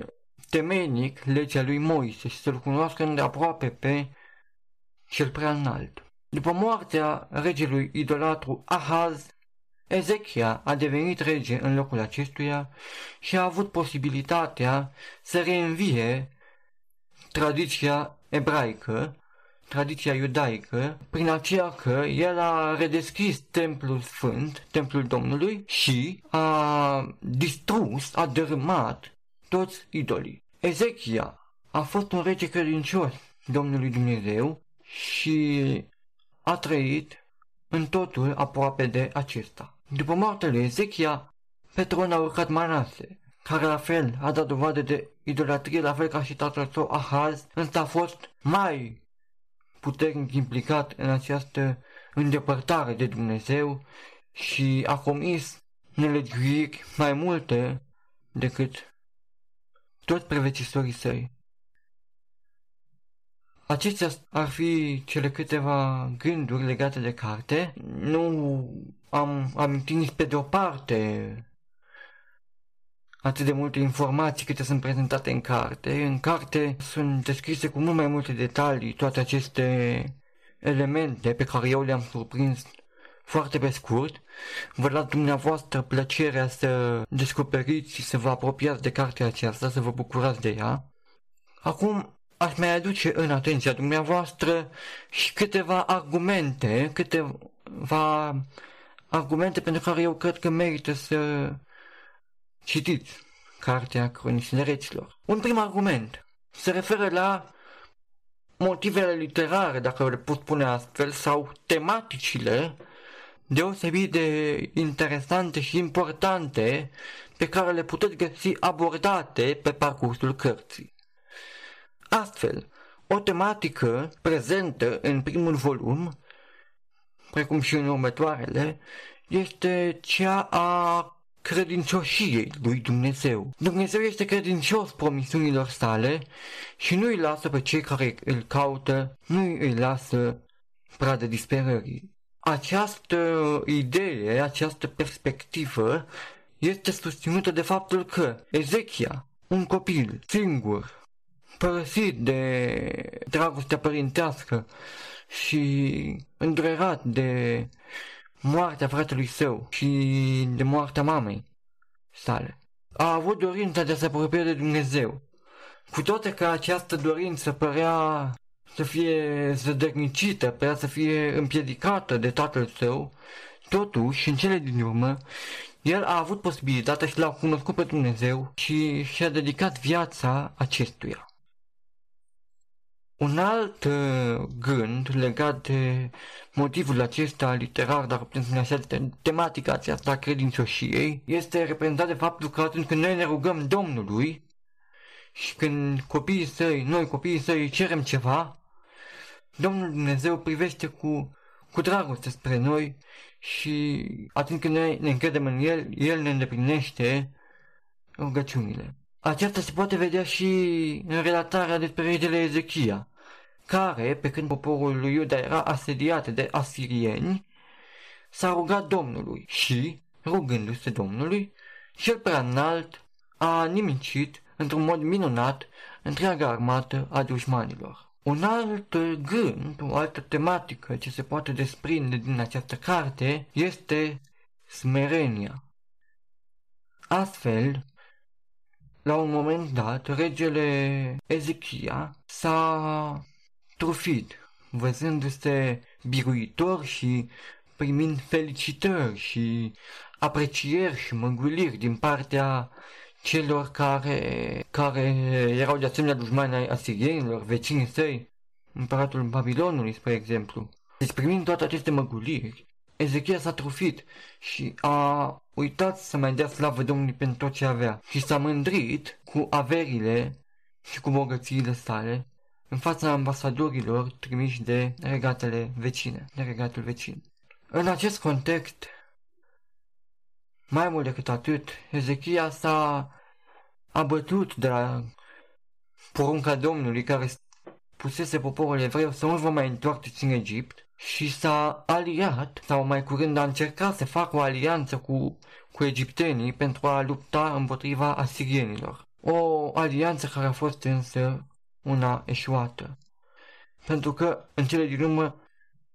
temenic legea lui Moise și să-l cunoască îndeaproape pe cel prea înalt. După moartea regelui idolatru Ahaz, Ezechia a devenit rege în locul acestuia și a avut posibilitatea să reînvie tradiția ebraică, tradiția iudaică, prin aceea că el a redeschis templul sfânt, templul Domnului și a distrus, a dărâmat toți idolii. Ezechia a fost un rege credincios Domnului Dumnezeu și a trăit în totul aproape de acesta. După moartea lui Ezechia, pe tron a urcat Manase, care la fel a dat dovadă de idolatrie, la fel ca și tatăl său Ahaz, însă a fost mai puternic implicat în această îndepărtare de Dumnezeu și a comis nelegiuiri mai multe decât toți prevecisorii săi. Acestea ar fi cele câteva gânduri legate de carte. Nu am amintit nici pe de o parte atât de multe informații câte sunt prezentate în carte. În carte sunt descrise cu mult mai multe detalii toate aceste elemente pe care eu le-am surprins foarte pe scurt. Vă las dumneavoastră plăcerea să descoperiți și să vă apropiați de cartea aceasta, să vă bucurați de ea. Acum aș mai aduce în atenția dumneavoastră și câteva argumente, câteva argumente pentru care eu cred că merită să citiți Cartea Cronicile Reților. Un prim argument se referă la motivele literare, dacă le pot spune astfel, sau tematicile deosebit de interesante și importante pe care le puteți găsi abordate pe parcursul cărții. Astfel, o tematică prezentă în primul volum, precum și în următoarele, este cea a credincioșiei lui Dumnezeu. Dumnezeu este credincios promisiunilor sale și nu îi lasă pe cei care îl caută, nu îi lasă pradă disperării. Această idee, această perspectivă este susținută de faptul că Ezechia, un copil singur, părăsit de dragostea părintească și îndurerat de moartea fratelui său și de moartea mamei sale. A avut dorința de a se apropia de Dumnezeu. Cu toate că această dorință părea să fie zădărnicită, părea să fie împiedicată de tatăl său, totuși, în cele din urmă, el a avut posibilitatea și l-a cunoscut pe Dumnezeu și și-a dedicat viața acestuia. Un alt uh, gând legat de motivul acesta literar, dar putem spune așa, de tematica aceasta a credincioșiei, este reprezentat de faptul că atunci când noi ne rugăm Domnului și când copiii săi, noi copiii săi cerem ceva, Domnul Dumnezeu privește cu, cu dragoste spre noi și atunci când noi ne încredem în El, El ne îndeplinește rugăciunile. Aceasta se poate vedea și în relatarea despre regele Ezechia, care, pe când poporul lui Iuda era asediat de asirieni, s-a rugat Domnului și, rugându-se Domnului, cel prea înalt a nimicit într-un mod minunat întreaga armată a dușmanilor. Un alt gând, o altă tematică ce se poate desprinde din această carte este smerenia. Astfel, la un moment dat, regele Ezechia s-a trufit, văzându-se biruitor și primind felicitări și aprecieri și măguliri din partea celor care, care erau de asemenea dușmani ai asirienilor, vecinii săi, împăratul Babilonului, spre exemplu. Deci primind toate aceste măguliri, Ezechia s-a trufit și a uitat să mai dea slavă Domnului pentru tot ce avea și s-a mândrit cu averile și cu bogățiile sale în fața ambasadorilor trimiși de regatele vecine, de regatul vecin. În acest context, mai mult decât atât, Ezechia s-a abătut de la porunca Domnului care pusese poporul evreu să nu vă mai întoarceți în Egipt și s-a aliat, sau mai curând a încercat să facă o alianță cu, cu egiptenii pentru a lupta împotriva asirienilor. O alianță care a fost însă una eșuată. Pentru că, în cele din urmă,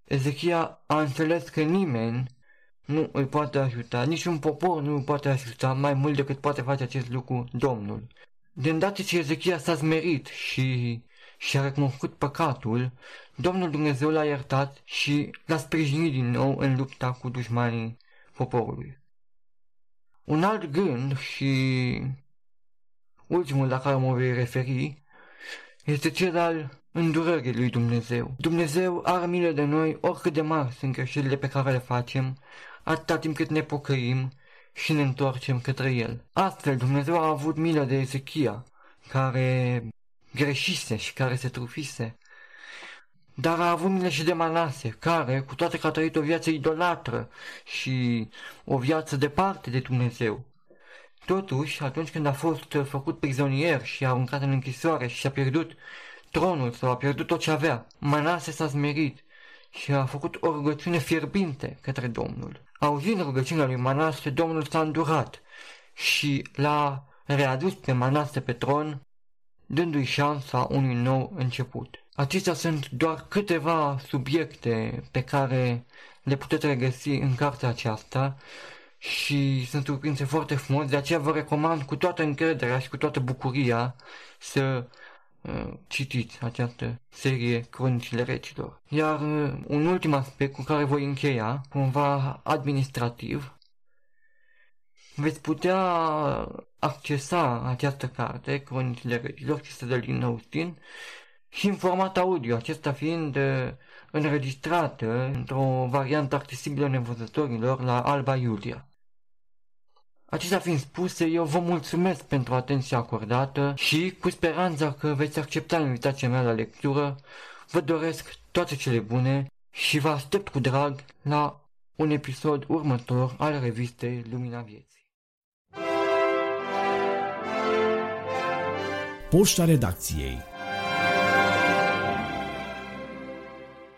Ezechia a înțeles că nimeni nu îl poate ajuta, niciun popor nu îl poate ajuta mai mult decât poate face acest lucru Domnul. De îndată ce Ezechia s-a smerit și și-a recunoscut păcatul, Domnul Dumnezeu l-a iertat și l-a sprijinit din nou în lupta cu dușmanii poporului. Un alt gând și ultimul la care mă voi referi este cel al îndurării lui Dumnezeu. Dumnezeu are milă de noi oricât de mari sunt greșelile pe care le facem, atâta timp cât ne pocăim și ne întoarcem către El. Astfel, Dumnezeu a avut milă de Ezechia, care greșise și care se trufise. Dar a avut milă și de Manase, care, cu toate că a trăit o viață idolatră și o viață departe de Dumnezeu, Totuși, atunci când a fost făcut prizonier și a aruncat în închisoare și și-a pierdut tronul sau a pierdut tot ce avea, Manase s-a smerit și a făcut o rugăciune fierbinte către Domnul. Auzind rugăciunea lui Manase, Domnul s-a îndurat și l-a readus pe Manase pe tron, dându-i șansa unui nou început. Acestea sunt doar câteva subiecte pe care le puteți regăsi în cartea aceasta și sunt surprinse foarte frumos, de aceea vă recomand cu toată încrederea și cu toată bucuria să uh, citiți această serie Cronicile Regilor. Iar uh, un ultim aspect cu care voi încheia, cumva administrativ, veți putea accesa această carte, Cronicile Regilor, scrisă de Lin Austin, și în format audio, acesta fiind uh, înregistrată într-o variantă accesibilă nevăzătorilor la Alba Iulia. Acestea fiind spuse, eu vă mulțumesc pentru atenția acordată și, cu speranța că veți accepta invitația mea la lectură, vă doresc toate cele bune și vă aștept cu drag la un episod următor al revistei Lumina Vieții. Poșta redacției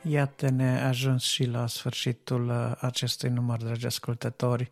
Iată-ne ajuns și la sfârșitul uh, acestui număr, dragi ascultători.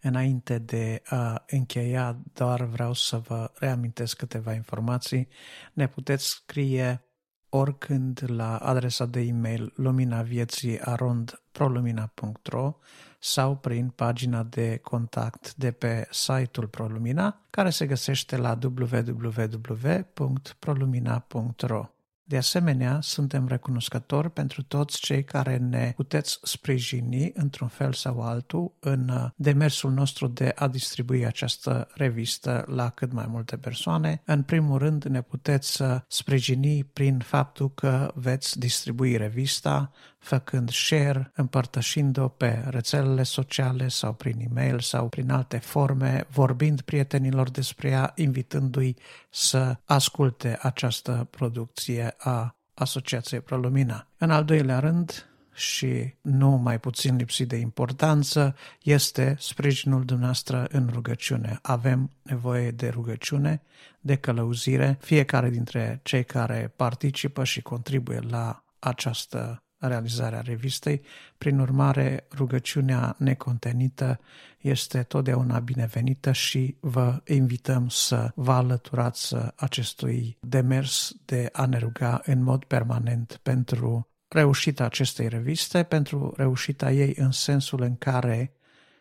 Înainte de a încheia, doar vreau să vă reamintesc câteva informații. Ne puteți scrie oricând la adresa de e-mail luminavieții.arond.prolumina.ro sau prin pagina de contact de pe site-ul ProLumina, care se găsește la www.prolumina.ro. De asemenea, suntem recunoscători pentru toți cei care ne puteți sprijini într-un fel sau altul în uh, demersul nostru de a distribui această revistă la cât mai multe persoane. În primul rând, ne puteți uh, sprijini prin faptul că veți distribui revista făcând share, împărtășind-o pe rețelele sociale sau prin e-mail sau prin alte forme, vorbind prietenilor despre ea, invitându-i să asculte această producție a Asociației Prolumina. În al doilea rând, și nu mai puțin lipsit de importanță, este sprijinul dumneavoastră în rugăciune. Avem nevoie de rugăciune, de călăuzire. Fiecare dintre cei care participă și contribuie la această realizarea revistei. Prin urmare, rugăciunea necontenită este totdeauna binevenită și vă invităm să vă alăturați acestui demers de a ne ruga în mod permanent pentru reușita acestei reviste, pentru reușita ei în sensul în care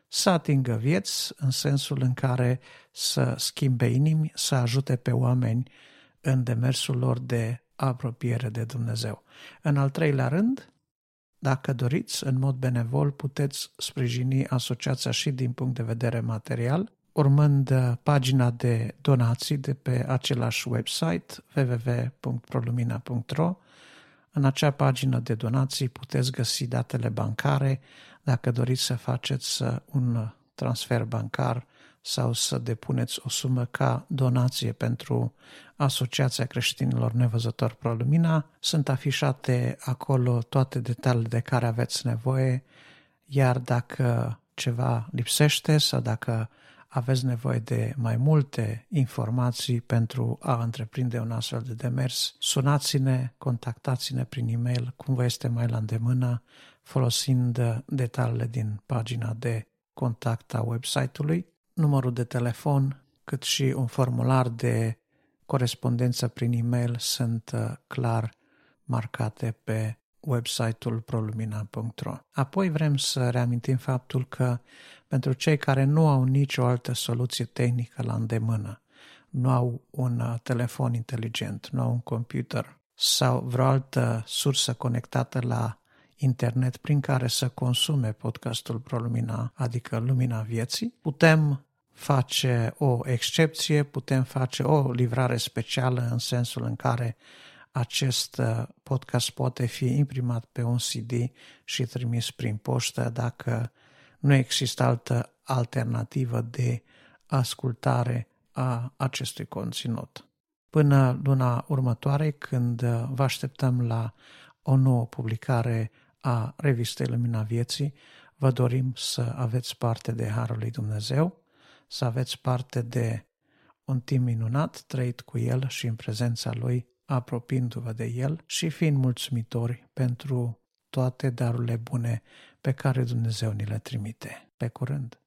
să atingă vieți, în sensul în care să schimbe inimi, să ajute pe oameni în demersul lor de apropiere de Dumnezeu. În al treilea rând, dacă doriți, în mod benevol, puteți sprijini asociația și din punct de vedere material, urmând uh, pagina de donații de pe același website www.prolumina.ro. În acea pagină de donații puteți găsi datele bancare dacă doriți să faceți uh, un transfer bancar sau să depuneți o sumă ca donație pentru Asociația Creștinilor Nevăzători Pro Lumina. Sunt afișate acolo toate detaliile de care aveți nevoie, iar dacă ceva lipsește sau dacă aveți nevoie de mai multe informații pentru a întreprinde un astfel de demers, sunați-ne, contactați-ne prin e-mail, cum vă este mai la îndemână, folosind detaliile din pagina de contact a website-ului, numărul de telefon, cât și un formular de corespondență prin e-mail sunt uh, clar marcate pe website-ul prolumina.ro. Apoi vrem să reamintim faptul că pentru cei care nu au nicio altă soluție tehnică la îndemână, nu au un uh, telefon inteligent, nu au un computer sau vreo altă sursă conectată la internet prin care să consume podcastul ProLumina, adică Lumina Vieții, putem face o excepție, putem face o livrare specială în sensul în care acest uh, podcast poate fi imprimat pe un CD și trimis prin poștă dacă nu există altă alternativă de ascultare a acestui conținut. Până luna următoare, când uh, vă așteptăm la o nouă publicare a revistei Lumina Vieții, vă dorim să aveți parte de Harul lui Dumnezeu, să aveți parte de un timp minunat trăit cu El și în prezența Lui, apropiindu-vă de El și fiind mulțumitori pentru toate darurile bune pe care Dumnezeu ni le trimite. Pe curând!